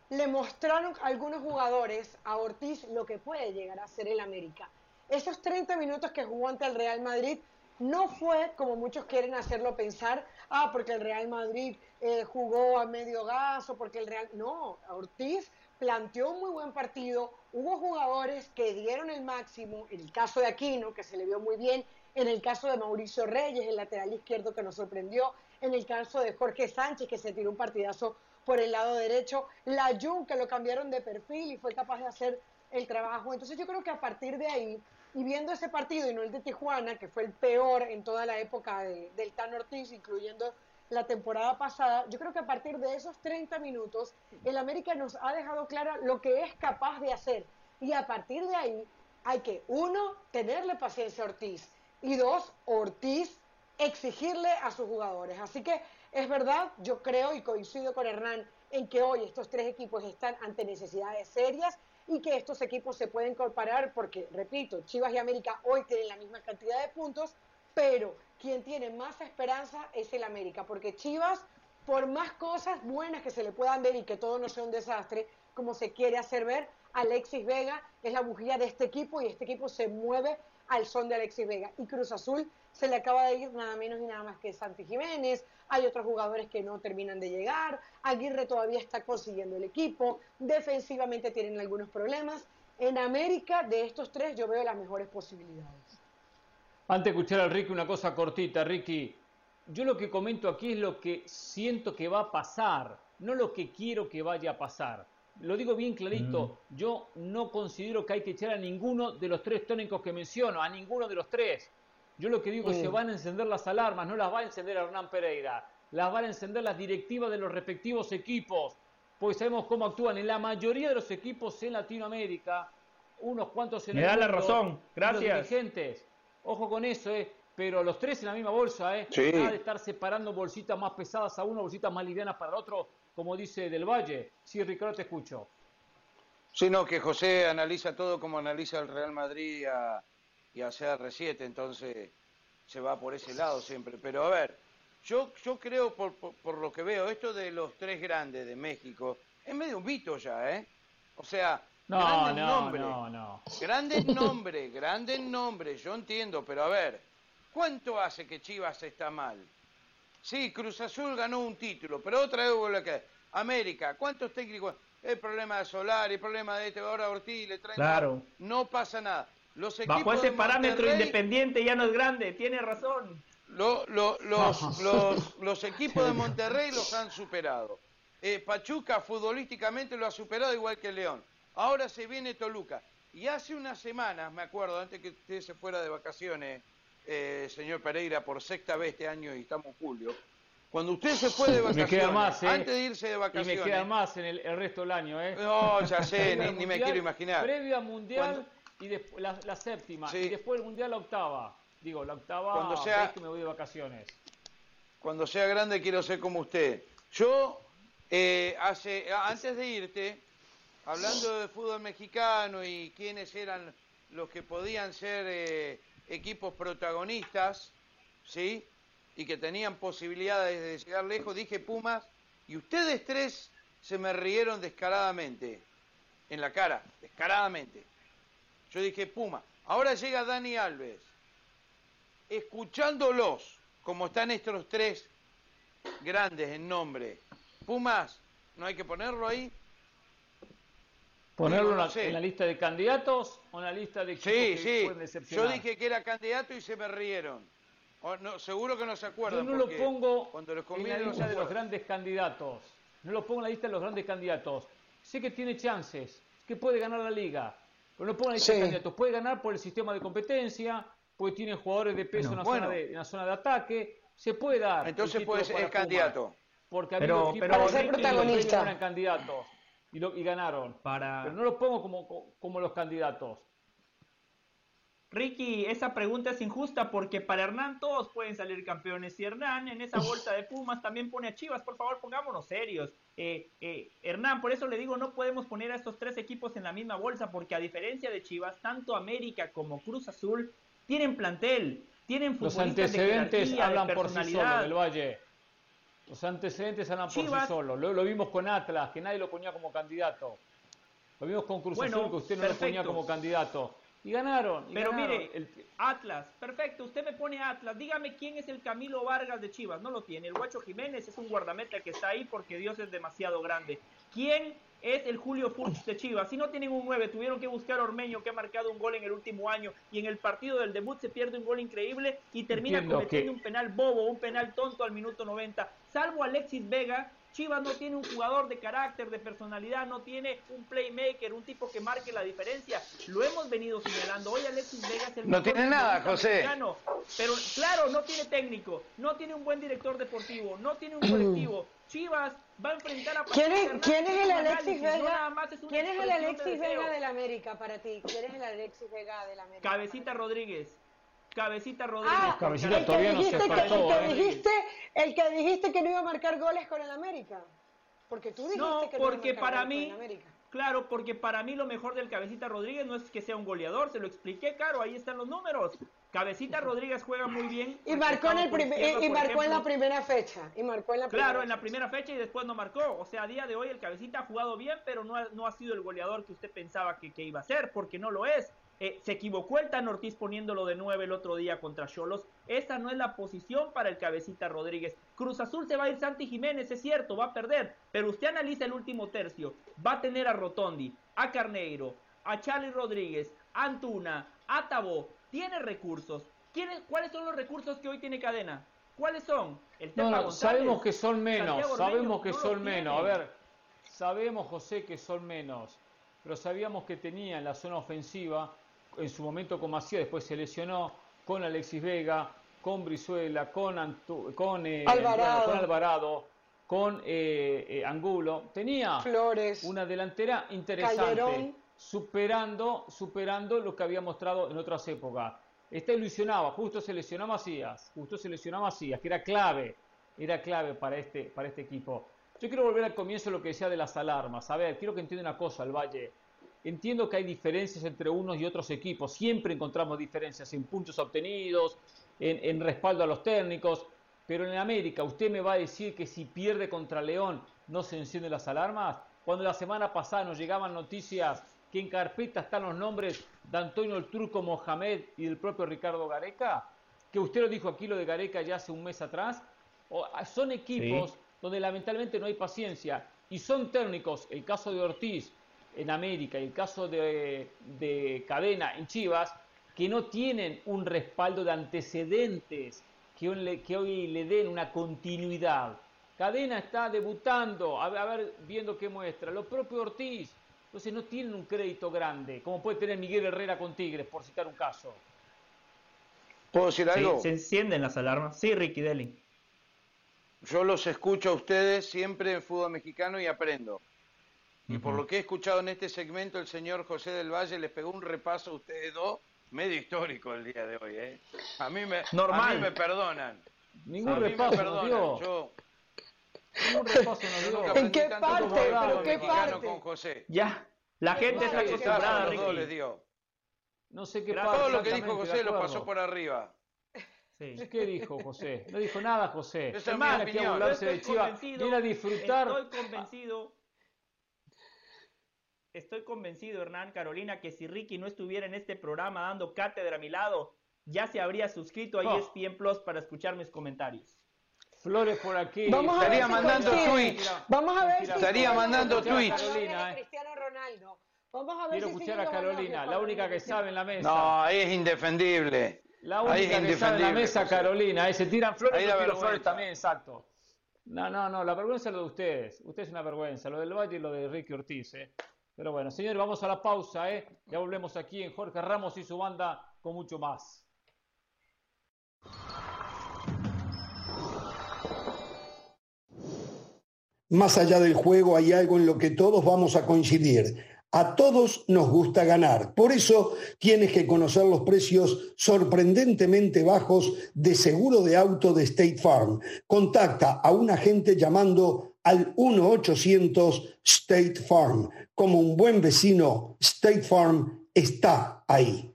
Speaker 3: le mostraron a algunos jugadores a Ortiz lo que puede llegar a ser el América. Esos 30 minutos que jugó ante el Real Madrid no fue como muchos quieren hacerlo pensar, ah, porque el Real Madrid eh, jugó a medio gas o porque el Real... No, Ortiz planteó un muy buen partido, hubo jugadores que dieron el máximo, en el caso de Aquino, que se le vio muy bien, en el caso de Mauricio Reyes, el lateral izquierdo que nos sorprendió, en el caso de Jorge Sánchez, que se tiró un partidazo por el lado derecho, la Jun, que lo cambiaron de perfil y fue capaz de hacer el trabajo. Entonces yo creo que a partir de ahí, y viendo ese partido y no el de Tijuana, que fue el peor en toda la época del Tan Ortiz, incluyendo la temporada pasada, yo creo que a partir de esos 30 minutos, el América nos ha dejado clara lo que es capaz de hacer. Y a partir de ahí, hay que, uno, tenerle paciencia a Ortiz. Y dos, Ortiz exigirle a sus jugadores. Así que es verdad, yo creo y coincido con Hernán en que hoy estos tres equipos están ante necesidades serias y que estos equipos se pueden comparar porque, repito, Chivas y América hoy tienen la misma cantidad de puntos, pero quien tiene más esperanza es el América, porque Chivas, por más cosas buenas que se le puedan ver y que todo no sea un desastre, como se quiere hacer ver, Alexis Vega es la bujía de este equipo y este equipo se mueve al son de Alexis Vega. Y Cruz Azul se le acaba de ir nada menos y nada más que Santi Jiménez, hay otros jugadores que no terminan de llegar, Aguirre todavía está consiguiendo el equipo, defensivamente tienen algunos problemas. En América, de estos tres, yo veo las mejores posibilidades.
Speaker 1: Antes de escuchar al Ricky, una cosa cortita, Ricky. Yo lo que comento aquí es lo que siento que va a pasar, no lo que quiero que vaya a pasar. Lo digo bien clarito, mm. yo no considero que hay que echar a ninguno de los tres tónicos que menciono, a ninguno de los tres. Yo lo que digo es que se van a encender las alarmas, no las va a encender Hernán Pereira, las van a encender las directivas de los respectivos equipos, porque sabemos cómo actúan en la mayoría de los equipos en Latinoamérica, unos cuantos en
Speaker 2: Me da la razón, gracias.
Speaker 1: Los dirigentes. Ojo con eso, eh. Pero los tres en la misma bolsa, ¿eh? Nada de estar separando bolsitas más pesadas a uno, bolsitas más livianas para el otro, como dice Del Valle. Sí, Ricardo, te escucho.
Speaker 4: Sí, no, que José analiza todo como analiza el Real Madrid a, y a CR7, entonces se va por ese lado siempre. Pero a ver, yo, yo creo, por, por, lo que veo, esto de los tres grandes de México es medio un mito ya, ¿eh? O sea,
Speaker 1: no, grandes no, nombres. No,
Speaker 4: no. Grandes nombres, grandes nombres, yo entiendo, pero a ver, ¿cuánto hace que Chivas está mal? Sí, Cruz Azul ganó un título, pero otra vez vuelve a caer. América, ¿cuántos técnicos? El problema de Solar, el problema de este, ahora Ortiz le traen.
Speaker 2: Claro.
Speaker 4: No pasa nada. Los
Speaker 2: Bajo ese parámetro independiente ya no es grande, tiene razón.
Speaker 4: los, los, los, equipos de Monterrey los han superado. Eh, Pachuca futbolísticamente lo ha superado igual que León. Ahora se viene Toluca. Y hace unas semanas, me acuerdo, antes que usted se fuera de vacaciones, eh, señor Pereira, por sexta vez este año y estamos en julio. Cuando usted se fue de vacaciones,
Speaker 1: ¿eh?
Speaker 4: antes de irse de vacaciones.
Speaker 1: Y me queda más en el, resto del año, ¿eh?
Speaker 4: No, ya sé, ni, me quiero imaginar.
Speaker 1: Previa mundial y después la, séptima. Y después el mundial la octava. Digo, la octava
Speaker 4: cuando sea,
Speaker 1: que me voy de vacaciones.
Speaker 4: Cuando sea grande quiero ser como usted. Yo, eh, hace, antes de irte, hablando de fútbol mexicano y quiénes eran los que podían ser equipos protagonistas, ¿sí? Y que tenían posibilidades de llegar lejos, dije Pumas, y ustedes tres se me rieron descaradamente, en la cara, descaradamente. Yo dije Puma. Ahora llega Dani Alves, escuchándolos, como están estos tres grandes en nombre. Pumas, ¿no hay que ponerlo ahí?
Speaker 1: ¿Ponerlo en la lista de candidatos o en la lista de
Speaker 4: equipos sí, sí. Yo dije que era candidato y se me rieron. no, seguro que no se acuerdan.
Speaker 1: Yo no lo pongo cuando los en la lista de los grandes candidatos. No lo pongo en la lista de los grandes candidatos. Sé que tiene chances, que puede ganar la liga. Pero no lista de candidatos. Puede ganar por el sistema de competencia, porque tiene jugadores de peso en, la zona de, en, la zona de, ataque. Se puede dar.
Speaker 4: Entonces puede ser el candidato.
Speaker 1: Porque pero, pero, para ser protagonista. eran candidatos y, y ganaron. Para... Pero no lo pongo como, como los candidatos.
Speaker 2: Ricky, esa pregunta es injusta porque para Hernán todos pueden salir campeones. Y Hernán en esa bolsa de Pumas también pone a Chivas. Por favor, pongámonos serios. Eh, eh, Hernán, por eso le digo, no podemos poner a estos tres equipos en la misma bolsa porque a diferencia de Chivas, tanto América como Cruz Azul tienen plantel, tienen
Speaker 1: Los antecedentes hablan por sí solos del Valle. Los antecedentes hablan por sí solos. Lo, vimos con Atlas, que nadie lo ponía como candidato. Lo vimos con Cruz Azul, que usted no lo ponía como candidato. Y ganaron.
Speaker 2: Pero mire, Atlas, perfecto, usted me pone Atlas. Dígame quién es el Camilo Vargas de Chivas. No lo tiene. El Guacho Jiménez es un guardameta que está ahí porque Dios es demasiado grande. ¿Quién es el Julio Furch de Chivas? Si no tienen un 9, tuvieron que buscar a Ormeño que ha marcado un gol en el último año y en el partido del debut se pierde un gol increíble y termina cometiendo un penal bobo, un penal tonto al minuto 90. Salvo Alexis Vega, Chivas no tiene un jugador de carácter, de personalidad, no tiene un playmaker, un tipo que marque la diferencia. Lo hemos venido señalando. Hoy Alexis Vega es el
Speaker 4: No tiene nada, José.
Speaker 2: Pero claro, no tiene técnico, no tiene un buen director deportivo, no tiene un colectivo. Chivas va a enfrentar a
Speaker 3: ¿Quién es, ¿quién es el Alexis Vega? ¿Quién es el Alexis Vega del América para ti? ¿Quién es el Alexis Vega del América?
Speaker 2: Cabecita Rodríguez. Cabecita Rodríguez.
Speaker 1: Ah, Cabecita el todavía no se
Speaker 3: que, el, que dijiste, el que dijiste que no iba a marcar goles con el América. Porque tú dijiste
Speaker 2: no,
Speaker 3: que
Speaker 2: porque no iba a para mí, con el América. Claro, porque para mí lo mejor del Cabecita Rodríguez no es que sea un goleador, se lo expliqué, Caro, ahí están los números. Cabecita Rodríguez juega muy bien.
Speaker 3: Y marcó en, el y, marcó en la primera fecha. Y marcó en la
Speaker 2: claro, en la primera fecha y después no marcó. O sea, a día de hoy el Cabecita ha jugado bien, pero no ha, no ha sido el goleador que usted pensaba que, que iba a ser, porque no lo es. Eh, se equivocó el Tan Ortiz poniéndolo de nueve el otro día contra Cholos. Esa no es la posición para el cabecita Rodríguez. Cruz Azul se va a ir Santi Jiménez, es cierto, va a perder. Pero usted analiza el último tercio. Va a tener a Rotondi, a Carneiro, a Charlie Rodríguez, a Antuna, a Tabó. Tiene recursos. ¿Cuáles son los recursos que hoy tiene Cadena? ¿Cuáles son?
Speaker 1: El no, sabemos que son menos, sabemos que son menos. A ver, sabemos, José, que son menos. Pero sabíamos que tenía en la zona ofensiva en su momento con Macías, después se lesionó, con Alexis Vega, con Brizuela, con, con, eh, Alvarado. con Alvarado, con eh, eh, Angulo. Tenía
Speaker 3: Flores,
Speaker 1: una delantera interesante, superando, superando lo que había mostrado en otras épocas. Está ilusionado, justo se lesionó Macías, justo se lesionó Macías, que era clave, era clave para este, para este equipo. Yo quiero volver al comienzo de lo que decía de las alarmas. A ver, quiero que entienda una cosa, el Valle. Entiendo que hay diferencias entre unos y otros equipos, siempre encontramos diferencias en puntos obtenidos, en, respaldo a los técnicos, pero en América, ¿usted me va a decir que si pierde contra León no se encienden las alarmas? Cuando la semana pasada nos llegaban noticias que en carpeta están los nombres de Antonio el Turco Mohamed y del propio Ricardo Gareca, que usted lo dijo aquí lo de Gareca ya hace un mes atrás, son equipos donde lamentablemente no hay paciencia y son técnicos, el caso de Ortiz, en América y el caso de, Cadena en Chivas, que no tienen un respaldo de antecedentes que hoy, que hoy le den una continuidad. Cadena está debutando, a ver, viendo qué muestra. Lo propio Ortiz, entonces no tienen un crédito grande, como puede tener Miguel Herrera con Tigres, por citar un caso.
Speaker 4: ¿Puedo decir algo?
Speaker 2: se encienden las alarmas. Sí, Ricky Deli.
Speaker 4: Yo los escucho a ustedes siempre en fútbol mexicano y aprendo. Y por lo que he escuchado en este segmento, el señor José del Valle les pegó un repaso a ustedes dos, medio histórico el día de hoy. ¿eh? A, mí me, Normal. me perdonan.
Speaker 1: Ningún repaso, perdonan. Yo,
Speaker 3: Ningún repaso no ¿En qué parte? ¿Pero qué parte?
Speaker 4: Con José.
Speaker 2: Ya, la gente está acostumbrada,
Speaker 4: Ricky. les dio.
Speaker 1: No sé qué
Speaker 4: parte. Todo lo que dijo José lo pasó por arriba.
Speaker 1: Sí. ¿Qué dijo José? No dijo nada José.
Speaker 4: Esa es mi opinión.
Speaker 1: de. Viene a disfrutar.
Speaker 2: Estoy convencido estoy convencido, Hernán Carolina, que si Ricky no estuviera en este programa dando cátedra a mi lado, ya se habría suscrito a ESPN Plus para escuchar mis comentarios.
Speaker 1: Flores por aquí.
Speaker 4: Vamos estaría mandando tweets.
Speaker 3: Vamos a ver
Speaker 4: si estaría mandando tweets.
Speaker 3: Carolina, Cristiano Ronaldo. Vamos a ver
Speaker 1: Quiero escuchar a Carolina, la única que sabe en la mesa.
Speaker 4: No, es indefendible.
Speaker 1: La única que está en la mesa, Carolina, ahí se tiran flores y tiro flores también, exacto. No, no, no, la vergüenza es lo de ustedes. Usted es una vergüenza, lo del Valle y lo de Ricky Ortiz, ¿eh? Pero bueno, señores, vamos a la pausa, ¿eh? Ya volvemos aquí en Jorge Ramos y su banda con mucho más.
Speaker 5: Más allá del juego hay algo en lo que todos vamos a coincidir. A todos nos gusta ganar. Por eso tienes que conocer los precios sorprendentemente bajos de seguro de auto de State Farm. Contacta a un agente llamando al 1-800 State Farm. Como un buen vecino, State Farm está ahí.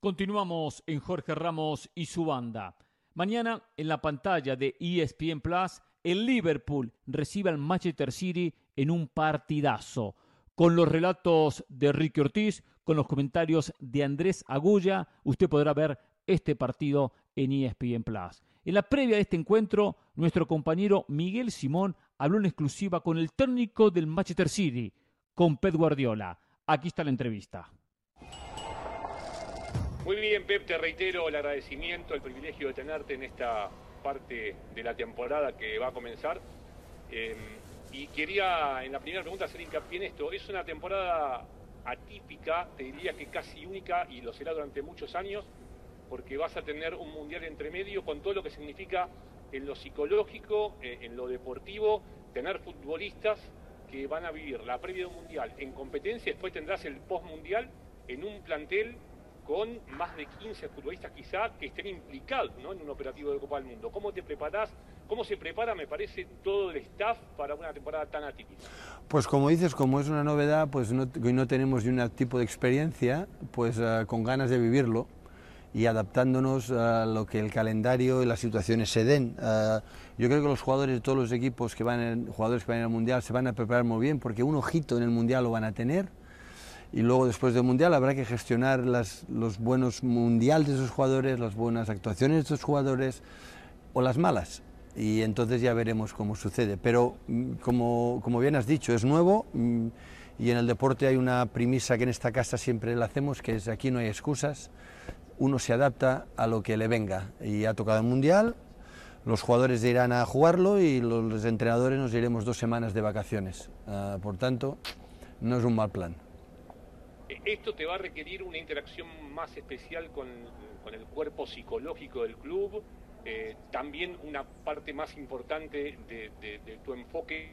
Speaker 1: Continuamos en Jorge Ramos y su banda. Mañana en la pantalla de ESPN Plus, el Liverpool recibe al Manchester City en un partidazo. Con los relatos de Ricky Ortiz, con los comentarios de Andrés Agulla, usted podrá ver este partido en ESPN Plus. En la previa de este encuentro, nuestro compañero Miguel Simón habló en exclusiva con el técnico del Manchester City, con Pep Guardiola. Aquí está la entrevista.
Speaker 8: Muy bien, Pep, te reitero el agradecimiento, el privilegio de tenerte en esta parte de la temporada que va a comenzar. Em, y quería en la primera pregunta hacer hincapié en esto. Es una temporada atípica, te diría que casi única, y lo será durante muchos años, porque vas a tener un mundial entre medio con todo lo que significa en lo psicológico, eh, en lo deportivo, tener futbolistas que van a vivir la previa de un mundial en competencia, después tendrás el post mundial en un plantel con más de 15 futbolistas quizá que estén implicados en un operativo de Copa del Mundo. ¿Cómo te preparas? ¿Cómo se prepara, me parece, todo el staff para una temporada tan atípica?
Speaker 9: Pues como dices, como es una novedad, pues no, no tenemos ni un tipo de experiencia, pues uh, con ganas de vivirlo y adaptándonos a lo que el calendario y las situaciones se den. Uh, yo creo que los jugadores de todos los equipos que van, jugadores que van al Mundial se van a preparar muy bien porque un ojito en el Mundial lo van a tener y luego después del Mundial habrá que gestionar las, los buenos mundiales de esos jugadores, las buenas actuaciones de esos jugadores o las malas. Y entonces ya veremos cómo sucede. Pero mm, como, como bien has dicho, es nuevo mm, y en el deporte hay una premisa que en esta casa siempre la hacemos, que es aquí no hay excusas, uno se adapta a lo que le venga. Y ha tocado el Mundial, los jugadores irán a jugarlo y los entrenadores nos iremos dos semanas de vacaciones. Uh, por tanto, no es un mal plan.
Speaker 8: Esto te va a requerir una interacción más especial con, el cuerpo psicológico del club, eh, también una parte más importante de, tu enfoque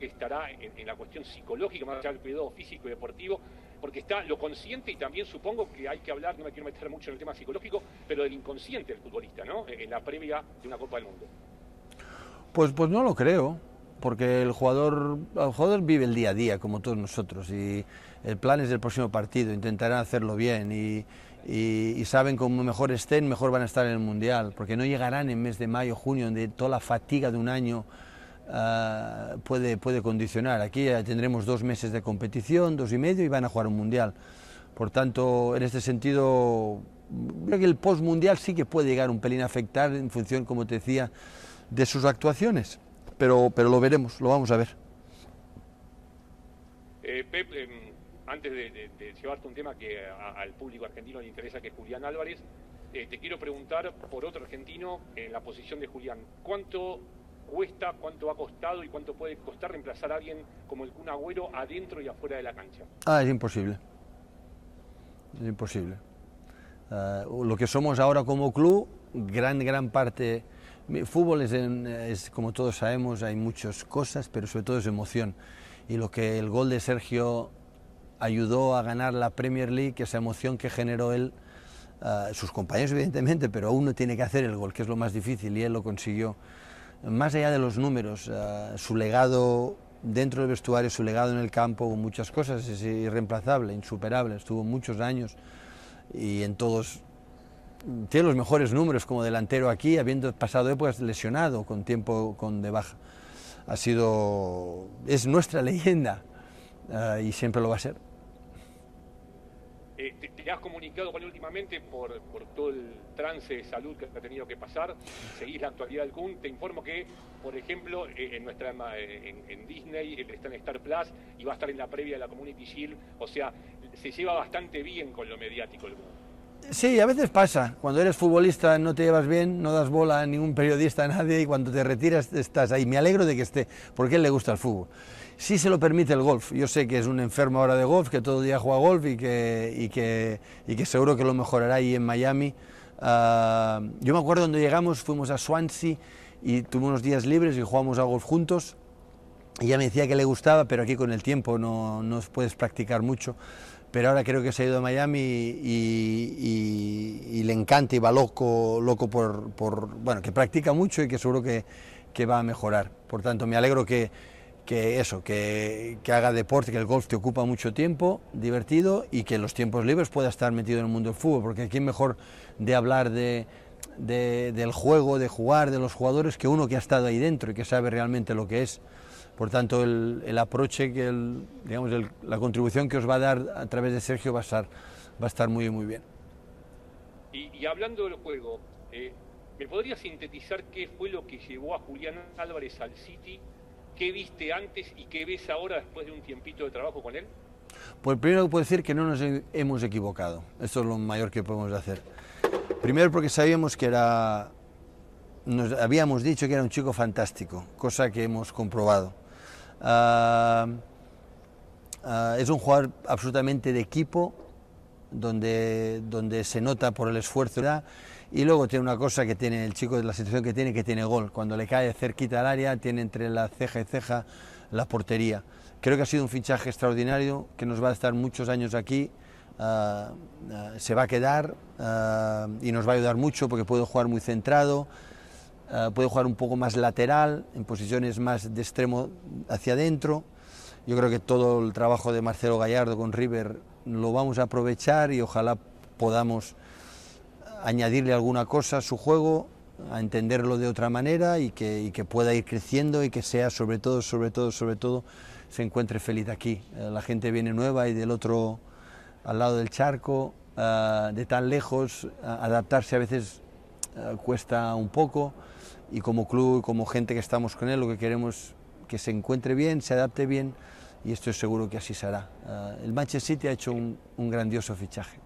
Speaker 8: estará en, la cuestión psicológica, más allá del cuidado físico y deportivo, porque está lo consciente y también supongo que hay que hablar, no me quiero meter mucho en el tema psicológico, pero del inconsciente del futbolista, ¿no? En la previa de una Copa del Mundo.
Speaker 9: Pues, pues no lo creo porque el jugador, el jugador vive el día a día como todos nosotros y el plan es del próximo partido, intentarán hacerlo bien y, y, saben como mejor estén, mejor van a estar en el Mundial, porque no llegarán en mes de mayo, junio, donde toda la fatiga de un año uh, puede, puede condicionar. Aquí tendremos dos meses de competición, dos y medio, y van a jugar un Mundial. Por tanto, en este sentido, creo que el post-Mundial sí que puede llegar un pelín a afectar en función, como te decía, de sus actuaciones pero, pero lo veremos, lo vamos a ver.
Speaker 8: Eh, Pep, em, antes de, llevarte un tema que al público argentino le interesa, que es Julián Álvarez, eh, te quiero preguntar por otro argentino en la posición de Julián. ¿Cuánto cuesta, cuánto ha costado y cuánto puede costar reemplazar a alguien como el Kun Agüero adentro y afuera de la cancha?
Speaker 9: Ah, es imposible. Es imposible. Ah, lo que somos ahora como club, gran, gran parte Fútbol es, como todos sabemos, hay muchas cosas, pero sobre todo es emoción. Y lo que el gol de Sergio ayudó a ganar la Premier League, esa emoción que generó él, ah, sus compañeros evidentemente, pero uno tiene que hacer el gol, que es lo más difícil, y él lo consiguió. Más allá de los números, ah, su legado dentro del vestuario, su legado en el campo, muchas cosas, es irreemplazable, insuperable, estuvo muchos años y en todos tiene los mejores números como delantero aquí, habiendo pasado épocas lesionado, con tiempo con de baja. Ha sido, es nuestra leyenda uh, y siempre lo va a ser.
Speaker 8: Eh, te, has comunicado con últimamente por, por todo el trance de salud que ha tenido que pasar, seguís la actualidad del Kun. Te informo que, por ejemplo, eh, en nuestra en, Disney, está en Star Plus y va a estar en la previa de la Community Shield. O sea, se lleva bastante bien con lo mediático el Kun.
Speaker 9: Sí, a veces pasa. Cuando eres futbolista no te llevas bien, no das bola a ningún periodista, a nadie, y cuando te retiras estás ahí. Me alegro de que esté, porque a él le gusta el fútbol. Sí se lo permite el golf. Yo sé que es un enfermo ahora de golf, que todo el día juega golf y que, y que, y que seguro que lo mejorará ahí en Miami. Ah, yo me acuerdo cuando llegamos, fuimos a Swansea y tuvimos unos días libres y jugamos a golf juntos. Y ya me decía que le gustaba, pero aquí con el tiempo no, no puedes practicar mucho pero ahora creo que se ha ido a Miami y, le encanta y va loco, loco por, por, bueno, que practica mucho y que seguro que, que va a mejorar. Por tanto, me alegro que, que eso, que, que, haga deporte, que el golf te ocupa mucho tiempo, divertido y que en los tiempos libres pueda estar metido en el mundo del fútbol, porque quién mejor de hablar de, de, del juego, de jugar, de los jugadores, que uno que ha estado ahí dentro y que sabe realmente lo que es. Por tanto, el, el aproche, que el, digamos, la contribución que os va a dar a través de Sergio va a estar, va a estar muy, muy bien.
Speaker 8: Y, hablando del juego, eh, ¿me podrías sintetizar qué fue lo que llevó a Julián Álvarez al City? ¿Qué viste antes y qué ves ahora después de un tiempito de trabajo con él?
Speaker 9: Pues primero puedo decir que no nos hemos equivocado. Esto es lo mayor que podemos hacer. Primero porque sabíamos que era, nos habíamos dicho que era un chico fantástico, cosa que hemos comprobado. Ah, ah, es un jugador absolutamente de equipo, donde, donde se nota por el esfuerzo. Y luego tiene una cosa que tiene el chico, la situación que tiene, que tiene gol. Cuando le cae cerquita al área, tiene entre la ceja y ceja la portería. Creo que ha sido un fichaje extraordinario, que nos va a estar muchos años aquí. Ah, se va a quedar y nos va a ayudar mucho porque puede jugar muy centrado, puede jugar un poco más lateral, en posiciones más de extremo hacia adentro. Yo creo que todo el trabajo de Marcelo Gallardo con River lo vamos a aprovechar y ojalá podamos añadirle alguna cosa a su juego, a entenderlo de otra manera y que, que pueda ir creciendo y que sea sobre todo, sobre todo, sobre todo, se encuentre feliz aquí. Eh, la gente viene nueva y del otro, al lado del charco, eh, de tan lejos, adaptarse a veces cuesta un poco y como club y como gente que estamos con él lo que queremos que se encuentre bien, se adapte bien y estoy seguro que así será. El Manchester City ha hecho un, grandioso fichaje.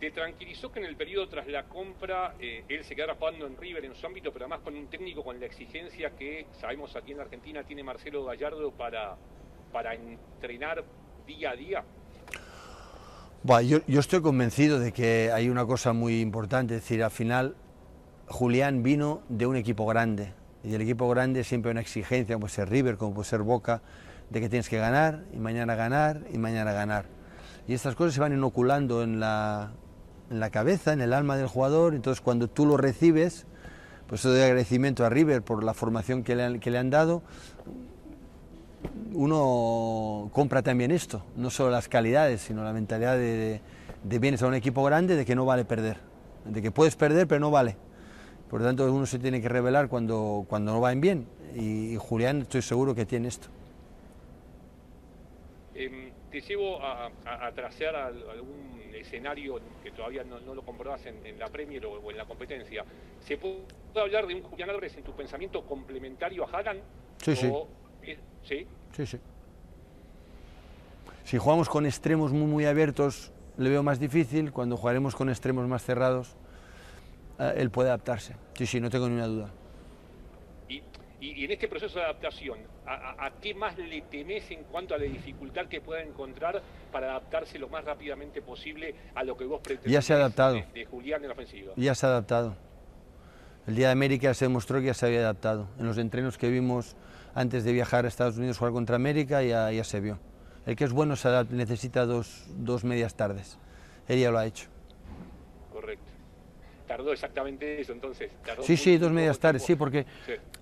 Speaker 8: ¿Te tranquilizó que en el periodo tras la compra eh, él se quedara jugando en River en su ámbito, pero además con un técnico con la exigencia que sabemos aquí en Argentina tiene Marcelo Gallardo para, para entrenar día a día?
Speaker 9: yo, estoy convencido de que hay una cosa muy importante, es decir, al final Julián vino de un equipo grande y el equipo grande siempre una exigencia, como puede ser River, como puede ser Boca, de que tienes que ganar y mañana ganar y mañana ganar. Y estas cosas se van inoculando en la, en la cabeza, en el alma del jugador, entonces cuando tú lo recibes, pues doy agradecimiento a River por la formación que le han, que le han dado, uno compra también esto, no solo las calidades, sino la mentalidad de, de vienes a un equipo grande, de que no vale perder, de que puedes perder pero no vale. Por lo tanto, uno se tiene que revelar cuando, cuando no va en bien. Y, Julián, estoy seguro que tiene esto.
Speaker 8: Em, te llevo a, a, trasear algún escenario que todavía no, lo comprobas en, la Premier o, en la competencia. ¿Se puede hablar de un Julián Álvarez en tu pensamiento complementario a Haaland?
Speaker 9: Sí, sí.
Speaker 8: ¿Sí?
Speaker 9: Sí, sí. Si jugamos con extremos muy, muy abiertos, le veo más difícil. Cuando jugaremos con extremos más cerrados, eh, él puede adaptarse. Sí, sí, no tengo ninguna duda.
Speaker 8: Y, y, en este proceso de adaptación, ¿a, qué más le temes en cuanto a la dificultad que pueda encontrar para adaptarse lo más rápidamente posible a lo que vos pretendés
Speaker 9: ya se ha adaptado.
Speaker 8: De, Julián en la ofensiva?
Speaker 9: Ya se ha adaptado. El día de América se demostró que ya se había adaptado. En los entrenos que vimos antes de viajar a Estados Unidos a jugar contra América ya, ya se vio. El que es bueno se adapta, necesita dos, dos medias tardes. Él ya lo ha hecho
Speaker 8: tardó exactamente eso, entonces.
Speaker 9: sí, sí, dos medias tardes, sí, porque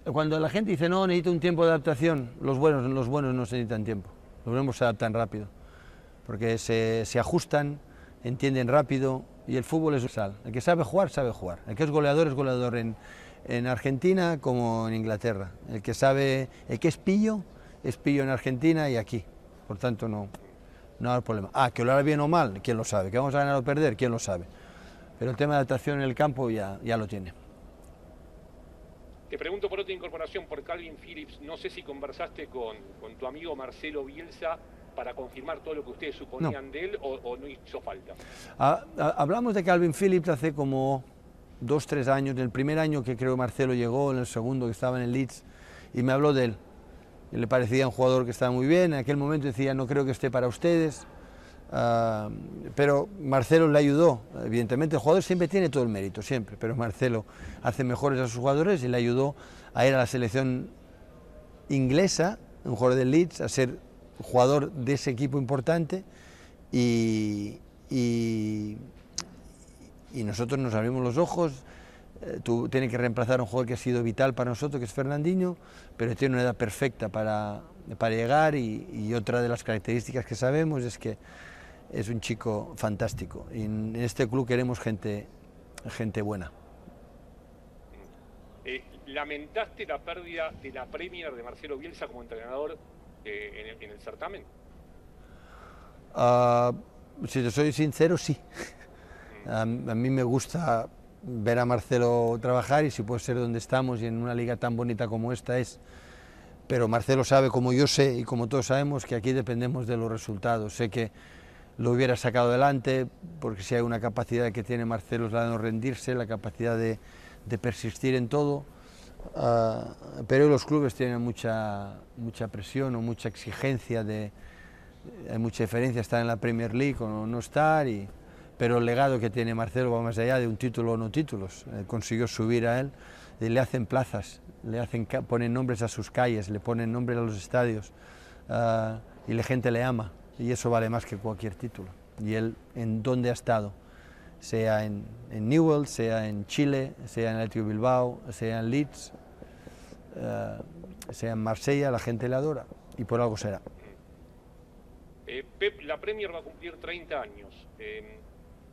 Speaker 9: cuando la gente dice, no, necesito un tiempo de adaptación, los buenos, los buenos no se necesitan tiempo, los buenos se adaptan rápido, porque se, se ajustan, entienden rápido, y el fútbol es sal. El que sabe jugar, sabe jugar. El que es goleador, es goleador en, en Argentina como en Inglaterra. El que sabe, el que es pillo, es pillo en Argentina y aquí. Por tanto, no, no hay problema. Ah, que lo hará bien o mal, ¿quién lo sabe? Que vamos a ganar o perder, ¿quién lo sabe? Pero el tema de adaptación en el campo ya, ya lo tiene.
Speaker 8: Te pregunto por otra incorporación, por Calvin Phillips. No sé si conversaste con, con tu amigo Marcelo Bielsa para confirmar todo lo que ustedes suponían de él o, no hizo falta.
Speaker 9: Ah, hablamos de Calvin Phillips hace como dos, tres años, en el primer año que creo Marcelo llegó, en el segundo que estaba en el Leeds, y me habló de él. le parecía un jugador que estaba muy bien, en aquel momento decía, no creo que esté para ustedes, ah, pero Marcelo le ayudó, evidentemente el jugador siempre tiene todo el mérito, siempre, pero Marcelo hace mejores a sus jugadores y le ayudó a ir a la selección inglesa, un jugador del Leeds, a ser jugador de ese equipo importante y, y, nosotros nos abrimos los ojos. Eh, tú tienes que reemplazar a un jugador que ha sido vital para nosotros, que es Fernandinho, pero tiene una edad perfecta para, para llegar y, otra de las características que sabemos es que es un chico fantástico. Y en este club queremos gente, gente buena.
Speaker 8: Eh, ¿Lamentaste la pérdida de la Premier de Marcelo Bielsa como entrenador en, el, certamen?
Speaker 9: Ah, si te soy sincero, sí. A, mí me gusta ver a Marcelo trabajar y si puede ser donde estamos y en una liga tan bonita como esta es. Pero Marcelo sabe, como yo sé y como todos sabemos, que aquí dependemos de los resultados. Sé que lo hubiera sacado adelante, porque si hay una capacidad que tiene Marcelo es la de no rendirse, la capacidad de, persistir en todo. Ah, pero los clubes tienen mucha, mucha presión o mucha exigencia, de, hay mucha diferencia estar en la Premier League o no estar, y, pero el legado que tiene Marcelo va más allá de un título o no títulos. Eh, consiguió subir a él y le hacen plazas, le hacen, ponen nombres a sus calles, le ponen nombres a los estadios ah, y la gente le ama y eso vale más que cualquier título. Y él en dónde ha estado sea en, en Newell, sea en Chile, sea en Atlético Bilbao, sea en Leeds, eh, sea en Marsella, la gente le adora y por algo será.
Speaker 8: Eh, Pep, la Premier va a cumplir 30 años. Eh,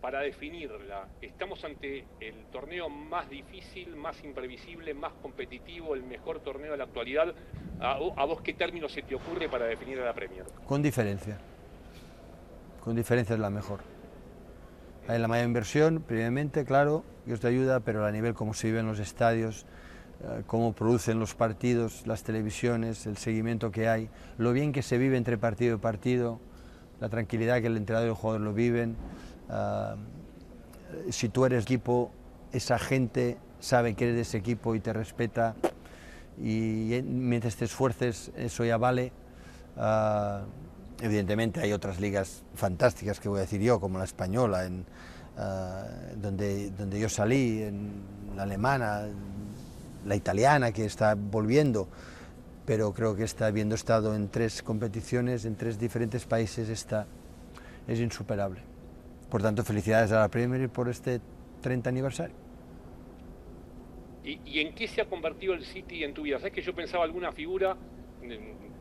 Speaker 8: para definirla, ¿estamos ante el torneo más difícil, más imprevisible, más competitivo, el mejor torneo de la actualidad? ¿A, a vos qué término se te ocurre para definir a la Premier?
Speaker 9: Con diferencia. Con diferencia es la mejor. Hay la mayor inversión, previamente, claro, Dios te ayuda, pero a nivel como se vive en los estadios, eh, cómo producen los partidos, las televisiones, el seguimiento que hay, lo bien que se vive entre partido y partido, la tranquilidad que el entrenador y el jugador lo viven. Eh, si tú eres equipo, esa gente sabe que eres de ese equipo y te respeta y mientras te esfuerces eso ya vale. Eh, Evidentemente hay otras ligas fantásticas que voy a decir yo, como la española, en, ah, donde, donde yo salí, en la alemana, la italiana que está volviendo, pero creo que está, habiendo estado en tres competiciones, en tres diferentes países, está, es insuperable. Por tanto, felicidades a la Premier por este 30 aniversario.
Speaker 8: ¿Y, ¿Y, en qué se ha convertido el City en tu vida? ¿Sabes que yo pensaba alguna figura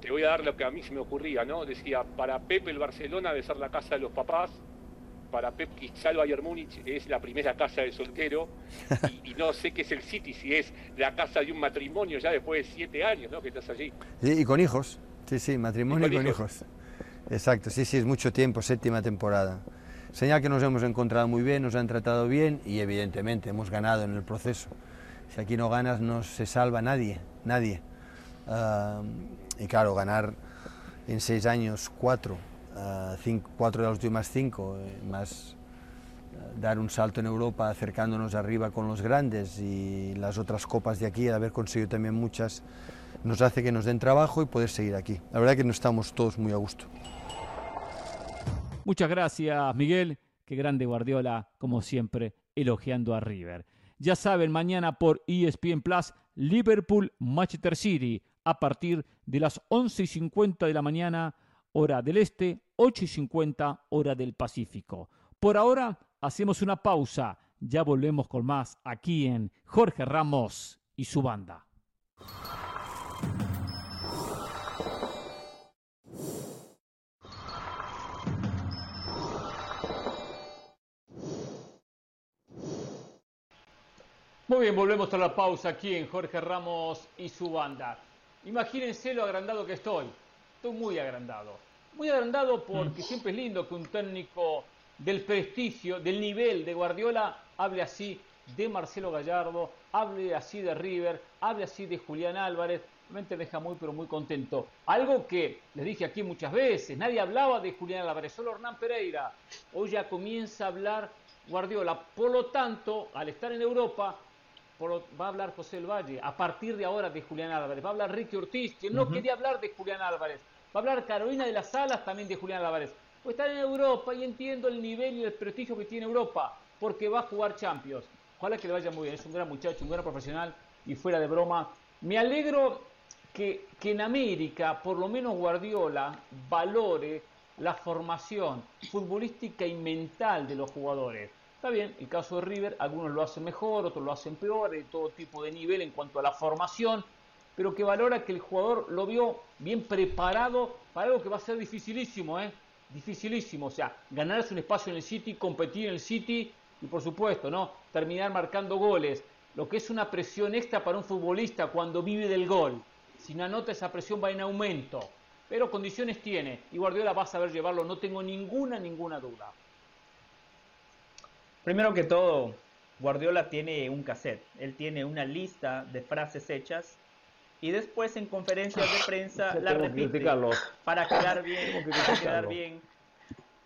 Speaker 8: te voy a dar lo que a mí se me ocurría, ¿no? Decía, para Pepe el Barcelona debe ser la casa de los papás, para Pep quizá el Bayern Múnich es la primera casa de soltero, y, no sé qué es el City, si es la casa de un matrimonio ya después de siete años, ¿no? Que estás allí.
Speaker 9: y con hijos, sí, sí, matrimonio y con, hijos? Exacto, sí, sí, es mucho tiempo, séptima temporada. Señal que nos hemos encontrado muy bien, nos han tratado bien y evidentemente hemos ganado en el proceso. Si aquí no ganas no se salva nadie, nadie y claro, ganar en seis años cuatro, cuatro de las últimas cinco, eh, más eh, dar un salto en Europa acercándonos arriba con los grandes y las otras copas de aquí, haber conseguido también muchas, nos hace que nos den trabajo y poder seguir aquí. La verdad que no estamos todos muy a gusto.
Speaker 1: Muchas gracias, Miguel. Qué grande Guardiola, como siempre, elogiando a River. Ya saben, mañana por ESPN Plus, Liverpool, Manchester City a partir de las 11 y 50 de la mañana, hora del este, 8 y 50, hora del Pacífico. Por ahora, hacemos una pausa. Ya volvemos con más aquí en Jorge Ramos y su banda. Muy bien, volvemos a la pausa aquí en Jorge Ramos y su banda. Imagínense lo agrandado que estoy. Estoy muy agrandado. muy agrandado porque mm. siempre es lindo que un técnico del prestigio, del nivel de Guardiola, hable así de Marcelo Gallardo, hable así de River, hable así de Julián Álvarez, realmente deja muy pero muy contento. Algo que les dije aquí muchas veces, nadie hablaba de Julián Álvarez, solo Hernán Pereira. Hoy ya comienza a hablar Guardiola. Por lo tanto, al estar en Europa, va a hablar José El Valle, a partir de ahora de Julián Álvarez, va a hablar Ricky Ortiz, que no quería hablar de Julián Álvarez, va a hablar Carolina de las Salas también de Julián Álvarez. Pues estar en Europa y entiendo el nivel y el prestigio que tiene Europa, porque va a jugar Champions. Ojalá que le vaya muy bien, es un gran muchacho, un gran profesional y fuera de broma. Me alegro que, que en América, por lo menos Guardiola, valore la formación futbolística y mental de los jugadores. Está bien, el caso de River, algunos lo hacen mejor, otros lo hacen peor, de todo tipo de nivel en cuanto a la formación, pero que valora que el jugador lo vio bien preparado para algo que va a ser dificilísimo, ¿eh? Dificilísimo, o sea, ganarse un espacio en el City, competir en el City y por supuesto, ¿no? Terminar marcando goles, lo que es una presión extra para un futbolista cuando vive del gol. Si no anota esa presión va en aumento, pero condiciones tiene y Guardiola va a saber llevarlo, no tengo ninguna, ninguna duda.
Speaker 2: Primero que todo, Guardiola tiene un cassette, él tiene una lista de frases hechas y después en conferencias de prensa la repite para quedar bien, para quedar bien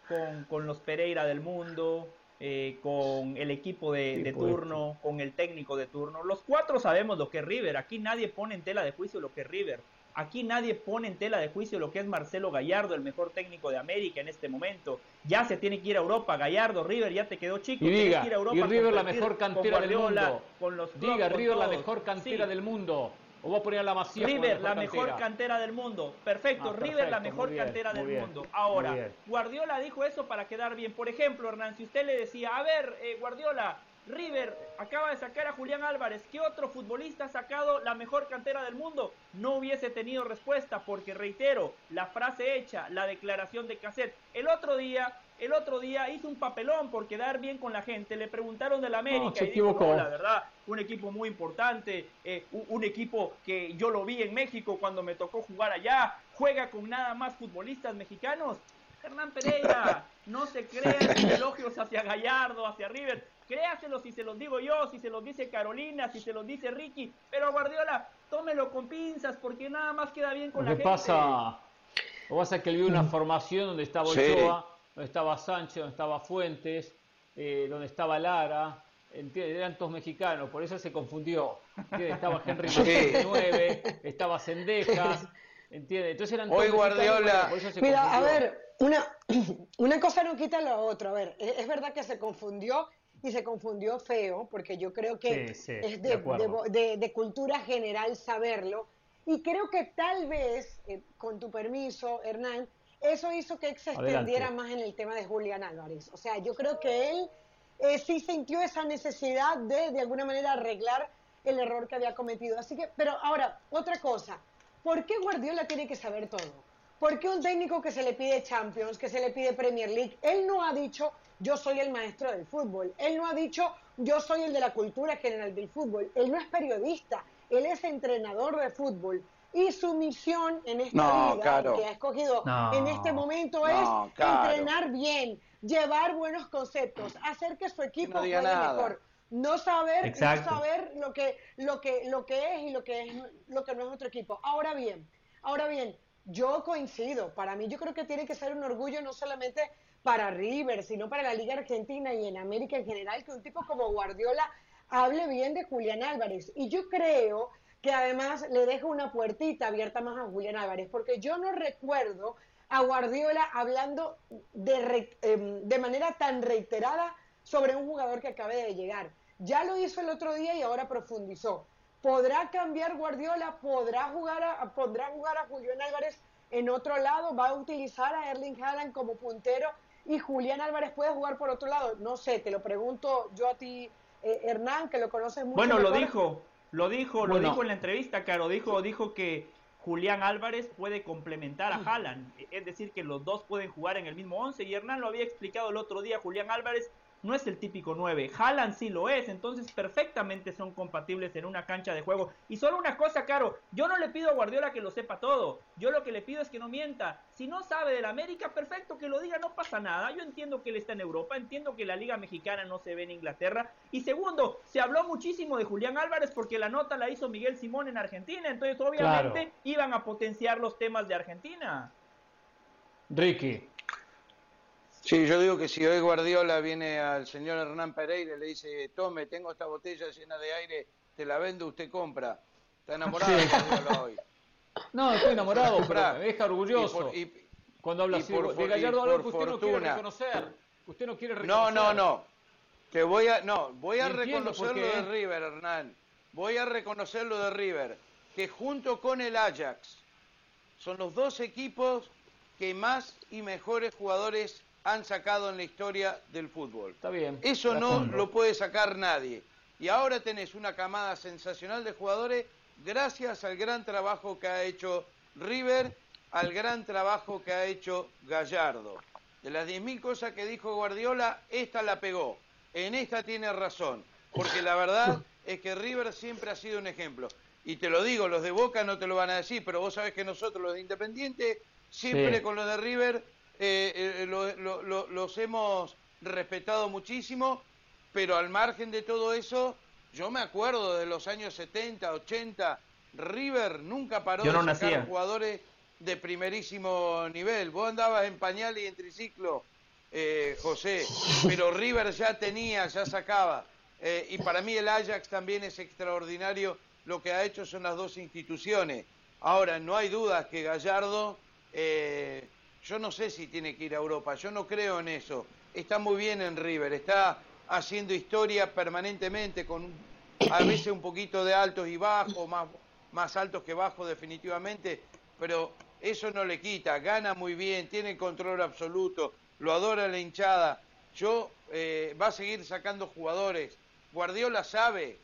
Speaker 2: con, con, los Pereira del mundo, eh, con el equipo de, de turno, con el técnico de turno. Los cuatro sabemos lo que es River, aquí nadie pone en tela de juicio lo que es River. Aquí nadie pone en tela de juicio lo que es Marcelo Gallardo, el mejor técnico de América en este momento. Ya se tiene que ir a Europa. Gallardo, River, ya te quedó chico.
Speaker 1: Y diga, y River la mejor cantera del mundo. Con los diga, River la mejor cantera del mundo. O voy a poner a la Masía
Speaker 2: River, la mejor cantera del mundo. Perfecto, ah, River, la mejor cantera del mundo. Ahora, Guardiola dijo eso para quedar bien. Por ejemplo, Hernán, si usted le decía, a ver, eh, Guardiola, River acaba de sacar a Julián Álvarez. ¿Qué otro futbolista ha sacado la mejor cantera del mundo? No hubiese tenido respuesta porque, reitero, la frase hecha, la declaración de cassette. El otro día, el otro día hizo un papelón por quedar bien con la gente. Le preguntaron del América y dijo, la verdad, un equipo muy importante, eh, un, equipo que yo lo vi en México cuando me tocó jugar allá. Juega con nada más futbolistas mexicanos. Hernán Pereira, no se crean elogios hacia Gallardo, hacia River créaselo si se los digo yo, si se los dice Carolina, si se los dice Ricky, pero Guardiola, tómelo con pinzas porque nada más queda bien con la gente.
Speaker 1: pasa? O pasa que él vio una formación donde estaba Ochoa, donde estaba Sánchez, donde estaba Fuentes, eh, donde estaba Lara, eran todos mexicanos, por eso se confundió. Estaba Henry 9, estaba Sendejas, ¿entiendes? Entonces eran
Speaker 4: Hoy Guardiola.
Speaker 3: Mira, a ver, una, una cosa no quita la otra. A ver, es verdad que se confundió y se confundió feo, porque yo creo que es de, cultura general saberlo. Y creo que tal vez, eh, con tu permiso, Hernán, eso hizo que se extendiera más en el tema de Julián Álvarez. O sea, yo creo que él eh, sí sintió esa necesidad de, de alguna manera, arreglar el error que había cometido. Así que, pero ahora, otra cosa, ¿por qué Guardiola tiene que saber todo? ¿Por qué un técnico que se le pide Champions, que se le pide Premier League, él no ha dicho yo soy el maestro del fútbol. Él no ha dicho yo soy el de la cultura general del fútbol. Él no es periodista, él es entrenador de fútbol. Y su misión en esta vida que ha escogido en este momento es entrenar bien, llevar buenos conceptos, hacer que su equipo juegue mejor. No saber, saber lo que, lo que, lo que es y lo que es lo que no es nuestro equipo. Ahora bien, ahora bien, yo coincido. Para mí, yo creo que tiene que ser un orgullo no solamente para River, sino para la Liga Argentina y en América en general, que un tipo como Guardiola hable bien de Julián Álvarez. Y yo creo que además le deja una puertita abierta más a Julián Álvarez, porque yo no recuerdo a Guardiola hablando de, em, de manera tan reiterada sobre un jugador que acabe de llegar. Ya lo hizo el otro día y ahora profundizó. ¿Podrá cambiar Guardiola? ¿Podrá jugar a, ¿Podrá jugar a Julián Álvarez en otro lado? ¿Va a utilizar a Erling Haaland como puntero? y Julián Álvarez puede jugar por otro lado. No sé, te lo pregunto yo a ti, eh, Hernán, que lo conoces mucho.
Speaker 2: Bueno, lo dijo, lo dijo, lo dijo en la entrevista, Caro, dijo, dijo que Julián Álvarez puede complementar a Haaland, es decir, que los dos pueden jugar en el mismo once y Hernán lo había explicado el otro día, Julián Álvarez no es el típico 9. Haaland sí lo es, entonces perfectamente son compatibles en una cancha de juego. Y solo una cosa, Caro, yo no le pido a Guardiola que lo sepa todo. Yo lo que le pido es que no mienta. Si no sabe del América, perfecto, que lo diga, no pasa nada. Yo entiendo que él está en Europa, entiendo que la Liga Mexicana no se ve en Inglaterra. Y segundo, se habló muchísimo de Julián Álvarez porque la nota la hizo Miguel Simón en Argentina, entonces obviamente iban a potenciar los temas de Argentina.
Speaker 1: Ricky.
Speaker 4: Sí, yo digo que si hoy Guardiola viene al señor Hernán Pereira y le dice, tome, tengo esta botella llena de aire, te la vendo, usted compra. ¿Está enamorado de Guardiola hoy?
Speaker 1: No, estoy enamorado, pero me deja orgulloso. Cuando habla así de Gallardo, algo que usted no quiere reconocer. Usted no quiere reconocer.
Speaker 4: No, no, no. Que voy a, no, voy a reconocer lo de River, Hernán. Voy a reconocer lo de River. Que junto con el Ajax son los dos equipos que más y mejores jugadores han sacado en la historia del fútbol.
Speaker 1: Está bien.
Speaker 4: Eso no lo puede sacar nadie. Y ahora tenés una camada sensacional de jugadores gracias al gran trabajo que ha hecho River, al gran trabajo que ha hecho Gallardo. De las 10.000 cosas que dijo Guardiola, esta la pegó. En esta tiene razón. Porque la verdad es que River siempre ha sido un ejemplo. Y te lo digo, los de Boca no te lo van a decir, pero vos sabés que nosotros los de Independiente, siempre con los de River eh, eh, los hemos respetado muchísimo, pero al margen de todo eso, yo me acuerdo de los años 70, 80, River nunca paró de sacar jugadores de primerísimo nivel. Vos andabas en pañal y en triciclo, eh, José, pero River ya tenía, ya sacaba. y para mí el Ajax también es extraordinario. Lo que ha hecho son las dos instituciones. Ahora, no hay dudas que Gallardo yo no sé si tiene que ir a Europa, yo no creo en eso. Está muy bien en River, está haciendo historia permanentemente, con a veces un poquito de altos y bajos, más, más altos que bajos definitivamente, pero eso no le quita, gana muy bien, tiene control absoluto, lo adora la hinchada. Yo eh, va a seguir sacando jugadores. Guardiola sabe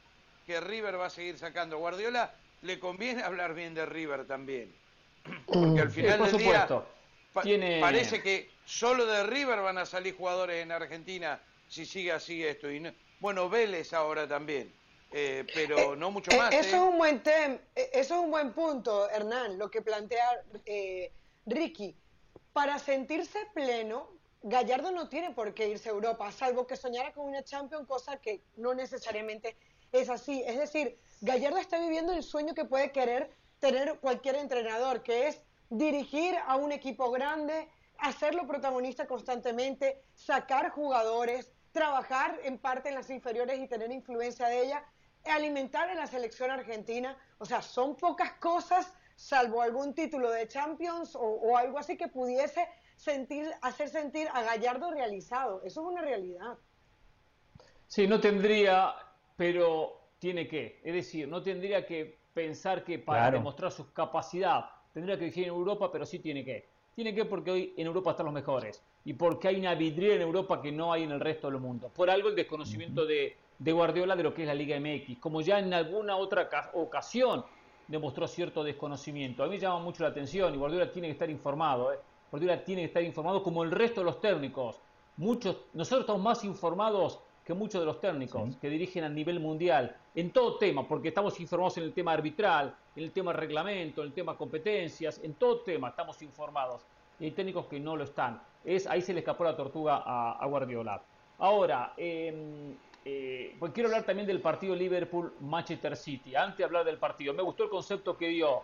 Speaker 4: que River va a seguir sacando. Guardiola le conviene hablar bien de River también. Porque al final del día Parece que solo de River van a salir jugadores en Argentina si sigue así esto. Y Bueno, Vélez ahora también. Eh, pero eh, no mucho
Speaker 3: eh,
Speaker 4: más.
Speaker 3: Eso, es un buen tem eso es un buen punto, Hernán, lo que plantea Ricky. Para sentirse pleno, Gallardo no tiene por qué irse a Europa, salvo que soñara con una Champions, cosa que no necesariamente es así. Es decir, Gallardo está viviendo el sueño que puede querer tener cualquier entrenador, que es dirigir a un equipo grande, hacerlo protagonista constantemente, sacar jugadores, trabajar en parte en las inferiores y tener influencia de ella, alimentar en la selección argentina. O sea, son pocas cosas, salvo algún título de Champions o, algo así que pudiese sentir, hacer sentir a Gallardo realizado. Eso es una realidad.
Speaker 1: Sí, no tendría, pero tiene que. Es decir, no tendría que pensar que para demostrar su capacidad tendría que dirigir en Europa, pero sí tiene que. Tiene que porque hoy en Europa están los mejores y porque hay una vidriera en Europa que no hay en el resto del mundo. Por algo el desconocimiento de, Guardiola de lo que es la Liga MX, como ya en alguna otra ocasión demostró cierto desconocimiento. A mí me llama mucho la atención y Guardiola tiene que estar informado. ¿eh? Guardiola tiene que estar informado como el resto de los técnicos. Muchos, nosotros estamos más informados que muchos de los técnicos que dirigen a nivel mundial en todo tema, porque estamos informados en el tema arbitral, en el tema reglamento, en el tema competencias, en todo tema estamos informados. Y hay técnicos que no lo están. Es, ahí se le escapó la tortuga a, Guardiola. Ahora, em, eh, pues quiero hablar también del partido Liverpool-Manchester City. Antes de hablar del partido, me gustó el concepto que dio.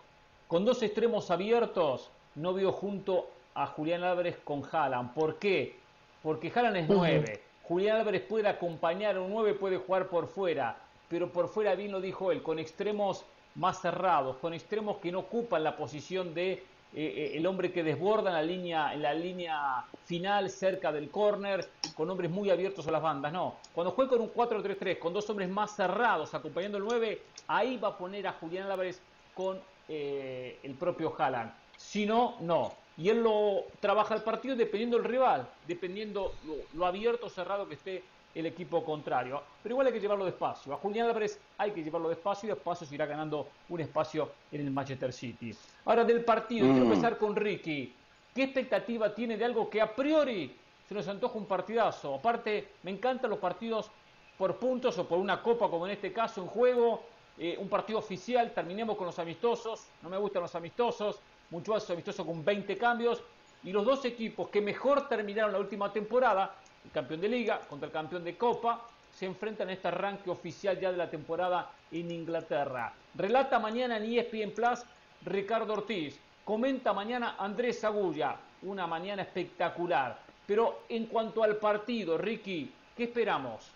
Speaker 1: Con dos extremos abiertos, no vio junto a Julián Álvarez con Haaland. ¿Por qué? Porque Haaland es nueve. Julián Álvarez puede acompañar a un 9, puede jugar por fuera, pero por fuera bien lo dijo él, con extremos más cerrados, con extremos que no ocupan la posición de eh, eh, el hombre que desborda en la línea, en la línea final cerca del córner, con hombres muy abiertos a las bandas. No, cuando juega con un 4-3-3, con dos hombres más cerrados acompañando el 9, ahí va a poner a Julián Álvarez con eh, el propio Haaland. Si no, no y él lo trabaja el partido dependiendo del rival, dependiendo lo, abierto o cerrado que esté el equipo contrario. Pero igual hay que llevarlo despacio. A Julián Álvarez hay que llevarlo despacio y despacio se irá ganando un espacio en el Manchester City. Ahora del partido, quiero mm. empezar con Ricky. ¿Qué expectativa tiene de algo que a priori se nos antoja un partidazo. Aparte, me encantan los partidos por puntos o por una copa, como en este caso, en juego. Eh, un partido oficial, terminemos con los amistosos. No me gustan los amistosos. Mucho más amistoso con 20 cambios. Y los dos equipos que mejor terminaron la última temporada, el campeón de liga contra el campeón de copa, se enfrentan en este arranque oficial ya de la temporada en Inglaterra. Relata mañana en ESPN Plus Ricardo Ortiz. Comenta mañana Andrés Agulla. Una mañana espectacular. Pero en cuanto al partido, Ricky, ¿qué esperamos?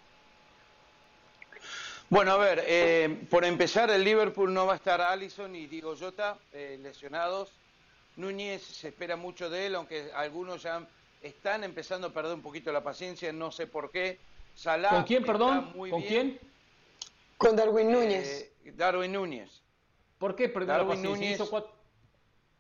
Speaker 4: Bueno, a ver, eh, por empezar, el Liverpool no va a estar Allison y Diego Jota eh, lesionados. Núñez se espera mucho de él, aunque algunos ya están empezando a perder un poquito la paciencia, no sé por qué.
Speaker 1: Salah ¿Con quién, perdón? ¿Con quién?
Speaker 3: Con Darwin Núñez.
Speaker 4: Eh, Darwin Núñez.
Speaker 1: ¿Por qué perdió Darwin la Núñez hizo cuatro,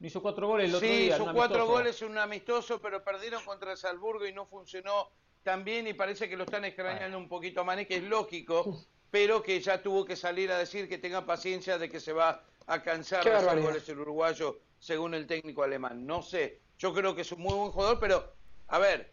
Speaker 1: hizo cuatro goles el otro
Speaker 4: sí, hizo cuatro goles en un amistoso, pero perdieron contra el Salzburgo y no funcionó tan bien y parece que lo están extrañando un poquito a Mané, que es lógico, pero que ya tuvo que salir a decir que tenga paciencia de que se va a cansar de hacer goles el uruguayo, según el técnico alemán. No sé, yo creo que es un muy buen jugador, pero a ver,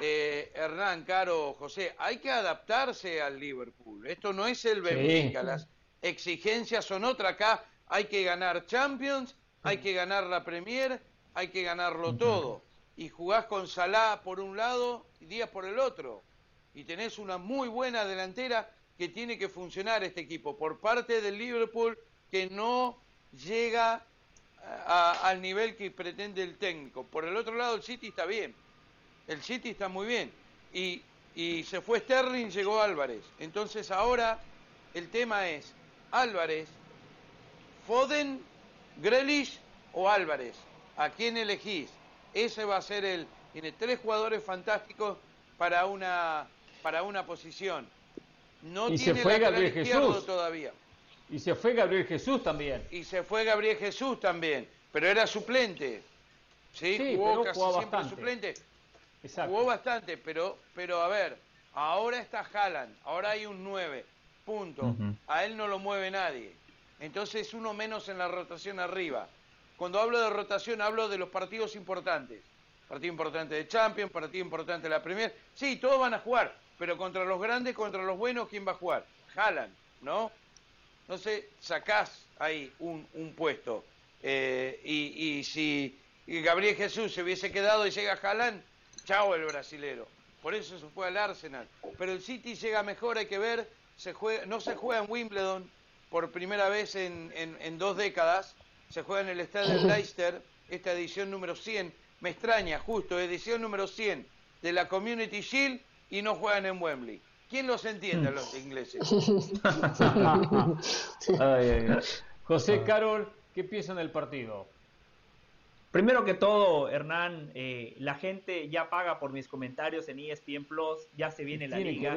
Speaker 4: eh, Hernán, Caro, José, hay que adaptarse al Liverpool. Esto no es el Benfica, las exigencias son otra acá. Hay que ganar Champions, hay que ganar la Premier, hay que ganarlo todo. Y jugás con Salah por un lado y Díaz por el otro. Y tenés una muy buena delantera que tiene que funcionar este equipo por parte del Liverpool que no llega al nivel que pretende el técnico. Por el otro lado, el City está bien el City está muy bien. Y, se fue Sterling, llegó Álvarez. Entonces ahora el tema es Álvarez, Foden, Grealish o Álvarez. ¿A quién elegís? Ese va a ser el... Tiene tres jugadores fantásticos para una, para una posición. No
Speaker 1: y
Speaker 4: tiene
Speaker 1: se fue Gabriel Jesús
Speaker 4: todavía.
Speaker 1: Y se fue Gabriel Jesús también.
Speaker 4: Y se fue Gabriel Jesús también. Pero era suplente. Sí, jugó casi siempre suplente. Jugó bastante, pero, pero a ver, ahora está Haaland, ahora hay un 9, punto. A él no lo mueve nadie. Entonces uno menos en la rotación arriba. Cuando hablo de rotación hablo de los partidos importantes. Partido importante de Champions, partido importante de la Premier. Sí, todos van a jugar, pero contra los grandes, contra los buenos, ¿quién va a jugar? Haaland, ¿no? Entonces sacás ahí un, puesto. Eh, y, y si Gabriel Jesús se hubiese quedado y llega Haaland, Chao el brasilero. Por eso se fue al Arsenal. Pero el City llega mejor, hay que ver. Se juega, no se juega en Wimbledon por primera vez en, dos décadas. Se juega en el estadio de Leicester, esta edición número 100. Me extraña, justo, edición número 100 de la Community Shield y no juegan en Wembley. ¿Quién los entiende los ingleses?
Speaker 1: José Carol, ¿qué piensan del partido?
Speaker 2: Primero que todo, Hernán, eh, la gente ya paga por mis comentarios en ESPN Plus, ya se viene la liga,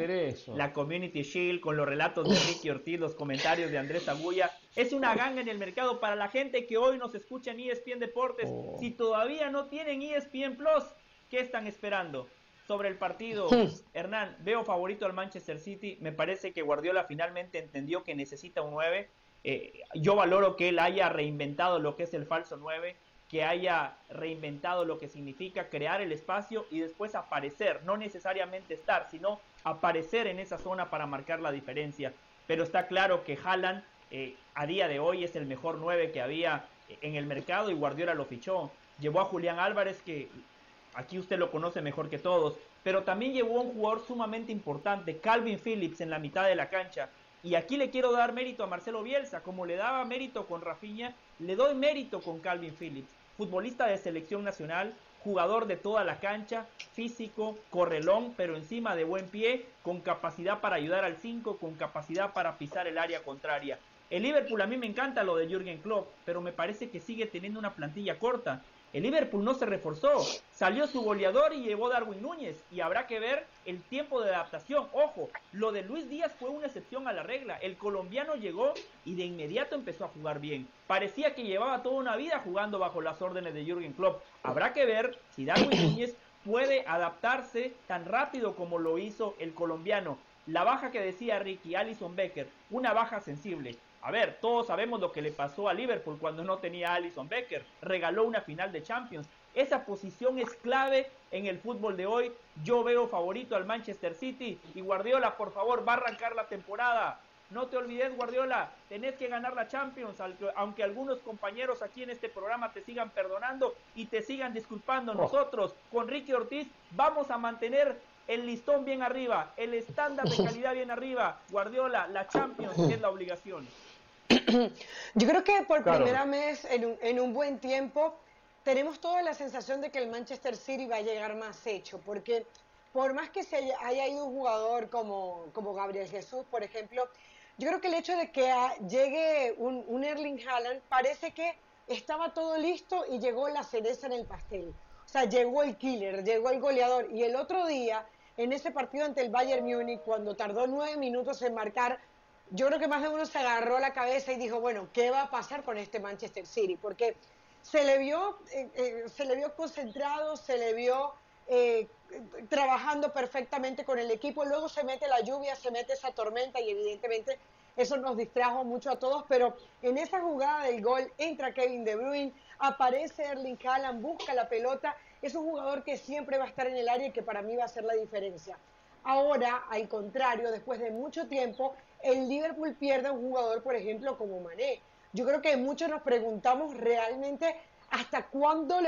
Speaker 2: la Community Shield con los relatos de Ricky Ortiz, los comentarios de Andrés Agulla. Es una ganga en el mercado para la gente que hoy nos escucha en ESPN Deportes. Oh. Si todavía no tienen ESPN Plus, ¿qué están esperando? Sobre el partido, Hernán, veo favorito al Manchester City. Me parece que Guardiola finalmente entendió que necesita un 9. Eh, yo valoro que él haya reinventado lo que es el falso 9 que haya reinventado lo que significa crear el espacio y después aparecer, no necesariamente estar, sino aparecer en esa zona para marcar la diferencia. Pero está claro que Haaland eh, a día de hoy es el mejor 9 que había en el mercado y Guardiola lo fichó. Llevó a Julián Álvarez, que aquí usted lo conoce mejor que todos, pero también llevó a un jugador sumamente importante, Calvin Phillips, en la mitad de la cancha. Y aquí le quiero dar mérito a Marcelo Bielsa, como le daba mérito con Rafinha, le doy mérito con Calvin Phillips futbolista de selección nacional, jugador de toda la cancha, físico, correlón, pero encima de buen pie, con capacidad para ayudar al 5, con capacidad para pisar el área contraria. El Liverpool a mí me encanta lo de Jürgen Klopp, pero me parece que sigue teniendo una plantilla corta. El Liverpool no se reforzó, salió su goleador y llevó Darwin Núñez y habrá que ver el tiempo de adaptación. Ojo, lo de Luis Díaz fue una excepción a la regla. El colombiano llegó y de inmediato empezó a jugar bien. Parecía que llevaba toda una vida jugando bajo las órdenes de Jürgen Klopp. Habrá que ver si Darwin Núñez puede adaptarse tan rápido como lo hizo el colombiano. La baja que decía Ricky, Alison Becker, una baja sensible. A ver, todos sabemos lo que le pasó a Liverpool cuando no tenía a Alison Becker. Regaló una final de Champions. Esa posición es clave en el fútbol de hoy. Yo veo favorito al Manchester City y Guardiola, por favor, va a arrancar la temporada. No te olvides, Guardiola, tenés que ganar la Champions, aunque algunos compañeros aquí en este programa te sigan perdonando y te sigan disculpando. Oh. Nosotros, con Ricky Ortiz, vamos a mantener el listón bien arriba, el estándar de calidad bien arriba. Guardiola, la Champions es la obligación.
Speaker 3: Yo creo que por primera vez en un, en un buen tiempo tenemos toda la sensación de que el Manchester City va a llegar más hecho, porque por más que se haya, ido un jugador como, como Gabriel Jesús, por ejemplo, yo creo que el hecho de que llegue un, un, Erling Haaland parece que estaba todo listo y llegó la cereza en el pastel. O sea, llegó el killer, llegó el goleador. Y el otro día, en ese partido ante el Bayern Múnich, cuando tardó nueve minutos en marcar, yo creo que más de uno se agarró la cabeza y dijo, bueno, ¿qué va a pasar con este Manchester City? Porque se le vio, eh, eh, se le vio concentrado, se le vio eh, trabajando perfectamente con el equipo. Luego se mete la lluvia, se mete esa tormenta y evidentemente eso nos distrajo mucho a todos. Pero en esa jugada del gol entra Kevin De Bruyne, aparece Erling Haaland, busca la pelota. Es un jugador que siempre va a estar en el área y que para mí va a hacer la diferencia. Ahora, al contrario, después de mucho tiempo, el Liverpool pierde a un jugador, por ejemplo, como Mané yo creo que muchos nos preguntamos realmente hasta cuándo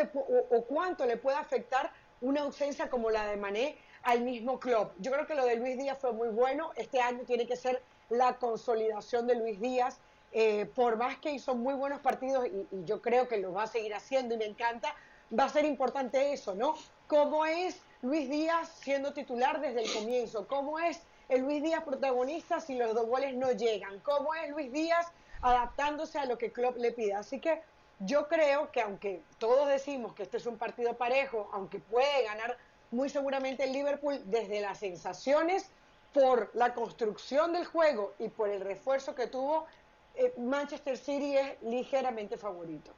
Speaker 3: o, cuánto le puede afectar una ausencia como la de Mané al mismo club. Yo creo que lo de Luis Díaz fue muy bueno. Este año tiene que ser la consolidación de Luis Díaz. Eh, por más que hizo muy buenos partidos y, y, yo creo que lo va a seguir haciendo y me encanta, va a ser importante eso, ¿no? ¿Cómo es Luis Díaz siendo titular desde el comienzo? ¿Cómo es Luis Díaz protagonista si los dos goles no llegan? ¿Cómo es Luis Díaz adaptándose a lo que Klopp le pide. Así que yo creo que aunque todos decimos que este es un partido parejo, aunque puede ganar muy seguramente el Liverpool desde las sensaciones, por la construcción del juego y por el refuerzo que tuvo, eh, Manchester City es ligeramente favorito.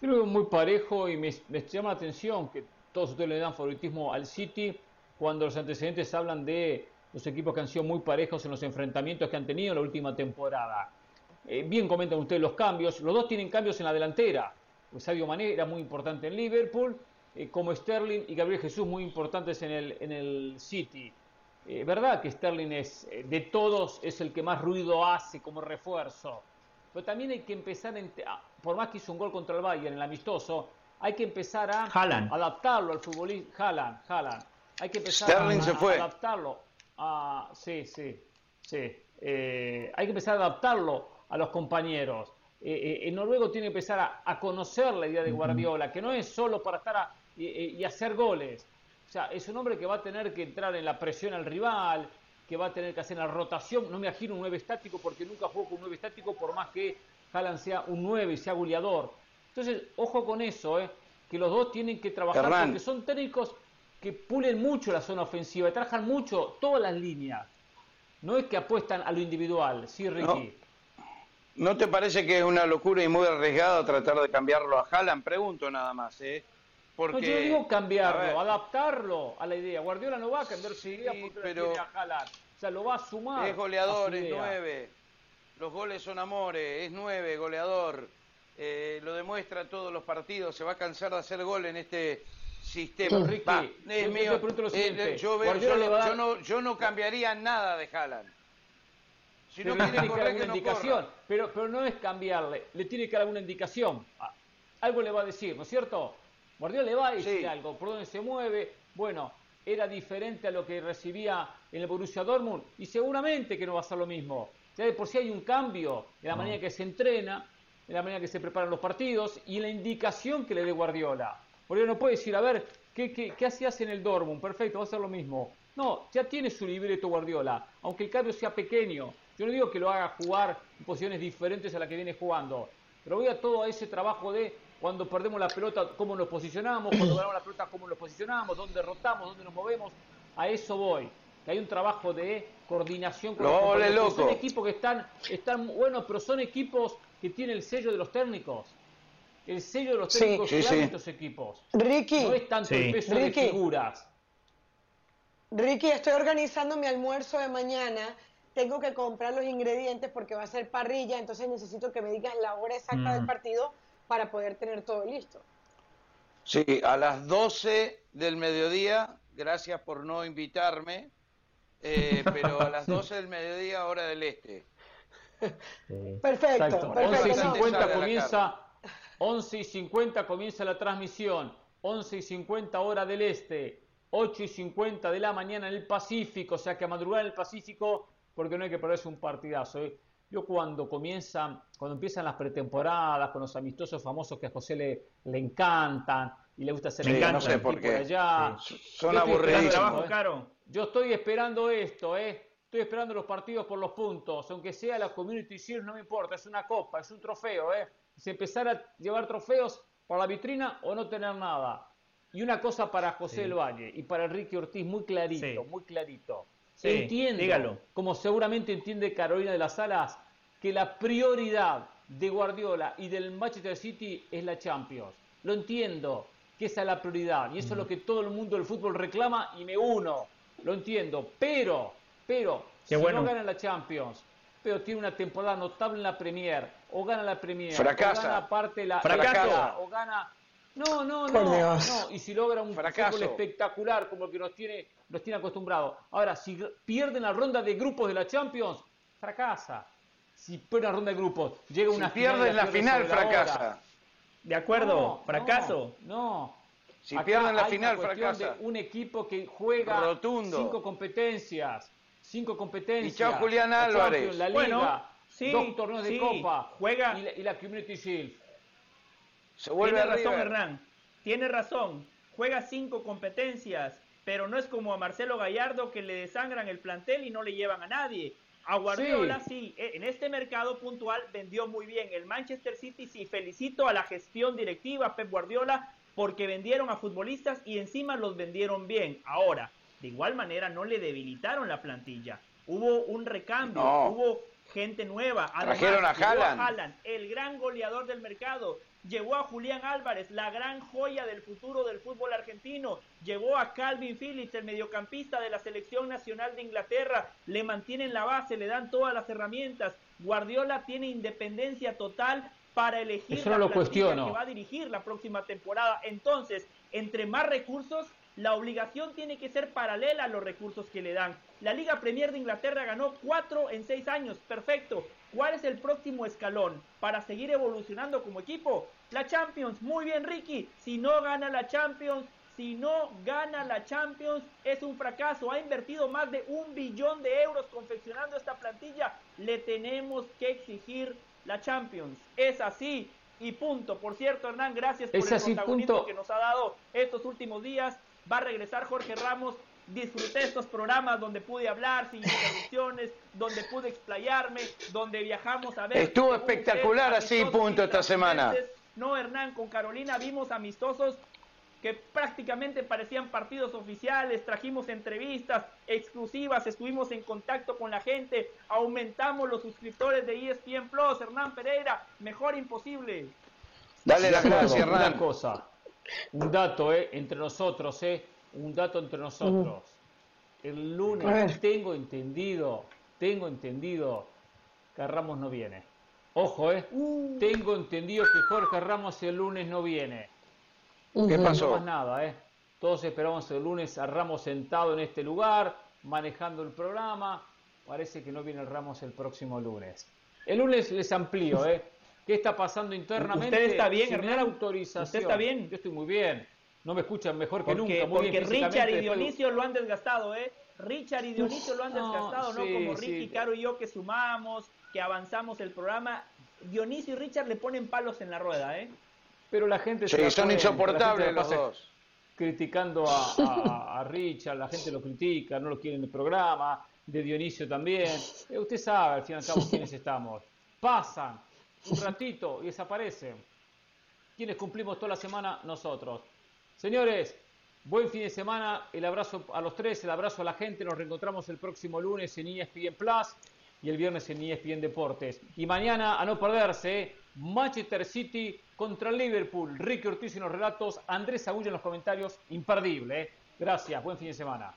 Speaker 1: Creo que muy parejo y me, me, llama la atención que todos ustedes le dan favoritismo al City cuando los antecedentes hablan de los equipos que han sido muy parejos en los enfrentamientos que han tenido en la última temporada. Eh, bien comentan ustedes los cambios. Los dos tienen cambios en la delantera. Pues Sadio Mané era muy importante en Liverpool, eh, como Sterling y Gabriel Jesús muy importantes en el, en el City. Eh, verdad que Sterling es, de todos, es el que más ruido hace como refuerzo. Pero también hay que empezar, ah, por más que hizo un gol contra el Bayern en el amistoso, hay que empezar a adaptarlo al futbolista. Haaland, Haaland. Hay que empezar a,
Speaker 4: se fue.
Speaker 1: adaptarlo. A, sí, sí, sí. hay que empezar a adaptarlo a los compañeros. Eh, eh, el noruego tiene que empezar a, conocer la idea de Guardiola, que no es solo para estar y, hacer goles. O sea, es un hombre que va a tener que entrar en la presión al rival, que va a tener que hacer la rotación. No me imagino un 9 estático porque nunca juego con un 9 estático, por más que Haaland sea un 9 y sea goleador. Entonces, ojo con eso, eh, que los dos tienen que trabajar porque son técnicos que pulen mucho la zona ofensiva y trabajan mucho todas las líneas. No es que apuestan a lo individual, sí, Ricky.
Speaker 4: ¿No te parece que es una locura y muy arriesgado tratar de cambiarlo a Haaland? Pregunto nada más, ¿eh?
Speaker 1: Porque, no, yo digo cambiarlo, adaptarlo a la idea. Guardiola no va a cambiar su idea porque pero a Haaland. O sea, lo va a sumar.
Speaker 4: Es goleador, es nueve. Los goles son amores, es nueve, goleador. Eh, lo demuestra todos los partidos. Se va a cansar de hacer gol en este sistema.
Speaker 1: Ricky, es mío.
Speaker 4: Eh, yo, yo, no, yo no cambiaría nada de Haaland.
Speaker 1: Si no tiene que dar alguna indicación, pero, pero no es cambiarle, le tiene que dar alguna indicación. Algo le va a decir, ¿no es cierto? Guardiola le va a decir algo, por dónde se mueve. Bueno, era diferente a lo que recibía en el Borussia Dortmund y seguramente que no va a ser lo mismo. por si hay un cambio en la manera que se entrena, en la manera que se preparan los partidos y en la indicación que le dé Guardiola. Guardiola no puede decir, a ver, ¿qué, qué, qué hacías en el Dortmund? Perfecto, va a ser lo mismo. No, ya tiene su libreto Guardiola, aunque el cambio sea pequeño. Yo no digo que lo haga jugar en posiciones diferentes a las que viene jugando, pero voy a todo ese trabajo de cuando perdemos la pelota, cómo nos posicionamos, cuando ganamos la pelota, cómo nos posicionamos, dónde rotamos, dónde nos movemos. A eso voy. Que hay un trabajo de coordinación
Speaker 4: con los
Speaker 1: loco. Son equipos que están, están buenos, pero son equipos que tienen el sello de los técnicos. El sello de los técnicos sí, sí, estos equipos.
Speaker 3: Ricky.
Speaker 1: No es tanto el peso de figuras.
Speaker 3: Ricky, estoy organizando mi almuerzo de mañana tengo que comprar los ingredientes porque va a ser parrilla, entonces necesito que me digas la hora exacta del mm. partido para poder tener todo listo.
Speaker 4: Sí, a las 12 del mediodía, gracias por no invitarme, eh, pero a las 12 del mediodía, hora del este.
Speaker 3: Perfecto, perfecto.
Speaker 1: 11 y 50 comienza, 11 y 50 comienza la transmisión, 11 y 50 hora del este, 8 y 50 de la mañana en el Pacífico, o sea que a madrugar en el Pacífico, porque no hay que perderse un partidazo. ¿eh? Yo cuando comienzan, cuando empiezan las pretemporadas con los amistosos famosos que a José le, le encantan y le gusta hacer
Speaker 4: sí, no sé por, qué.
Speaker 1: allá.
Speaker 4: Son aburridos.
Speaker 1: ¿eh? Yo estoy esperando esto, ¿eh? Estoy esperando los partidos por los puntos, aunque sea la Community Shield, no me importa, es una copa, es un trofeo, ¿eh? Si empezar a llevar trofeos para la vitrina o no tener nada. Y una cosa para José El Valle y para Enrique Ortiz, muy clarito, muy clarito. Entiendo, dígalo. como seguramente entiende Carolina de las Alas, que la prioridad de Guardiola y del Manchester City es la Champions. Lo entiendo, que esa es la prioridad. Y eso es lo que todo el mundo del fútbol reclama y me uno. Lo entiendo. Pero, pero, si no gana la Champions, pero tiene una temporada notable en la Premier, o gana la Premier,
Speaker 4: fracasa.
Speaker 1: o gana parte la,
Speaker 4: fracasa.
Speaker 1: o gana no, no, no, no. Y si logra un fútbol espectacular como el que nos tiene, nos tiene acostumbrados. Ahora, si pierden la ronda de grupos de la Champions, fracasa. Si pierde la ronda de grupos, llega una
Speaker 4: si pierden la final, fracasa.
Speaker 2: De acuerdo, fracaso.
Speaker 1: No.
Speaker 4: Si pierden la final, fracasa.
Speaker 1: De un equipo que juega
Speaker 4: Rotundo.
Speaker 1: cinco competencias. Cinco competencias.
Speaker 4: Y chao Julián Álvarez.
Speaker 1: La, Liga, dos torneos de Copa. Juega. Y la, Community Shield.
Speaker 2: Se vuelve Tiene razón, Hernán. Tiene razón. Juega cinco competencias, pero no es como a Marcelo Gallardo que le desangran el plantel y no le llevan a nadie. A Guardiola sí. E, en este mercado puntual vendió muy bien. El Manchester City sí, felicito a la gestión directiva, Pep Guardiola, porque vendieron a futbolistas y encima los vendieron bien. Ahora, de igual manera no le debilitaron la plantilla. Hubo un recambio, hubo gente nueva.
Speaker 4: Además, Trajeron a
Speaker 2: Haaland, el gran goleador del mercado. Llegó a Julián Álvarez, la gran joya del futuro del fútbol argentino. Llegó a Calvin Phillips, el mediocampista de la selección nacional de Inglaterra. Le mantienen la base, le dan todas las herramientas. Guardiola tiene independencia total para elegir
Speaker 1: la
Speaker 2: lo
Speaker 1: que
Speaker 2: va a dirigir la próxima temporada. Entonces, entre más recursos, la obligación tiene que ser paralela a los recursos que le dan. La Liga Premier de Inglaterra ganó cuatro en seis años, perfecto. ¿Cuál es el próximo escalón para seguir evolucionando como equipo? La Champions, muy bien Ricky, si no gana la Champions, si no gana la Champions, es un fracaso. Ha invertido más de un billón de euros confeccionando esta plantilla. Le tenemos que exigir la Champions. Es así y punto. Por cierto, Hernán, gracias por el protagonismo que nos ha dado estos últimos días. Va a regresar Jorge Ramos. Disfruté estos programas donde pude hablar sin interrupciones, donde pude explayarme, donde viajamos a ver.
Speaker 4: Estuvo espectacular así, punto, esta semana.
Speaker 2: No, Hernán, con Carolina vimos amistosos que prácticamente parecían partidos oficiales, trajimos entrevistas exclusivas, estuvimos en contacto con la gente, aumentamos los suscriptores de ESPN Plus, Hernán Pereira, mejor imposible.
Speaker 1: Dale la gracia, Hernán. Una cosa, un dato, eh, entre nosotros, eh, un dato entre nosotros. El lunes tengo entendido, tengo entendido que Ramos no viene. Ojo, eh, uh. tengo entendido que Jorge Ramos el lunes no viene.
Speaker 4: ¿Qué pasó?
Speaker 1: No más nada, ¿eh? Todos esperamos el lunes a Ramos sentado en este lugar, manejando el programa. Parece que no viene el Ramos el próximo lunes. El lunes les amplío, ¿eh? ¿Qué está pasando internamente?
Speaker 2: ¿Usted está bien,
Speaker 1: Sin autorización.
Speaker 2: ¿Usted está bien?
Speaker 1: Yo estoy muy bien. No me escuchan mejor que nunca. Muy
Speaker 2: porque Richard y Dionisio lo han desgastado, ¿eh? Richard y Dionisio lo han desgastado, ¿no? Como Ricky, Caro y yo que sumamos, que avanzamos el programa. Dionisio y Richard le ponen palos en la rueda, ¿eh?
Speaker 1: Pero la gente...
Speaker 4: Sí, son insoportables los dos.
Speaker 1: Criticando a, a, Richard, la gente lo critica, no lo quiere en el programa, de Dionisio también. Eh, usted sabe, al fin y al cabo, quiénes estamos. Pasan un ratito y desaparecen. Quienes cumplimos toda la semana? Nosotros. Señores, buen fin de semana. El abrazo a los tres, el abrazo a la gente. Nos reencontramos el próximo lunes en ESPN Plus y el viernes en ESPN Deportes. Y mañana, a no perderse, Manchester City contra Liverpool. Ricky Ortiz en los relatos, Andrés Agulla en los comentarios. Imperdible. ¿eh? Gracias, buen fin de semana.